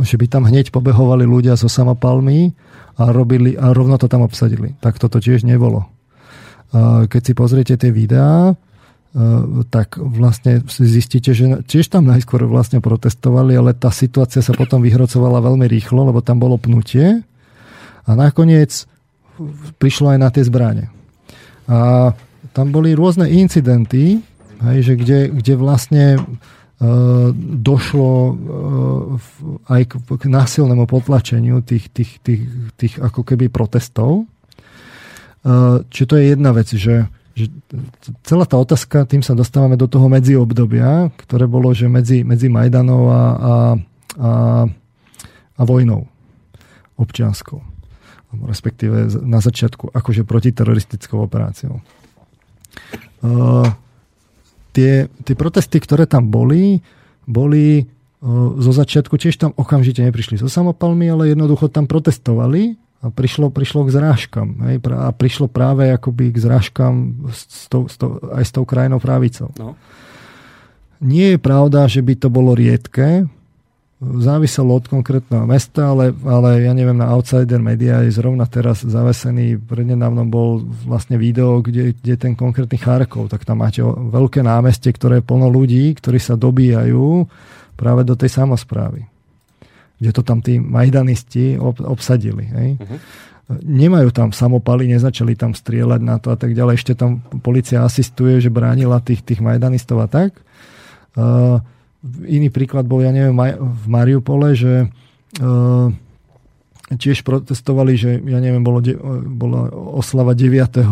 že by tam hneď pobehovali ľudia so samopálmi a, robili, a rovno to tam obsadili. Tak toto tiež nebolo. Keď si pozriete tie videá, Eh, tak vlastne zistíte, že tiež tam najskôr vlastne protestovali, ale tá situácia sa potom vyhrocovala veľmi rýchlo, lebo tam bolo pnutie a nakoniec prišlo aj na tie zbranie. A tam boli rôzne incidenty, hej, že kde, kde vlastne e, došlo e, aj k, násilnému potlačeniu tých, tých, tých, tých ako keby protestov. E, čiže to je jedna vec, že že celá tá otázka, tým sa dostávame do toho medziobdobia, ktoré bolo, že medzi, medzi Majdanou a, a, a, a vojnou občianskou. Respektíve na začiatku akože protiteroristickou operáciou. Tie, tie protesty, ktoré tam boli, boli uh, zo začiatku tiež tam okamžite neprišli so samopalmi, ale jednoducho tam protestovali a prišlo, prišlo k zrážkam. Hej, a prišlo práve akoby k zrážkam s tou, s tou, aj s tou krajinou právicou. No. Nie je pravda, že by to bolo riedke. Záviselo od konkrétneho mesta, ale, ale ja neviem, na Outsider Media je zrovna teraz zavesený, prednedávnom bol vlastne video, kde, kde ten konkrétny Charkov, tak tam máte veľké námestie, ktoré je plno ľudí, ktorí sa dobíjajú práve do tej samozprávy kde to tam tí majdanisti ob, obsadili. Hej? Uh-huh. nemajú tam samopaly, nezačali tam strieľať na to a tak ďalej. Ešte tam policia asistuje, že bránila tých, tých majdanistov a tak. Uh, iný príklad bol, ja neviem, v Mariupole, že uh, tiež protestovali, že ja neviem, bolo, bola oslava 9.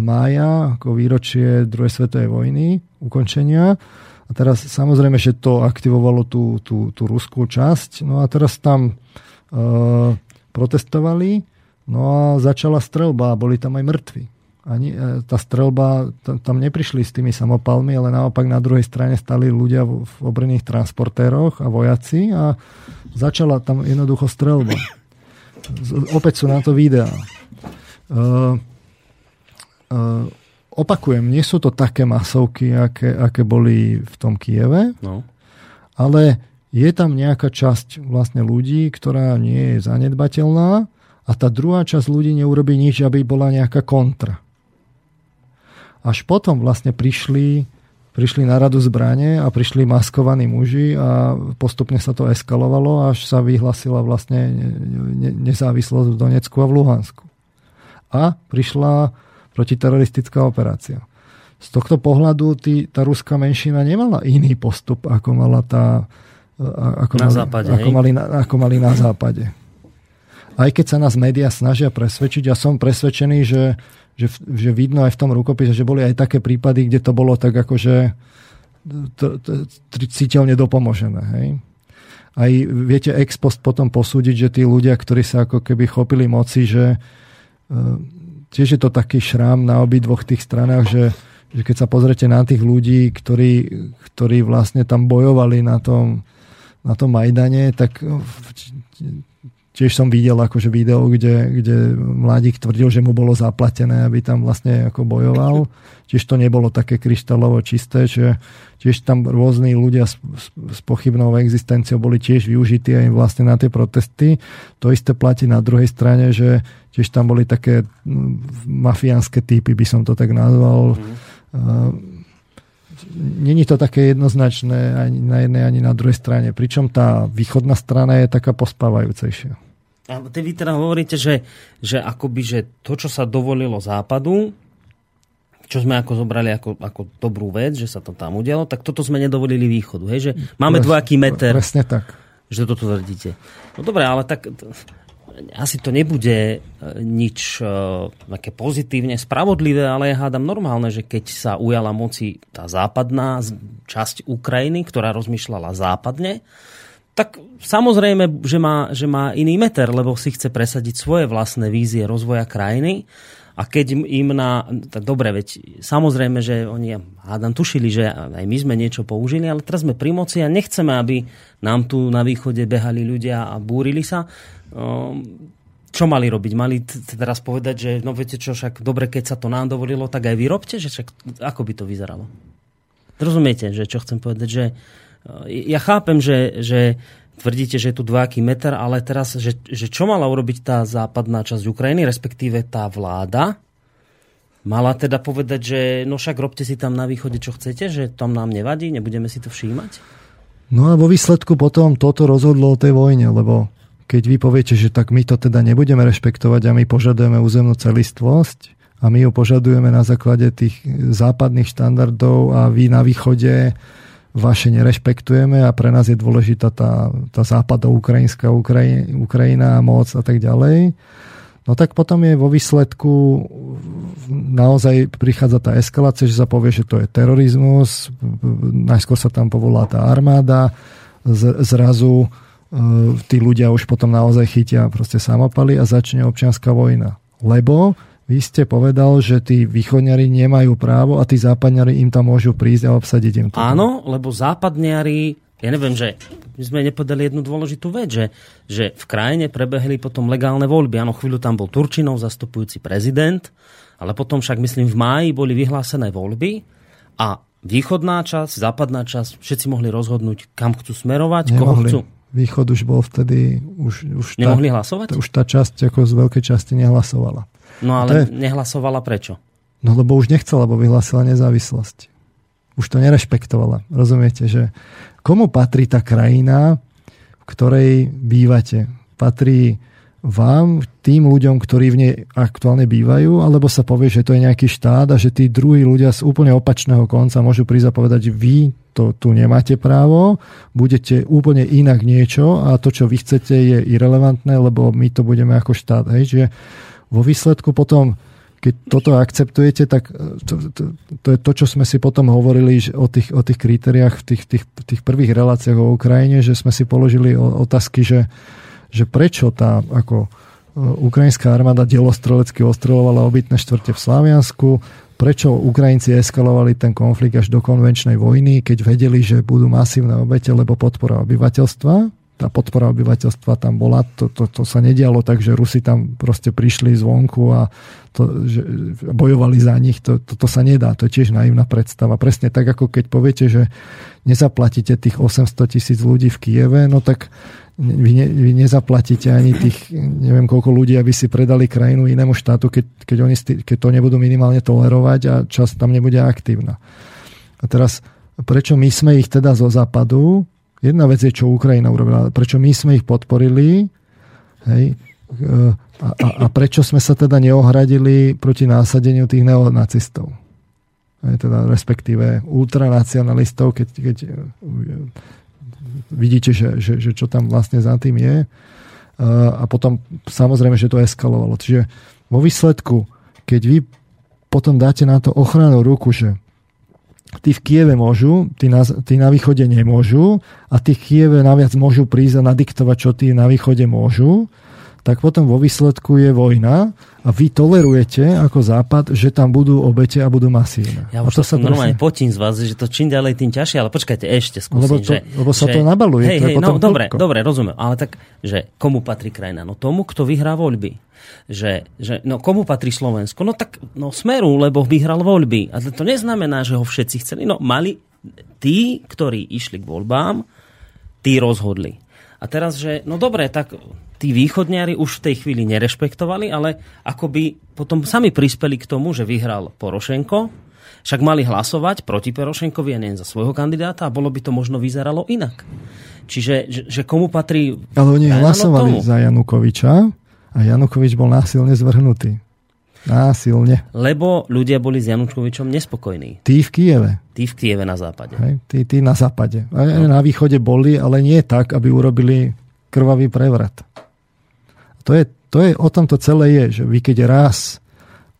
mája ako výročie druhej svetovej vojny, ukončenia. A teraz samozrejme, že to aktivovalo tú, tú, tú ruskú časť. No a teraz tam uh, protestovali No a začala strelba a boli tam aj mŕtvi. Ani, e, tá strelba, tam neprišli s tými samopalmi, ale naopak na druhej strane stali ľudia v, obrených transportéroch a vojaci a začala tam jednoducho strelba. Opäť sú na to videá. Uh, uh, opakujem, nie sú to také masovky, aké, aké boli v tom Kieve, no. ale je tam nejaká časť vlastne ľudí, ktorá nie je zanedbateľná a tá druhá časť ľudí neurobi nič, aby bola nejaká kontra. Až potom vlastne prišli, prišli na radu zbranie a prišli maskovaní muži a postupne sa to eskalovalo, až sa vyhlasila vlastne nezávislosť v Donecku a v Luhansku. A prišla protiteroristická operácia. Z tohto pohľadu tý, tá ruská menšina nemala iný postup, ako mala tá ako, na mali, západe, ako, mali, ako mali na západe aj keď sa nás médiá snažia presvedčiť, ja som presvedčený, že, že, že vidno aj v tom rukopise, že boli aj také prípady, kde to bolo tak akože citeľne dopomožené. Hej? Aj viete ex post potom posúdiť, že tí ľudia, ktorí sa ako keby chopili moci, že e, tiež je to taký šrám na obi dvoch tých stranách, že, že keď sa pozrete na tých ľudí, ktorí, ktorí vlastne tam bojovali na tom, na tom Majdane, tak tiež som videl akože video, kde, kde mladík tvrdil, že mu bolo zaplatené, aby tam vlastne ako bojoval. Tiež to nebolo také kryštálovo čisté, že tiež tam rôzni ľudia s, s pochybnou existenciou boli tiež využití aj vlastne na tie protesty. To isté platí na druhej strane, že tiež tam boli také mafiánske typy, by som to tak nazval. Mm. Není to také jednoznačné ani na jednej, ani na druhej strane. Pričom tá východná strana je taká pospávajúcejšia. A vy teda hovoríte, že, že akoby, že to, čo sa dovolilo západu, čo sme ako zobrali ako, ako dobrú vec, že sa to tam udialo, tak toto sme nedovolili východu. Hej? Že máme dvojaký meter. Presne tak. Že toto tvrdíte. No dobre, ale tak asi to nebude e, nič také e, pozitívne spravodlivé, ale ja hádam normálne, že keď sa ujala moci tá západná časť Ukrajiny, ktorá rozmýšľala západne, tak samozrejme, že má, že má iný meter, lebo si chce presadiť svoje vlastné vízie rozvoja krajiny. A keď im na... Tak dobre, veď samozrejme, že oni, hádam, tušili, že aj my sme niečo použili, ale teraz sme pri moci a nechceme, aby nám tu na východe behali ľudia a búrili sa. Ehm, čo mali robiť? Mali teraz povedať, že no viete čo, však dobre, keď sa to nám dovolilo, tak aj vyrobte, že však ako by to vyzeralo? Rozumiete, že čo chcem povedať, že ja chápem, že, že tvrdíte, že je tu dvojaký meter, ale teraz, že, že čo mala urobiť tá západná časť Ukrajiny, respektíve tá vláda? Mala teda povedať, že no však robte si tam na východe, čo chcete, že tam nám nevadí, nebudeme si to všímať? No a vo výsledku potom toto rozhodlo o tej vojne, lebo keď vy poviete, že tak my to teda nebudeme rešpektovať a my požadujeme územnú celistvosť a my ju požadujeme na základe tých západných štandardov a vy na východe vaše nerešpektujeme a pre nás je dôležitá tá, tá západoukrajinská Ukrajina, Ukrajina, moc a tak ďalej. No tak potom je vo výsledku naozaj prichádza tá eskalácia, že sa povie, že to je terorizmus, najskôr sa tam povolá tá armáda, zrazu tí ľudia už potom naozaj chytia proste samopaly a začne občianská vojna. Lebo vy ste povedal, že tí východňari nemajú právo a tí západňari im tam môžu prísť a obsadiť im to. Áno, lebo západňari, ja neviem, že my sme nepovedali jednu dôležitú vec, že, že v krajine prebehli potom legálne voľby. Áno, chvíľu tam bol Turčinov zastupujúci prezident, ale potom však myslím v máji boli vyhlásené voľby a východná časť, západná časť, všetci mohli rozhodnúť, kam chcú smerovať, Nemohli. koho chcú. Východ už bol vtedy, už, už Nemohli tá, hlasovať? Už tá časť ako z veľkej časti nehlasovala. No ale je... nehlasovala prečo? No lebo už nechcela, lebo vyhlásila nezávislosť. Už to nerešpektovala. Rozumiete, že komu patrí tá krajina, v ktorej bývate? Patrí vám, tým ľuďom, ktorí v nej aktuálne bývajú, alebo sa povie, že to je nejaký štát a že tí druhí ľudia z úplne opačného konca môžu prísť a povedať, vy to tu nemáte právo, budete úplne inak niečo a to, čo vy chcete, je irrelevantné, lebo my to budeme ako štát. Hej? Čiže vo výsledku potom keď toto akceptujete, tak e, to, to, to je to, čo sme si potom hovorili že o, tých, o tých kritériách v tých, tých, tých prvých reláciách o Ukrajine, že sme si položili otázky, že, že prečo tá ako e, ukrajinská armáda delostrelecky ostrelovala obytné štvrte v Slaviansku, prečo Ukrajinci eskalovali ten konflikt až do konvenčnej vojny, keď vedeli, že budú masívne obete, lebo podpora obyvateľstva tá podpora obyvateľstva tam bola, to, to, to sa nedialo tak, že Rusi tam proste prišli zvonku a to, že bojovali za nich, to, to, to sa nedá, to je tiež naivná predstava. Presne tak, ako keď poviete, že nezaplatíte tých 800 tisíc ľudí v Kieve, no tak vy, ne, vy nezaplatíte ani tých, neviem koľko ľudí, aby si predali krajinu inému štátu, keď, keď, oni, keď to nebudú minimálne tolerovať a čas tam nebude aktívna. A teraz, prečo my sme ich teda zo západu Jedna vec je, čo Ukrajina urobila, prečo my sme ich podporili, hej, a, a, a prečo sme sa teda neohradili proti násadeniu tých neonacistov. Hej, teda respektíve ultranacionalistov, keď, keď e, vidíte, že, že, že čo tam vlastne za tým je. A potom samozrejme, že to eskalovalo. Čiže vo výsledku, keď vy potom dáte na to ochranu ruku, že tí v Kieve môžu, tí na, tí na východe nemôžu a tí v Kieve naviac môžu prísť a nadiktovať, čo tí na východe môžu, tak potom vo výsledku je vojna a vy tolerujete ako Západ, že tam budú obete a budú masívne. Ja už to, to sa normálne presne... potím z vás, že to čím ďalej, tým ťažšie, ale počkajte, ešte skúsim. Lebo, to, že, lebo sa že, to nabaluje. Hej, to hej, no dobre, dobre, rozumiem. Ale tak, že komu patrí krajina? No tomu, kto vyhrá voľby že, že no komu patrí Slovensko? No tak no Smeru, lebo vyhral voľby. A to neznamená, že ho všetci chceli. No mali tí, ktorí išli k voľbám, tí rozhodli. A teraz, že no dobre, tak tí východniari už v tej chvíli nerešpektovali, ale akoby potom sami prispeli k tomu, že vyhral Porošenko, však mali hlasovať proti Porošenkovi a nie za svojho kandidáta a bolo by to možno vyzeralo inak. Čiže, že, že komu patrí... Ale oni hlasovali za Janukoviča a Janukovič bol násilne zvrhnutý. Násilne. Lebo ľudia boli s Janukovičom nespokojní. Tí v Kieve. Tí v Kieve na západe. Hej, tí, tí na západe. A no. na východe boli, ale nie tak, aby urobili krvavý prevrat. To je, to je, o tom to celé je, že vy keď raz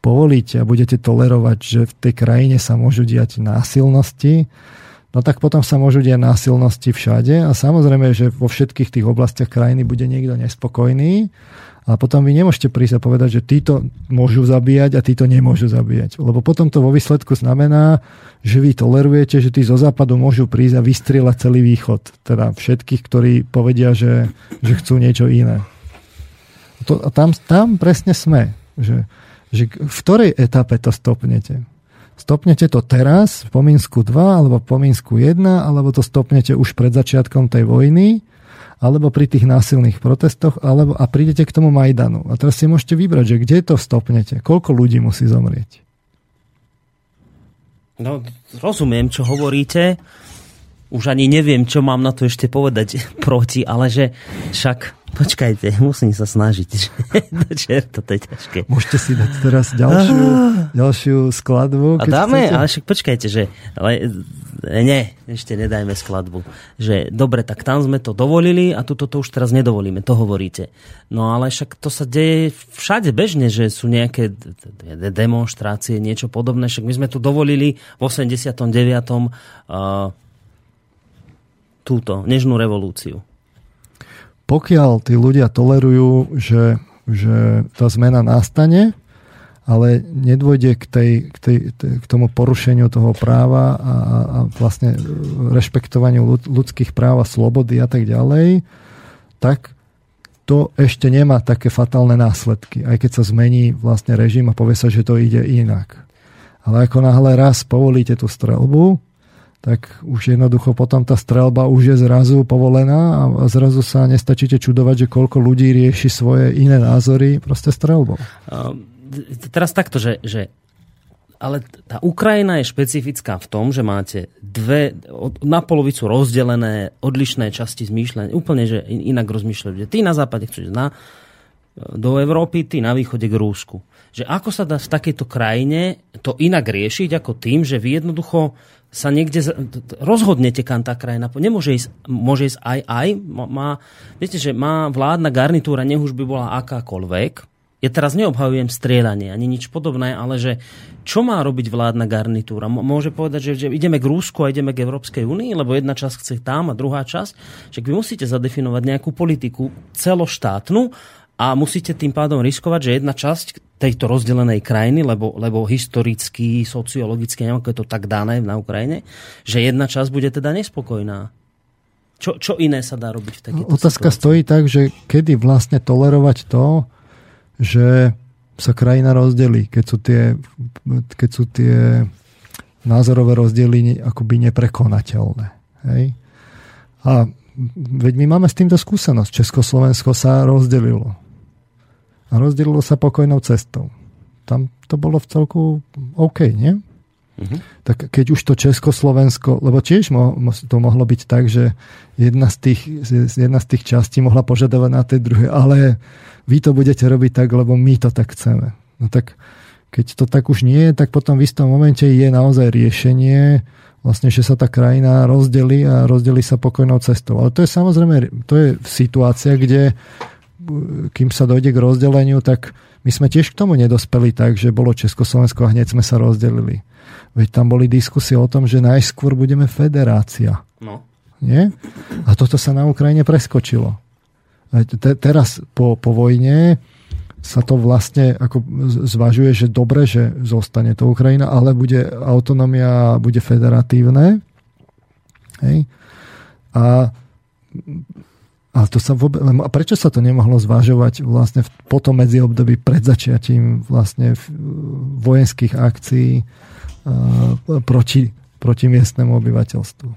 povolíte a budete tolerovať, že v tej krajine sa môžu diať násilnosti, no tak potom sa môžu diať násilnosti všade a samozrejme, že vo všetkých tých oblastiach krajiny bude niekto nespokojný a potom vy nemôžete prísť a povedať, že títo môžu zabíjať a títo nemôžu zabíjať. Lebo potom to vo výsledku znamená, že vy tolerujete, že tí zo západu môžu prísť a vystrieľať celý východ. Teda všetkých, ktorí povedia, že, že chcú niečo iné. To, a tam, tam presne sme. Že, že v ktorej etape to stopnete? Stopnete to teraz v Pomínsku 2 alebo v Pomínsku 1 alebo to stopnete už pred začiatkom tej vojny alebo pri tých násilných protestoch, alebo a prídete k tomu Majdanu. A teraz si môžete vybrať, že kde to stopnete, koľko ľudí musí zomrieť. No, rozumiem, čo hovoríte. Už ani neviem, čo mám na to ešte povedať proti, ale že však Počkajte, musím sa snažiť. Čerto, to je ťažké. Môžete si dať teraz ďalšiu, ďalšiu skladbu. A dáme, chcete. ale však počkajte, že ale, nie, ešte nedajme skladbu. Že dobre, tak tam sme to dovolili a tuto to už teraz nedovolíme, to hovoríte. No ale však to sa deje všade bežne, že sú nejaké demonstrácie, niečo podobné. Však my sme tu dovolili v 89. Uh, túto, nežnú revolúciu pokiaľ tí ľudia tolerujú, že, že tá zmena nastane, ale nedôjde k, tej, k, tej, k tomu porušeniu toho práva a, a vlastne rešpektovaniu ľudských práv a slobody a tak ďalej, tak to ešte nemá také fatálne následky, aj keď sa zmení vlastne režim a povie sa, že to ide inak. Ale ako náhle raz povolíte tú strelbu, tak už jednoducho potom tá strelba už je zrazu povolená a zrazu sa nestačíte čudovať, že koľko ľudí rieši svoje iné názory proste strelbou. Um, teraz takto, že, že ale tá Ukrajina je špecifická v tom, že máte dve na polovicu rozdelené odlišné časti zmýšľania. Úplne, že inak rozmýšľajú. Tí na západe chcú na do Európy, ty na východe k Rúsku. Že ako sa dá v takejto krajine to inak riešiť ako tým, že vy jednoducho sa niekde rozhodnete, kam tá krajina nemôže ísť, môže ísť aj aj. Má, viete, že má vládna garnitúra, nech už by bola akákoľvek. Ja teraz neobhajujem strieľanie ani nič podobné, ale že čo má robiť vládna garnitúra? Môže povedať, že, že ideme k Rúsku a ideme k Európskej únii, lebo jedna časť chce tam a druhá časť. Že vy musíte zadefinovať nejakú politiku celoštátnu a musíte tým pádom riskovať, že jedna časť tejto rozdelenej krajiny, lebo, lebo historicky, sociologicky, neviem, ako je to tak dané na Ukrajine, že jedna časť bude teda nespokojná. Čo, čo iné sa dá robiť v takejto Otázka situácii? stojí tak, že kedy vlastne tolerovať to, že sa krajina rozdelí, keď sú tie, keď sú tie názorové rozdiely akoby neprekonateľné. Hej? A veď my máme s týmto skúsenosť. Československo sa rozdelilo a rozdelilo sa pokojnou cestou. Tam to bolo v celku OK, nie? Uh-huh. Tak keď už to Československo, lebo tiež mo, to mohlo byť tak, že jedna z, tých, jedna z tých častí mohla požadovať na tej druhej, ale vy to budete robiť tak, lebo my to tak chceme. No tak keď to tak už nie je, tak potom v istom momente je naozaj riešenie, vlastne, že sa tá krajina rozdeli a rozdeli sa pokojnou cestou. Ale to je samozrejme, to je situácia, kde kým sa dojde k rozdeleniu, tak my sme tiež k tomu nedospeli tak, že bolo Československo a hneď sme sa rozdelili. Veď tam boli diskusie o tom, že najskôr budeme federácia. No. Nie? A toto sa na Ukrajine preskočilo. Te, teraz po, po vojne sa to vlastne ako zvažuje, že dobre, že zostane to Ukrajina, ale bude autonómia, bude federatívne. Hej? A a to sa vôbec, a prečo sa to nemohlo zvažovať vlastne v, potom medzi období pred začiatím vlastne vojenských akcií uh, proti, proti miestnemu obyvateľstvu?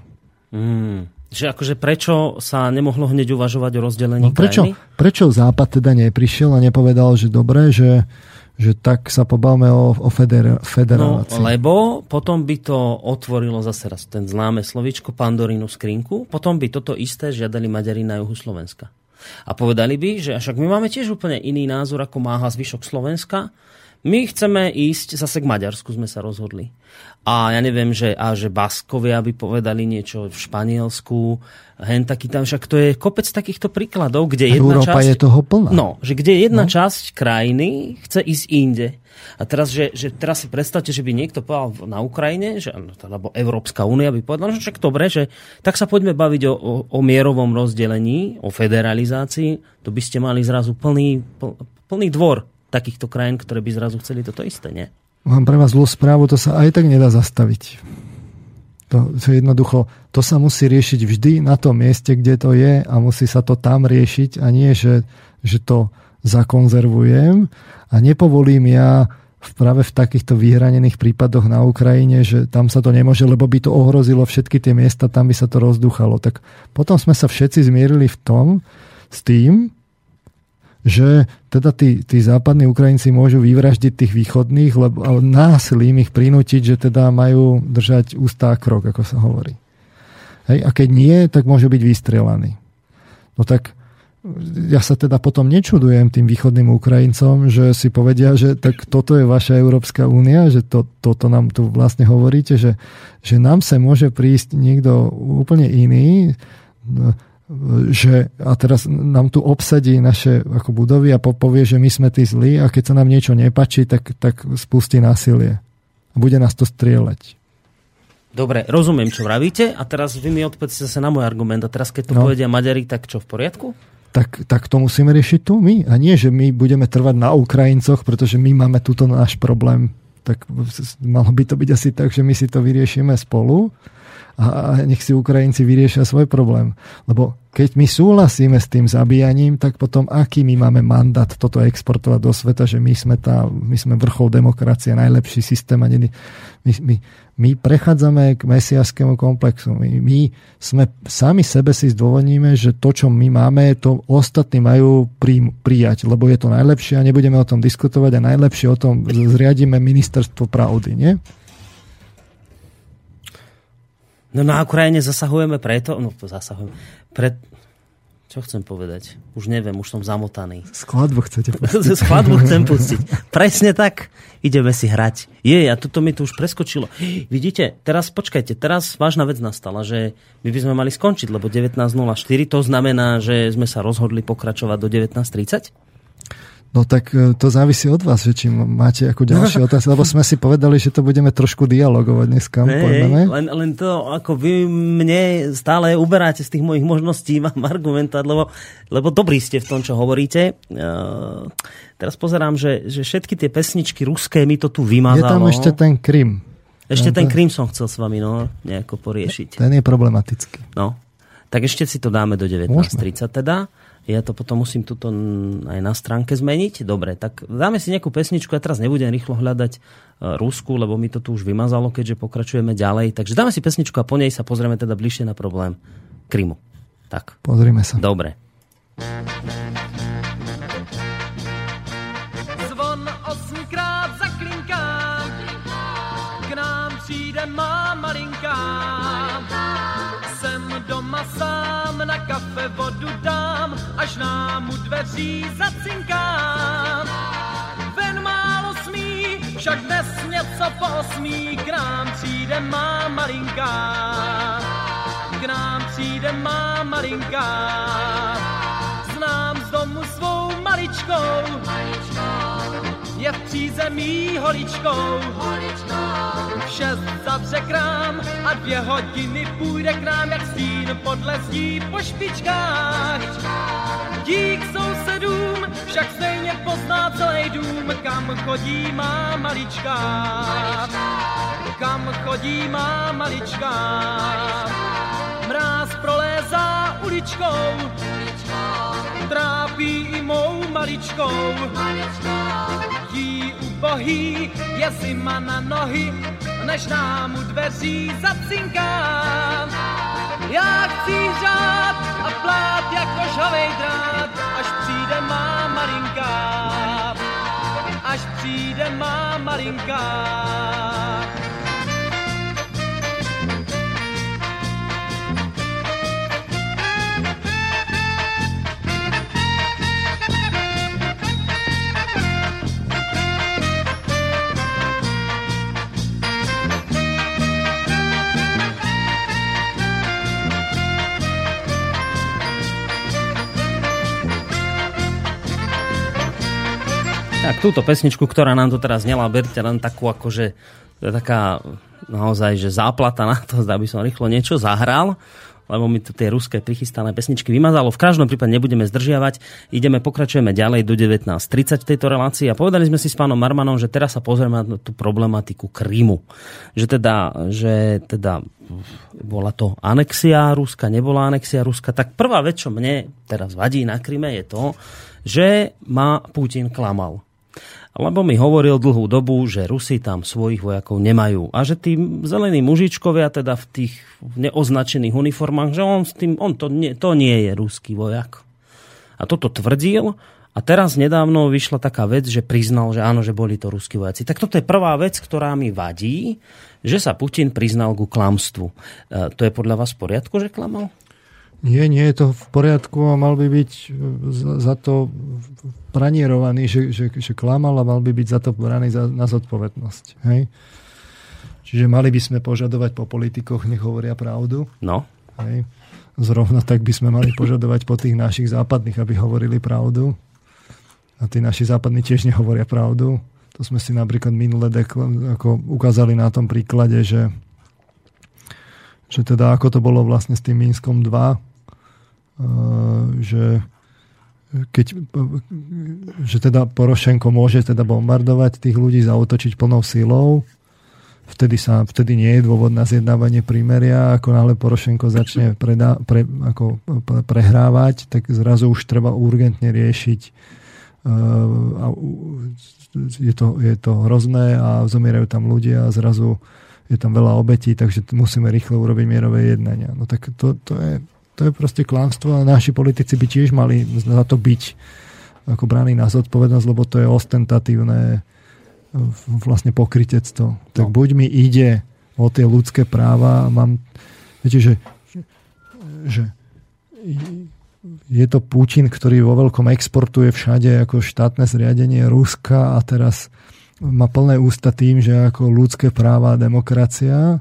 Mm. Že akože prečo sa nemohlo hneď uvažovať o rozdelení no prečo, krajiny? Prečo Západ teda neprišiel a nepovedal, že dobre, že že tak sa pobavme o, o feder, federácii. No, lebo potom by to otvorilo zase raz ten známe slovičko Pandorínu skrinku, potom by toto isté žiadali Maďari na juhu Slovenska. A povedali by, že však my máme tiež úplne iný názor, ako máha zvyšok Slovenska, my chceme ísť zase k Maďarsku, sme sa rozhodli. A ja neviem, že, a že Baskovia by povedali niečo v Španielsku, hen taký tam, však to je kopec takýchto príkladov, kde jedna Európa časť... je toho plná. No, že kde jedna no. časť krajiny chce ísť inde. A teraz, že, že teraz si predstavte, že by niekto povedal na Ukrajine, že, alebo Európska únia by povedala, že však dobre, že tak sa poďme baviť o, o, o mierovom rozdelení, o federalizácii, to by ste mali zrazu plný, pl, plný dvor takýchto krajín, ktoré by zrazu chceli toto isté, nie? Mám pre vás zlú správu, to sa aj tak nedá zastaviť. To, to jednoducho, to sa musí riešiť vždy na tom mieste, kde to je a musí sa to tam riešiť a nie, že, že to zakonzervujem a nepovolím ja v práve v takýchto vyhranených prípadoch na Ukrajine, že tam sa to nemôže, lebo by to ohrozilo všetky tie miesta, tam by sa to rozduchalo. Tak potom sme sa všetci zmierili v tom, s tým, že teda tí, tí západní Ukrajinci môžu vyvraždiť tých východných, lebo násilím ich prinútiť, že teda majú držať ústá krok, ako sa hovorí. Hej, a keď nie, tak môžu byť vystrelaní. No tak ja sa teda potom nečudujem tým východným Ukrajincom, že si povedia, že tak toto je vaša Európska únia, že to, toto nám tu vlastne hovoríte, že, že nám sa môže prísť niekto úplne iný, že a teraz nám tu obsadí naše ako budovy a povie, že my sme tí zlí a keď sa nám niečo nepačí, tak, tak spustí násilie. A bude nás to strieľať. Dobre, rozumiem, čo vravíte a teraz vy mi odpovedzte zase na môj argument a teraz keď to no. povedia Maďari, tak čo, v poriadku? Tak, tak to musíme riešiť tu my a nie, že my budeme trvať na Ukrajincoch, pretože my máme túto náš problém. Tak malo by to byť asi tak, že my si to vyriešime spolu a nech si Ukrajinci vyriešia svoj problém. Lebo keď my súhlasíme s tým zabíjaním, tak potom aký my máme mandát toto exportovať do sveta, že my sme, tá, my sme vrchol demokracie, najlepší systém a my, my, my prechádzame k mesiaskému komplexu. My, my sme sami sebe si zdôvodníme, že to, čo my máme, to ostatní majú pri, prijať, lebo je to najlepšie a nebudeme o tom diskutovať a najlepšie o tom zriadíme ministerstvo pravdy, nie? No na Ukrajine zasahujeme preto, no zasahujeme, pre, čo chcem povedať? Už neviem, už som zamotaný. Skladbu chcete pustiť. Skladbu chcem pustiť. Presne tak. Ideme si hrať. Je, a toto mi tu už preskočilo. Vidíte, teraz počkajte, teraz vážna vec nastala, že my by sme mali skončiť, lebo 19.04 to znamená, že sme sa rozhodli pokračovať do 19.30? No tak e, to závisí od vás, že či máte ako ďalšie otázky, lebo sme si povedali, že to budeme trošku dialogovať dneska. Hey, len, len to, ako vy mne stále uberáte z tých mojich možností vám argumentovať, lebo, lebo dobrý ste v tom, čo hovoríte. Uh, teraz pozerám, že, že všetky tie pesničky ruské mi to tu vymazalo. Je tam ešte ten Krym. Ešte ten Krym som chcel s vami no, nejako poriešiť. Ten je problematický. No, tak ešte si to dáme do 19.30 teda ja to potom musím tuto aj na stránke zmeniť. Dobre, tak dáme si nejakú pesničku, ja teraz nebudem rýchlo hľadať e, Rusku, lebo mi to tu už vymazalo, keďže pokračujeme ďalej. Takže dáme si pesničku a po nej sa pozrieme teda bližšie na problém Krymu. Tak. Pozrime sa. Dobre. Zvon dám, až nám u dveří zacinkám. Ven málo smí, však dnes něco posmí, k nám přijde má malinká. K nám přijde má malinká. Znám z domu svou maličkou, je v přízemí holičkou. V šest zavře krám a dvě hodiny půjde k nám jak stín podle zdí po špičkách. Dík sousedům však stejně pozná celý dům, kam chodí má malička. Kam chodí má malička. Mráz prolézá uličkou, trápí i mou maličkou. Jí ubohý je zima na nohy, než nám u dveří zacinká. Já chci řád a plát jako žhavej drát, až přijde má malinka. Až přijde má malinka. Túto pesničku, ktorá nám tu teraz znela, berte len takú akože to je taká naozaj, že záplata na to, aby som rýchlo niečo zahral lebo mi tu tie ruské prichystané pesničky vymazalo. V každom prípade nebudeme zdržiavať. Ideme, pokračujeme ďalej do 19.30 v tejto relácii a povedali sme si s pánom Marmanom, že teraz sa pozrieme na tú problematiku Krymu. Že teda, že teda bola to anexia Ruska, nebola anexia Ruska. Tak prvá vec, čo mne teraz vadí na Kryme je to, že ma Putin klamal lebo mi hovoril dlhú dobu, že Rusi tam svojich vojakov nemajú a že tí zelení mužičkovia teda v tých neoznačených uniformách, že on, s tým, on to, nie, to nie je ruský vojak. A toto tvrdil a teraz nedávno vyšla taká vec, že priznal, že áno, že boli to ruskí vojaci. Tak toto je prvá vec, ktorá mi vadí, že sa Putin priznal ku klamstvu. E, to je podľa vás v poriadku, že klamal? Nie, nie je to v poriadku a mal by byť e, za, za to pranierovaný, že, že, že klamal a mal by byť za to braný za, na zodpovednosť. Hej? Čiže mali by sme požadovať po politikoch, nech hovoria pravdu. No. Hej? Zrovna tak by sme mali požadovať po tých našich západných, aby hovorili pravdu. A tí naši západní tiež nehovoria pravdu. To sme si napríklad minule dekl- ako ukázali na tom príklade, že, že teda ako to bolo vlastne s tým Minskom 2, že keď, že teda Porošenko môže teda bombardovať tých ľudí, zautočiť plnou silou, vtedy, sa, vtedy nie je dôvod na zjednávanie prímeria, ako náhle Porošenko začne predá, pre, ako prehrávať, tak zrazu už treba urgentne riešiť uh, a je to, je to hrozné a zomierajú tam ľudia a zrazu je tam veľa obetí, takže musíme rýchlo urobiť mierové jednania. No tak to, to je to je proste klamstvo a naši politici by tiež mali za to byť ako brány na zodpovednosť, lebo to je ostentatívne vlastne pokritectvo. Tak no. buď mi ide o tie ľudské práva a mám, viete, že, že je to Putin, ktorý vo veľkom exportuje všade ako štátne zriadenie Ruska a teraz má plné ústa tým, že ako ľudské práva a demokracia,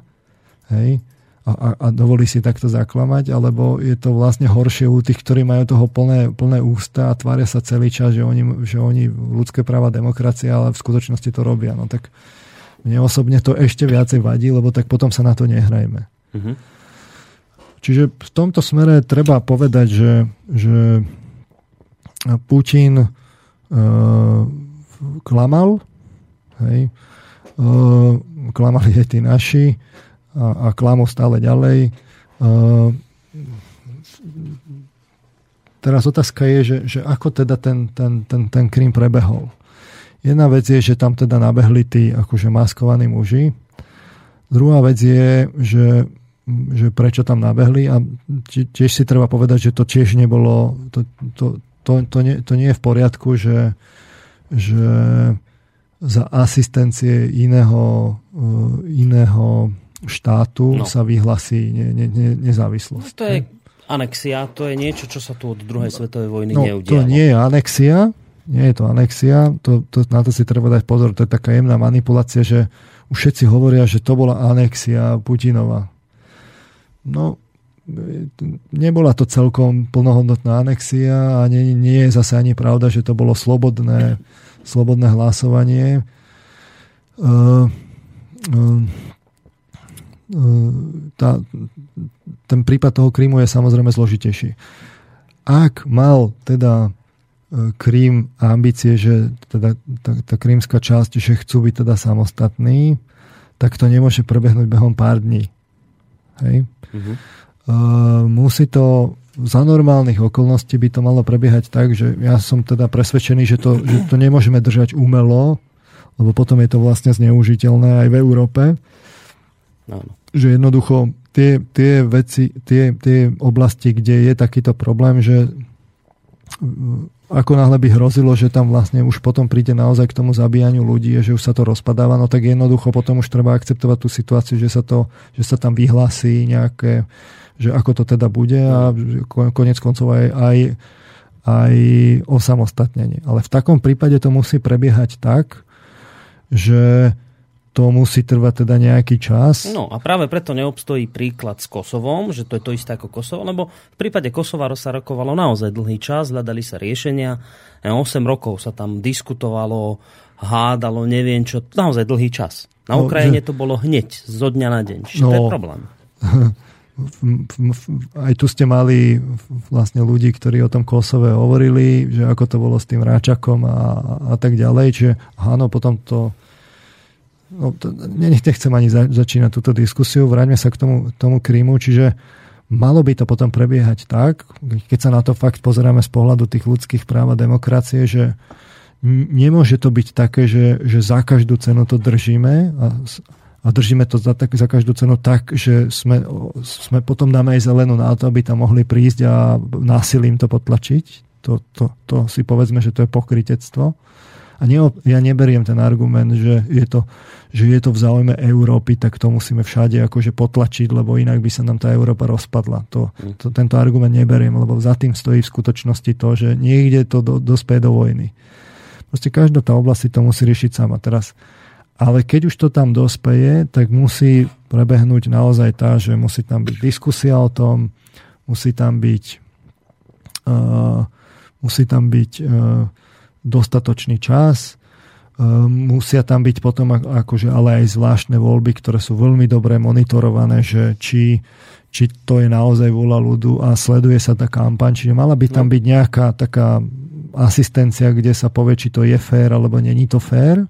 hej, a, a, a dovolí si takto zaklamať, alebo je to vlastne horšie u tých, ktorí majú toho plné, plné ústa a tvária sa celý čas, že oni, že oni ľudské práva, demokracia, ale v skutočnosti to robia. No tak mne osobne to ešte viacej vadí, lebo tak potom sa na to nehrajme. Mm-hmm. Čiže v tomto smere treba povedať, že, že Putin uh, klamal, hej, uh, klamali aj tí naši, a, a klamú stále ďalej. Teraz otázka je, že, že ako teda ten, ten, ten, ten Krím prebehol. Jedna vec je, že tam teda nabehli tí akože maskovaní muži. Druhá vec je, že, že prečo tam nabehli a tiež si treba povedať, že to tiež nebolo, to, to, to, to, nie, to nie je v poriadku, že, že za asistencie iného, iného štátu no. sa vyhlasí ne, ne, ne, nezávislosť. No to je anexia, to je niečo, čo sa tu od druhej svetovej vojny no, neudialo. To nie je anexia, nie je to anexia, to, to, na to si treba dať pozor, to je taká jemná manipulácia, že už všetci hovoria, že to bola anexia Putinova. No, nebola to celkom plnohodnotná anexia a nie, nie je zase ani pravda, že to bolo slobodné, slobodné hlasovanie. Uh, uh, tá, ten prípad toho Krímu je samozrejme zložitejší. Ak mal teda e, Krím ambície, že teda tá, tá krímska časť, že chcú byť teda samostatní, tak to nemôže prebehnúť behom pár dní. Hej? Uh-huh. Uh, musí to za normálnych okolností by to malo prebiehať tak, že ja som teda presvedčený, že to, že to nemôžeme držať umelo, lebo potom je to vlastne zneužiteľné aj v Európe. Áno že jednoducho tie, tie veci, tie, tie oblasti, kde je takýto problém, že ako náhle by hrozilo, že tam vlastne už potom príde naozaj k tomu zabíjaniu ľudí že už sa to rozpadáva, no tak jednoducho potom už treba akceptovať tú situáciu, že sa, to, že sa tam vyhlasí nejaké, že ako to teda bude a konec koncov aj, aj, aj osamostatnenie. Ale v takom prípade to musí prebiehať tak, že to musí trvať teda nejaký čas. No a práve preto neobstojí príklad s Kosovom, že to je to isté ako Kosovo, lebo v prípade Kosova sa rokovalo naozaj dlhý čas, hľadali sa riešenia, 8 rokov sa tam diskutovalo, hádalo, neviem čo, naozaj dlhý čas. Na no, Ukrajine že... to bolo hneď, zo dňa na deň. Čiže no, to je no. problém. aj tu ste mali vlastne ľudí, ktorí o tom Kosove hovorili, že ako to bolo s tým Ráčakom a, a tak ďalej. Čiže áno, potom to no, to, nechcem ani za, začínať túto diskusiu, vráťme sa k tomu, tomu Krímu, čiže malo by to potom prebiehať tak, keď sa na to fakt pozeráme z pohľadu tých ľudských práv a demokracie, že nemôže to byť také, že, že za každú cenu to držíme a, a držíme to za, tak, za každú cenu tak, že sme, sme potom dáme aj zelenú na to, aby tam mohli prísť a násilím to potlačiť. To, to, to si povedzme, že to je pokritectvo. A ne, ja neberiem ten argument, že je, to, že je to v záujme Európy, tak to musíme všade akože potlačiť, lebo inak by sa nám tá Európa rozpadla. To, hm. to, tento argument neberiem, lebo za tým stojí v skutočnosti to, že niekde to do, dospie do vojny. Proste každá tá oblasť si to musí riešiť sama. Teraz, ale keď už to tam dospeje, tak musí prebehnúť naozaj tá, že musí tam byť diskusia o tom, musí tam byť uh, musí tam byť uh, dostatočný čas. Ehm, musia tam byť potom akože ale aj zvláštne voľby, ktoré sú veľmi dobre monitorované, že či, či to je naozaj vôľa ľudu a sleduje sa tá kampaň. Čiže mala by tam no. byť nejaká taká asistencia, kde sa povie, či to je fér alebo není to fér.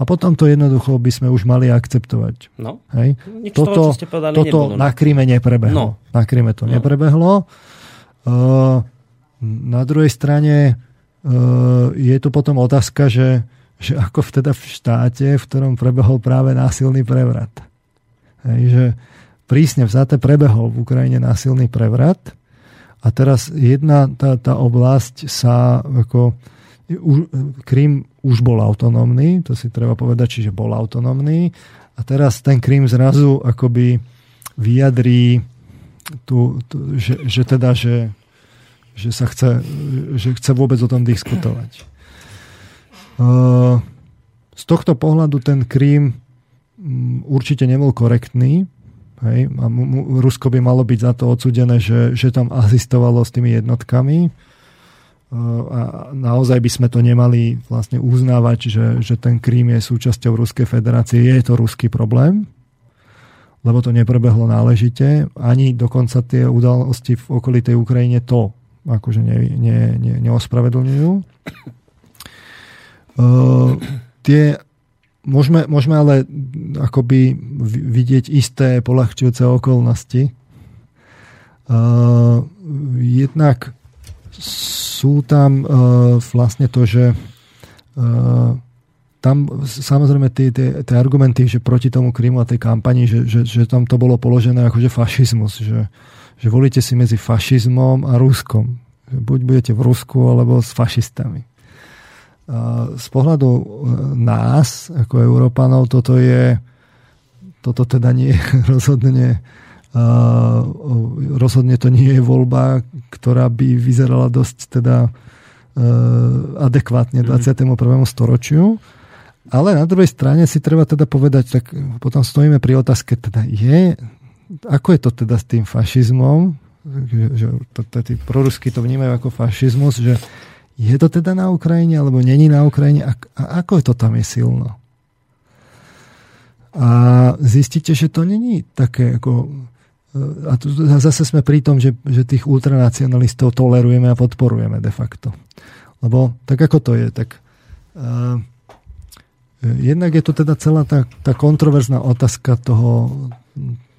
A potom to jednoducho by sme už mali akceptovať. No. Hej? toto, toho, povedali, toto nebolo, no. na Kríme neprebehlo. No. Na Kríme to no. neprebehlo. Uh, na druhej strane je tu potom otázka, že, že ako teda v štáte, v ktorom prebehol práve násilný prevrat. Hej, že prísne vzaté prebehol v Ukrajine násilný prevrat a teraz jedna tá, tá oblasť sa ako Krím už bol autonómny, to si treba povedať, čiže bol autonómny a teraz ten Krím zrazu akoby vyjadrí tu, tu, že, že teda, že že sa chce, že chce vôbec o tom diskutovať. Z tohto pohľadu ten Krím mm, určite nebol korektný. Hej? A Rusko by malo byť za to odsudené, že, že tam asistovalo s tými jednotkami. A naozaj by sme to nemali vlastne uznávať, že, že ten Krím je súčasťou Ruskej federácie. Je to ruský problém, lebo to neprebehlo náležite. Ani dokonca tie udalosti v okolitej Ukrajine to akože ne, ne, ne, neospravedlňujú. Uh, tie môžeme, môžeme ale akoby vidieť isté polahčujúce okolnosti. Uh, jednak sú tam uh, vlastne to, že uh, tam samozrejme tie, tie, tie argumenty, že proti tomu Krymu a tej kampani, že, že, že tam to bolo položené ako že fašizmus, že, že volíte si medzi fašizmom a Ruskom. Buď budete v Rusku, alebo s fašistami. Z pohľadu e, nás, ako Európanov, toto je toto teda nie rozhodne rozhodne to nie je voľba, ktorá by vyzerala dosť teda e, adekvátne 21. Mhm. storočiu. Ale na druhej strane si treba teda povedať, tak potom stojíme pri otázke, teda je, ako je to teda s tým fašizmom, že, že to, to, tí prorusky to vnímajú ako fašizmus, že je to teda na Ukrajine, alebo není na Ukrajine a, a ako je to tam je silno. A zistíte, že to není také ako... E, a tu zase sme pri tom, že, že tých ultranacionalistov tolerujeme a podporujeme de facto. Lebo tak ako to je, tak uh, jednak je to teda celá tá, tá kontroverzná otázka toho,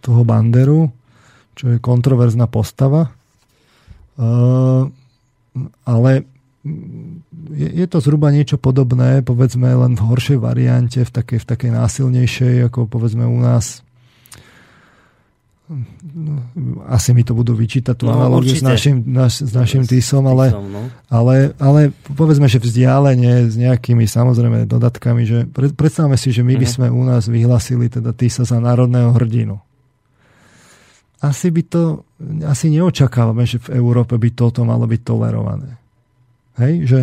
toho Banderu, čo je kontroverzná postava. Uh, ale je, je to zhruba niečo podobné, povedzme len v horšej variante, v takej, v takej násilnejšej, ako povedzme u nás asi mi to budú vyčítať tú no, analogiu s našim, naš, s našim TISom, ale, no. ale, ale povedzme, že vzdialenie s nejakými samozrejme dodatkami, že predstavme si, že my by mhm. sme u nás vyhlasili teda TISA za národného hrdinu. Asi by to, asi neočakávame, že v Európe by toto malo byť tolerované. Hej, že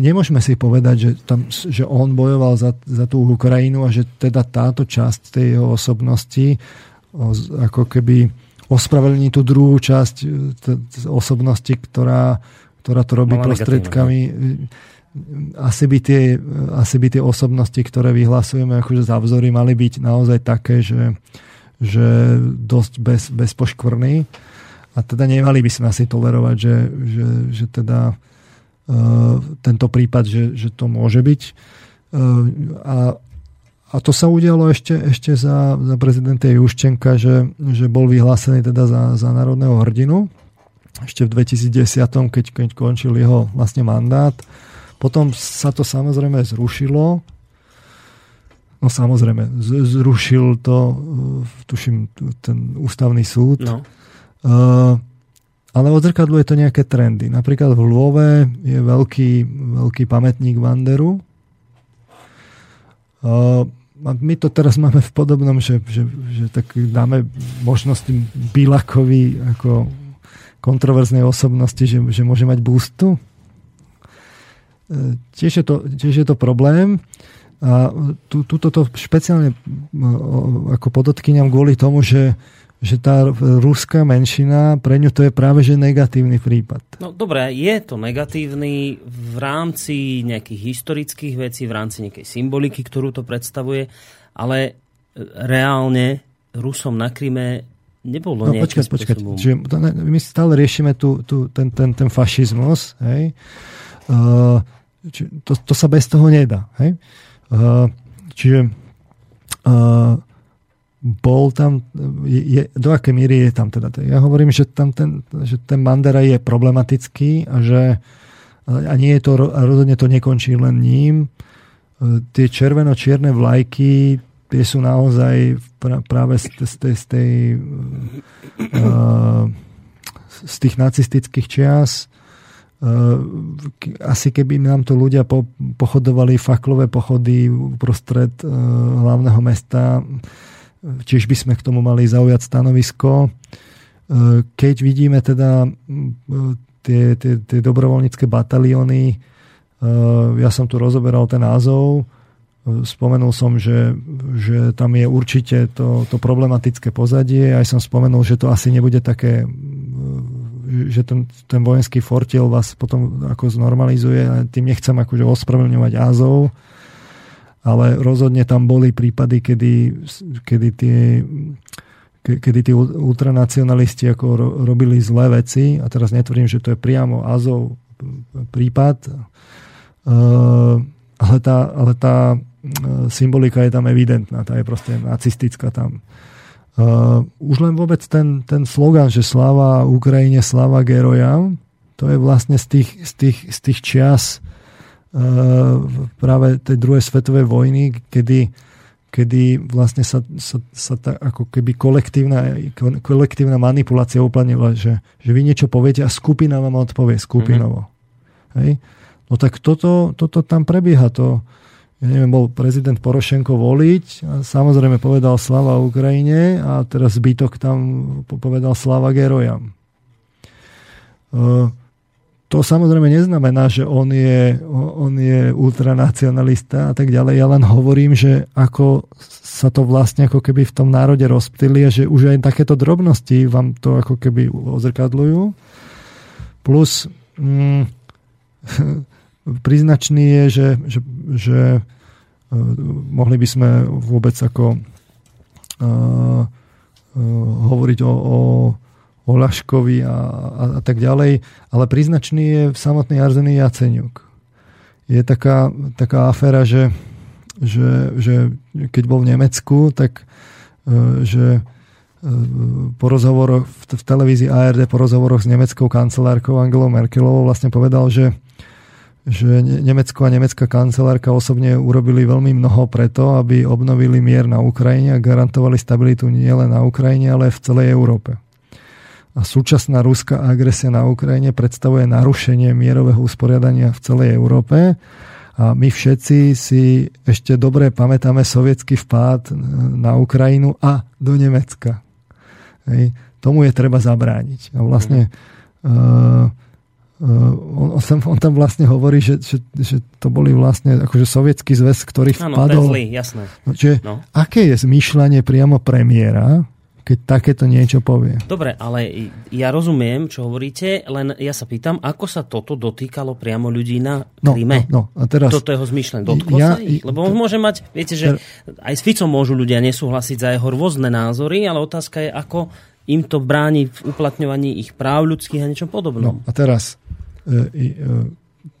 nemôžeme si povedať, že, tam, že on bojoval za, za tú Ukrajinu a že teda táto časť tej jeho osobnosti ako keby ospravedlní tú druhú časť osobnosti, ktorá, ktorá to robí Mala prostriedkami. Asi by, tie, asi by tie osobnosti, ktoré vyhlasujeme akože za vzory, mali byť naozaj také, že, že dosť bez, bezpoškvrný. A teda nemali by sme asi tolerovať, že, že, že teda Eh, tento prípad, že, že to môže byť. Eh, a, a to sa udialo ešte, ešte za, za prezidenta Juščenka, že, že bol vyhlásený teda za, za národného hrdinu ešte v 2010, keď, keď končil jeho vlastne mandát. Potom sa to samozrejme zrušilo. No samozrejme, zrušil to, eh, tuším, ten ústavný súd. No. Uh, ale odzrkadluje to nejaké trendy. Napríklad v Lvove je veľký, veľký pamätník Vanderu. A my to teraz máme v podobnom, že, že, že tak dáme možnosť Bilakovi ako kontroverznej osobnosti, že, že môže mať boostu. E, tiež je to, tiež je to problém. A tu, tuto to špeciálne ako podotkýňam kvôli tomu, že že tá ruská menšina, pre ňu to je práve že negatívny prípad. No dobré, je to negatívny v rámci nejakých historických vecí, v rámci nejakej symboliky, ktorú to predstavuje, ale e, reálne Rusom na Kryme nebolo no, počkať, počkať. Čiže my stále riešime tu, tu, ten, ten, ten fašizmus. Hej? Uh, to, to sa bez toho nedá. Hej? Uh, čiže uh, bol tam, je, do akej míry je tam teda. Ja hovorím, že tam ten, že ten Bandera je problematický a že a nie je to, a rozhodne to nekončí len ním. Tie červeno-čierne vlajky, tie sú naozaj práve z, z, tej, z, tej, z tých nacistických čias. Asi keby nám to ľudia pochodovali faklové pochody uprostred hlavného mesta, Tiež by sme k tomu mali zaujať stanovisko. E, keď vidíme teda tie, tie, tie dobrovoľnícke batalióny, ja som tu rozoberal ten názov, spomenul som, že, že tam je určite to, to problematické pozadie, aj som spomenul, že to asi nebude také že ten, ten vojenský fortiel vás potom ako znormalizuje, tým nechcem akože ospravedlňovať Azov, ale rozhodne tam boli prípady, kedy, kedy tie kedy tí ultranacionalisti ako robili zlé veci a teraz netvrdím, že to je priamo Azov prípad, ale tá, ale tá symbolika je tam evidentná, tá je proste nacistická tam. Uh, už len vôbec ten, ten slogan, že sláva Ukrajine, sláva gerojam, to je vlastne z tých, z tých, z tých čias uh, práve tej druhej svetovej vojny, kedy, kedy vlastne sa, sa, sa tá ako keby kolektívna, kolektívna manipulácia uplanila, že, že vy niečo poviete a skupina vám odpovie skupinovo. Mm-hmm. Hej? No tak toto, toto tam prebieha. To, ja neviem, bol prezident Porošenko voliť a samozrejme povedal slava Ukrajine a teraz zbytok tam povedal slava gerojam. E, to samozrejme neznamená, že on je, on je ultranacionalista a tak ďalej. Ja len hovorím, že ako sa to vlastne ako keby v tom národe rozptýli a že už aj takéto drobnosti vám to ako keby ozrkadľujú. Plus mm, príznačný je, že, že, že uh, mohli by sme vôbec ako uh, hovoriť o, o, o Laškovi a, a, a tak ďalej, ale príznačný je samotný Arzený Jaceniuk. Je taká, taká aféra, že, že, že keď bol v Nemecku, tak že po rozhovoroch v televízii ARD po rozhovoroch s nemeckou kancelárkou Angelou Merkelovou vlastne povedal, že že Nemecko a nemecká kancelárka osobne urobili veľmi mnoho preto, aby obnovili mier na Ukrajine a garantovali stabilitu nielen na Ukrajine, ale v celej Európe. A súčasná ruská agresia na Ukrajine predstavuje narušenie mierového usporiadania v celej Európe a my všetci si ešte dobre pamätáme sovietský vpád na Ukrajinu a do Nemecka. Hej. Tomu je treba zabrániť. A vlastne uh, on, on, tam, on tam vlastne hovorí, že, že, že to boli vlastne akože sovietský zväz, ktorý vpadol. Áno, zlý, jasné. No, čiže no. aké je zmýšľanie priamo premiéra, keď takéto niečo povie? Dobre, ale ja rozumiem, čo hovoríte, len ja sa pýtam, ako sa toto dotýkalo priamo ľudí na no, Kríme? No, no, a teraz, toto jeho zmyšľanie. Dotklo ja, sa ich? Lebo on môže mať, viete, že aj s Ficom môžu ľudia nesúhlasiť za jeho rôzne názory, ale otázka je, ako im to bráni v uplatňovaní ich práv ľudských a niečom podobnom. No, a teraz,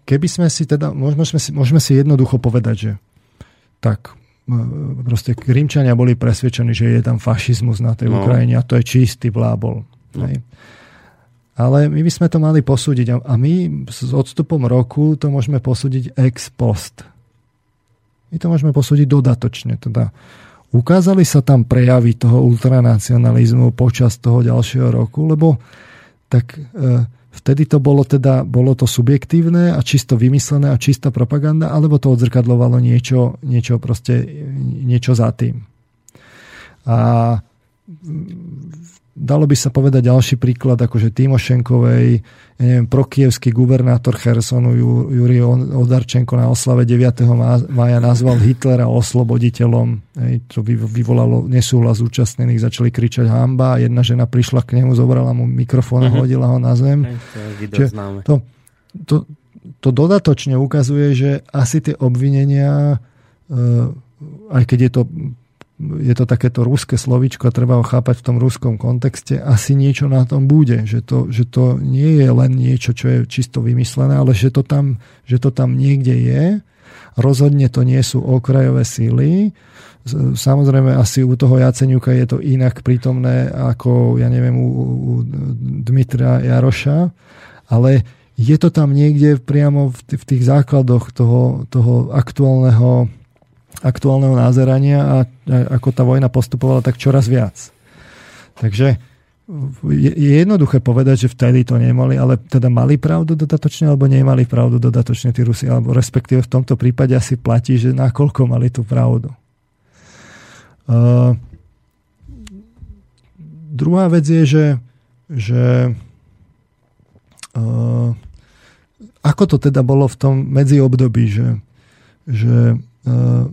keby sme si teda, môžeme si, môžeme si jednoducho povedať, že tak e, proste Krímčania boli presvedčení, že je tam fašizmus na tej no. Ukrajine a to je čistý blábol. No. Hej. Ale my by sme to mali posúdiť a my s odstupom roku to môžeme posúdiť ex post. My to môžeme posúdiť dodatočne. Teda Ukázali sa tam prejavy toho ultranacionalizmu počas toho ďalšieho roku, lebo tak e, vtedy to bolo teda, bolo to subjektívne a čisto vymyslené a čistá propaganda, alebo to odzrkadlovalo niečo, niečo proste, niečo za tým. A dalo by sa povedať ďalší príklad, akože Timošenkovej, ja neviem, prokievský gubernátor Chersonu Juri Odarčenko na oslave 9. maja nazval Hitlera osloboditeľom. Hej, to vyvolalo nesúhlas zúčastnených, začali kričať hamba a jedna žena prišla k nemu, zobrala mu mikrofón a uh-huh. hodila ho na zem. Čiže to, to, to dodatočne ukazuje, že asi tie obvinenia, eh, aj keď je to je to takéto ruské slovíčko a treba ho chápať v tom ruskom kontexte, asi niečo na tom bude. Že to, že to nie je len niečo, čo je čisto vymyslené, ale že to tam, že to tam niekde je. Rozhodne to nie sú okrajové síly. Samozrejme, asi u toho Jaceňuka je to inak prítomné ako, ja neviem, u, u Dmitra Jaroša, ale je to tam niekde priamo v tých základoch toho, toho aktuálneho aktuálneho názerania a ako tá vojna postupovala, tak čoraz viac. Takže je jednoduché povedať, že vtedy to nemali, ale teda mali pravdu dodatočne, alebo nemali pravdu dodatočne tí Rusi, alebo respektíve v tomto prípade asi platí, že nakoľko mali tú pravdu. Uh, druhá vec je, že, že uh, ako to teda bolo v tom medziobdobí, že, že uh,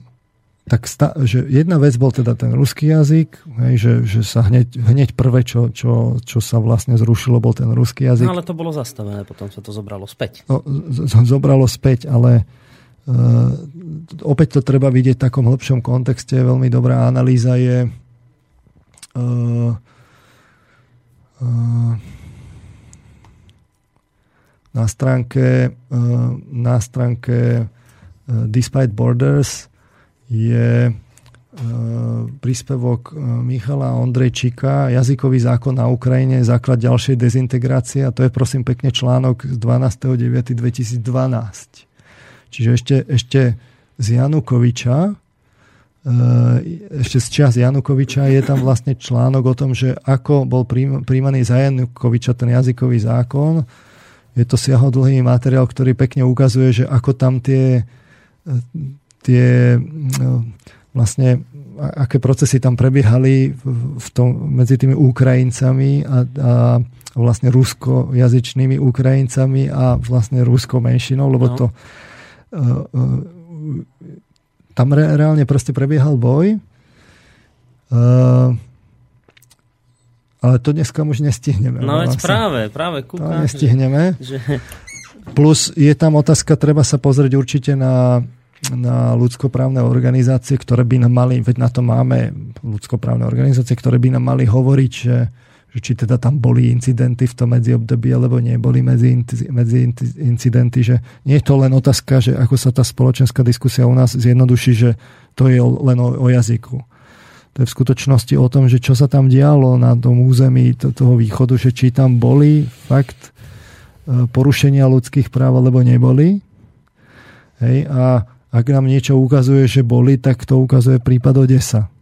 tak sta, že jedna vec bol teda ten ruský jazyk, hej, že, že sa hneď, hneď prvé, čo, čo, čo sa vlastne zrušilo, bol ten ruský jazyk. No ale to bolo zastavené, potom sa to zobralo späť. No, z- zobralo späť, ale uh, opäť to treba vidieť v takom hĺbšom kontexte. Veľmi dobrá analýza je uh, uh, na stránke, uh, na stránke uh, Despite Borders je príspevok Michala Ondrejčíka Jazykový zákon na Ukrajine, základ ďalšej dezintegrácie a to je prosím pekne článok z 12.9.2012. Čiže ešte, ešte z Janukoviča ešte z čas Janukoviča je tam vlastne článok o tom, že ako bol príjmaný za Janukoviča ten jazykový zákon. Je to siahodlhý materiál, ktorý pekne ukazuje, že ako tam tie tie no, vlastne aké procesy tam prebiehali v tom, medzi tými Ukrajincami a, a vlastne ruskojazyčnými Ukrajincami a vlastne ruskou menšinou, lebo no. to uh, uh, tam re, reálne proste prebiehal boj. Uh, ale to dneska už nestihneme. No veď práve, práve kúkam. To nestihneme. Že... Plus je tam otázka, treba sa pozrieť určite na na ľudskoprávne organizácie, ktoré by nám mali, veď na to máme ľudskoprávne organizácie, ktoré by nám mali hovoriť, že, že či teda tam boli incidenty v tom medziobdobí, alebo neboli medzi, medzi incidenty, že nie je to len otázka, že ako sa tá spoločenská diskusia u nás zjednoduší, že to je len o, o jazyku. To je v skutočnosti o tom, že čo sa tam dialo na tom území toho východu, že či tam boli fakt e, porušenia ľudských práv, alebo neboli. Hej, a ak nám niečo ukazuje, že boli, tak to ukazuje prípad Odesa.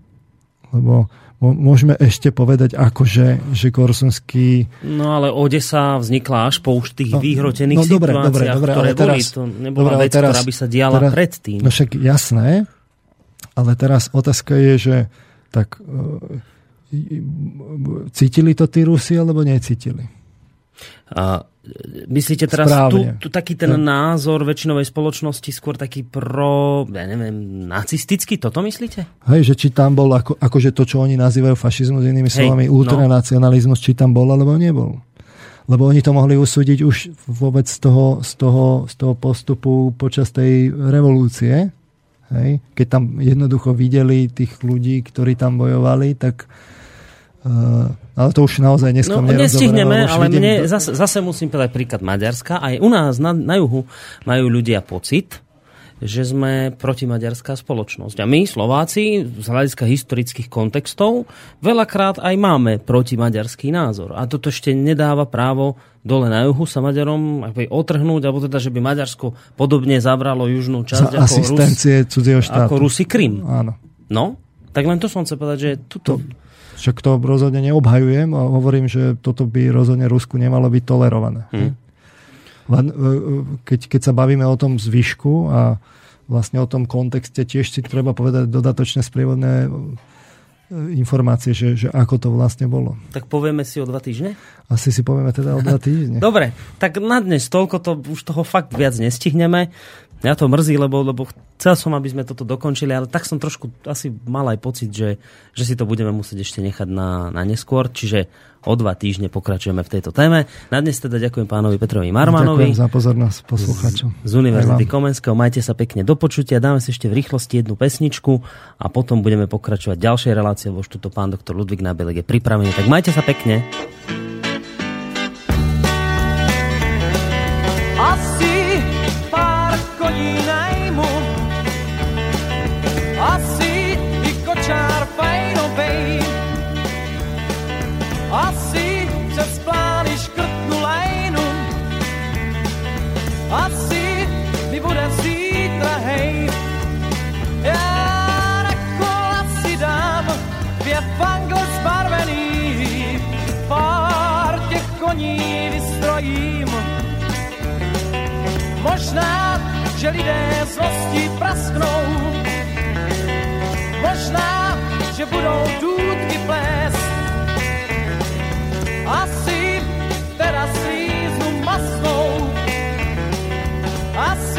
Lebo môžeme ešte povedať, akože, že Korsunský... No ale Odesa vznikla až po už tých no, vyhrotených no, dobre, situáciách, dobre, dobre, ktoré teraz, boli. To nebola dobre, vec, teraz, ktorá by sa diala teraz, predtým. No však jasné, ale teraz otázka je, že tak e, cítili to tí Rusi, alebo necítili? A myslíte teraz tu, tu taký ten no. názor väčšinovej spoločnosti skôr taký pro, ja neviem, nacistický? Toto myslíte? Hej, že či tam bol ako, akože to, čo oni nazývajú fašizmus, inými Hej, slovami, no. ultranacionalizmus, či tam bol alebo nebol. Lebo oni to mohli usúdiť už vôbec z toho, z toho, z toho postupu počas tej revolúcie. Hej? Keď tam jednoducho videli tých ľudí, ktorí tam bojovali, tak ale to už naozaj dneska no, nestihneme, ale vidím... mne zase, zase musím povedať príklad Maďarska. Aj u nás na, na juhu majú ľudia pocit, že sme protimaďarská spoločnosť. A my, Slováci, z hľadiska historických kontextov, veľakrát aj máme protimaďarský názor. A toto ešte nedáva právo dole na juhu sa Maďarom otrhnúť, alebo teda, že by Maďarsko podobne zabralo južnú časť Za ako, asistencie Rus, ako Rusy Krym. Áno. No, tak len to som chcel povedať, že tuto... To však to rozhodne neobhajujem a hovorím, že toto by rozhodne Rusku nemalo byť tolerované. Hmm. Len, keď, keď sa bavíme o tom zvyšku a vlastne o tom kontexte, tiež si treba povedať dodatočné sprievodné e, informácie, že, že ako to vlastne bolo. Tak povieme si o dva týždne? Asi si povieme teda o dva týždne. Dobre, tak na dnes toľko to, už toho fakt viac nestihneme. Ja to mrzí, lebo, lebo chcel som, aby sme toto dokončili, ale tak som trošku asi mal aj pocit, že, že si to budeme musieť ešte nechať na, na neskôr, čiže o dva týždne pokračujeme v tejto téme. Na dnes teda ďakujem pánovi Petrovi Marmanovi. Ďakujem za pozornosť poslucháčom. Z, z Univerzity Komenského. Majte sa pekne do počutia. Dáme si ešte v rýchlosti jednu pesničku a potom budeme pokračovať ďalšej relácie, lebo už tuto pán doktor Ludvík Nabelek je pripravený. Tak majte sa pekne. stojím. Možná, že lidé zlosti prasknou, možná, že budou důdky plést. Asi teraz slíznu masnou, asi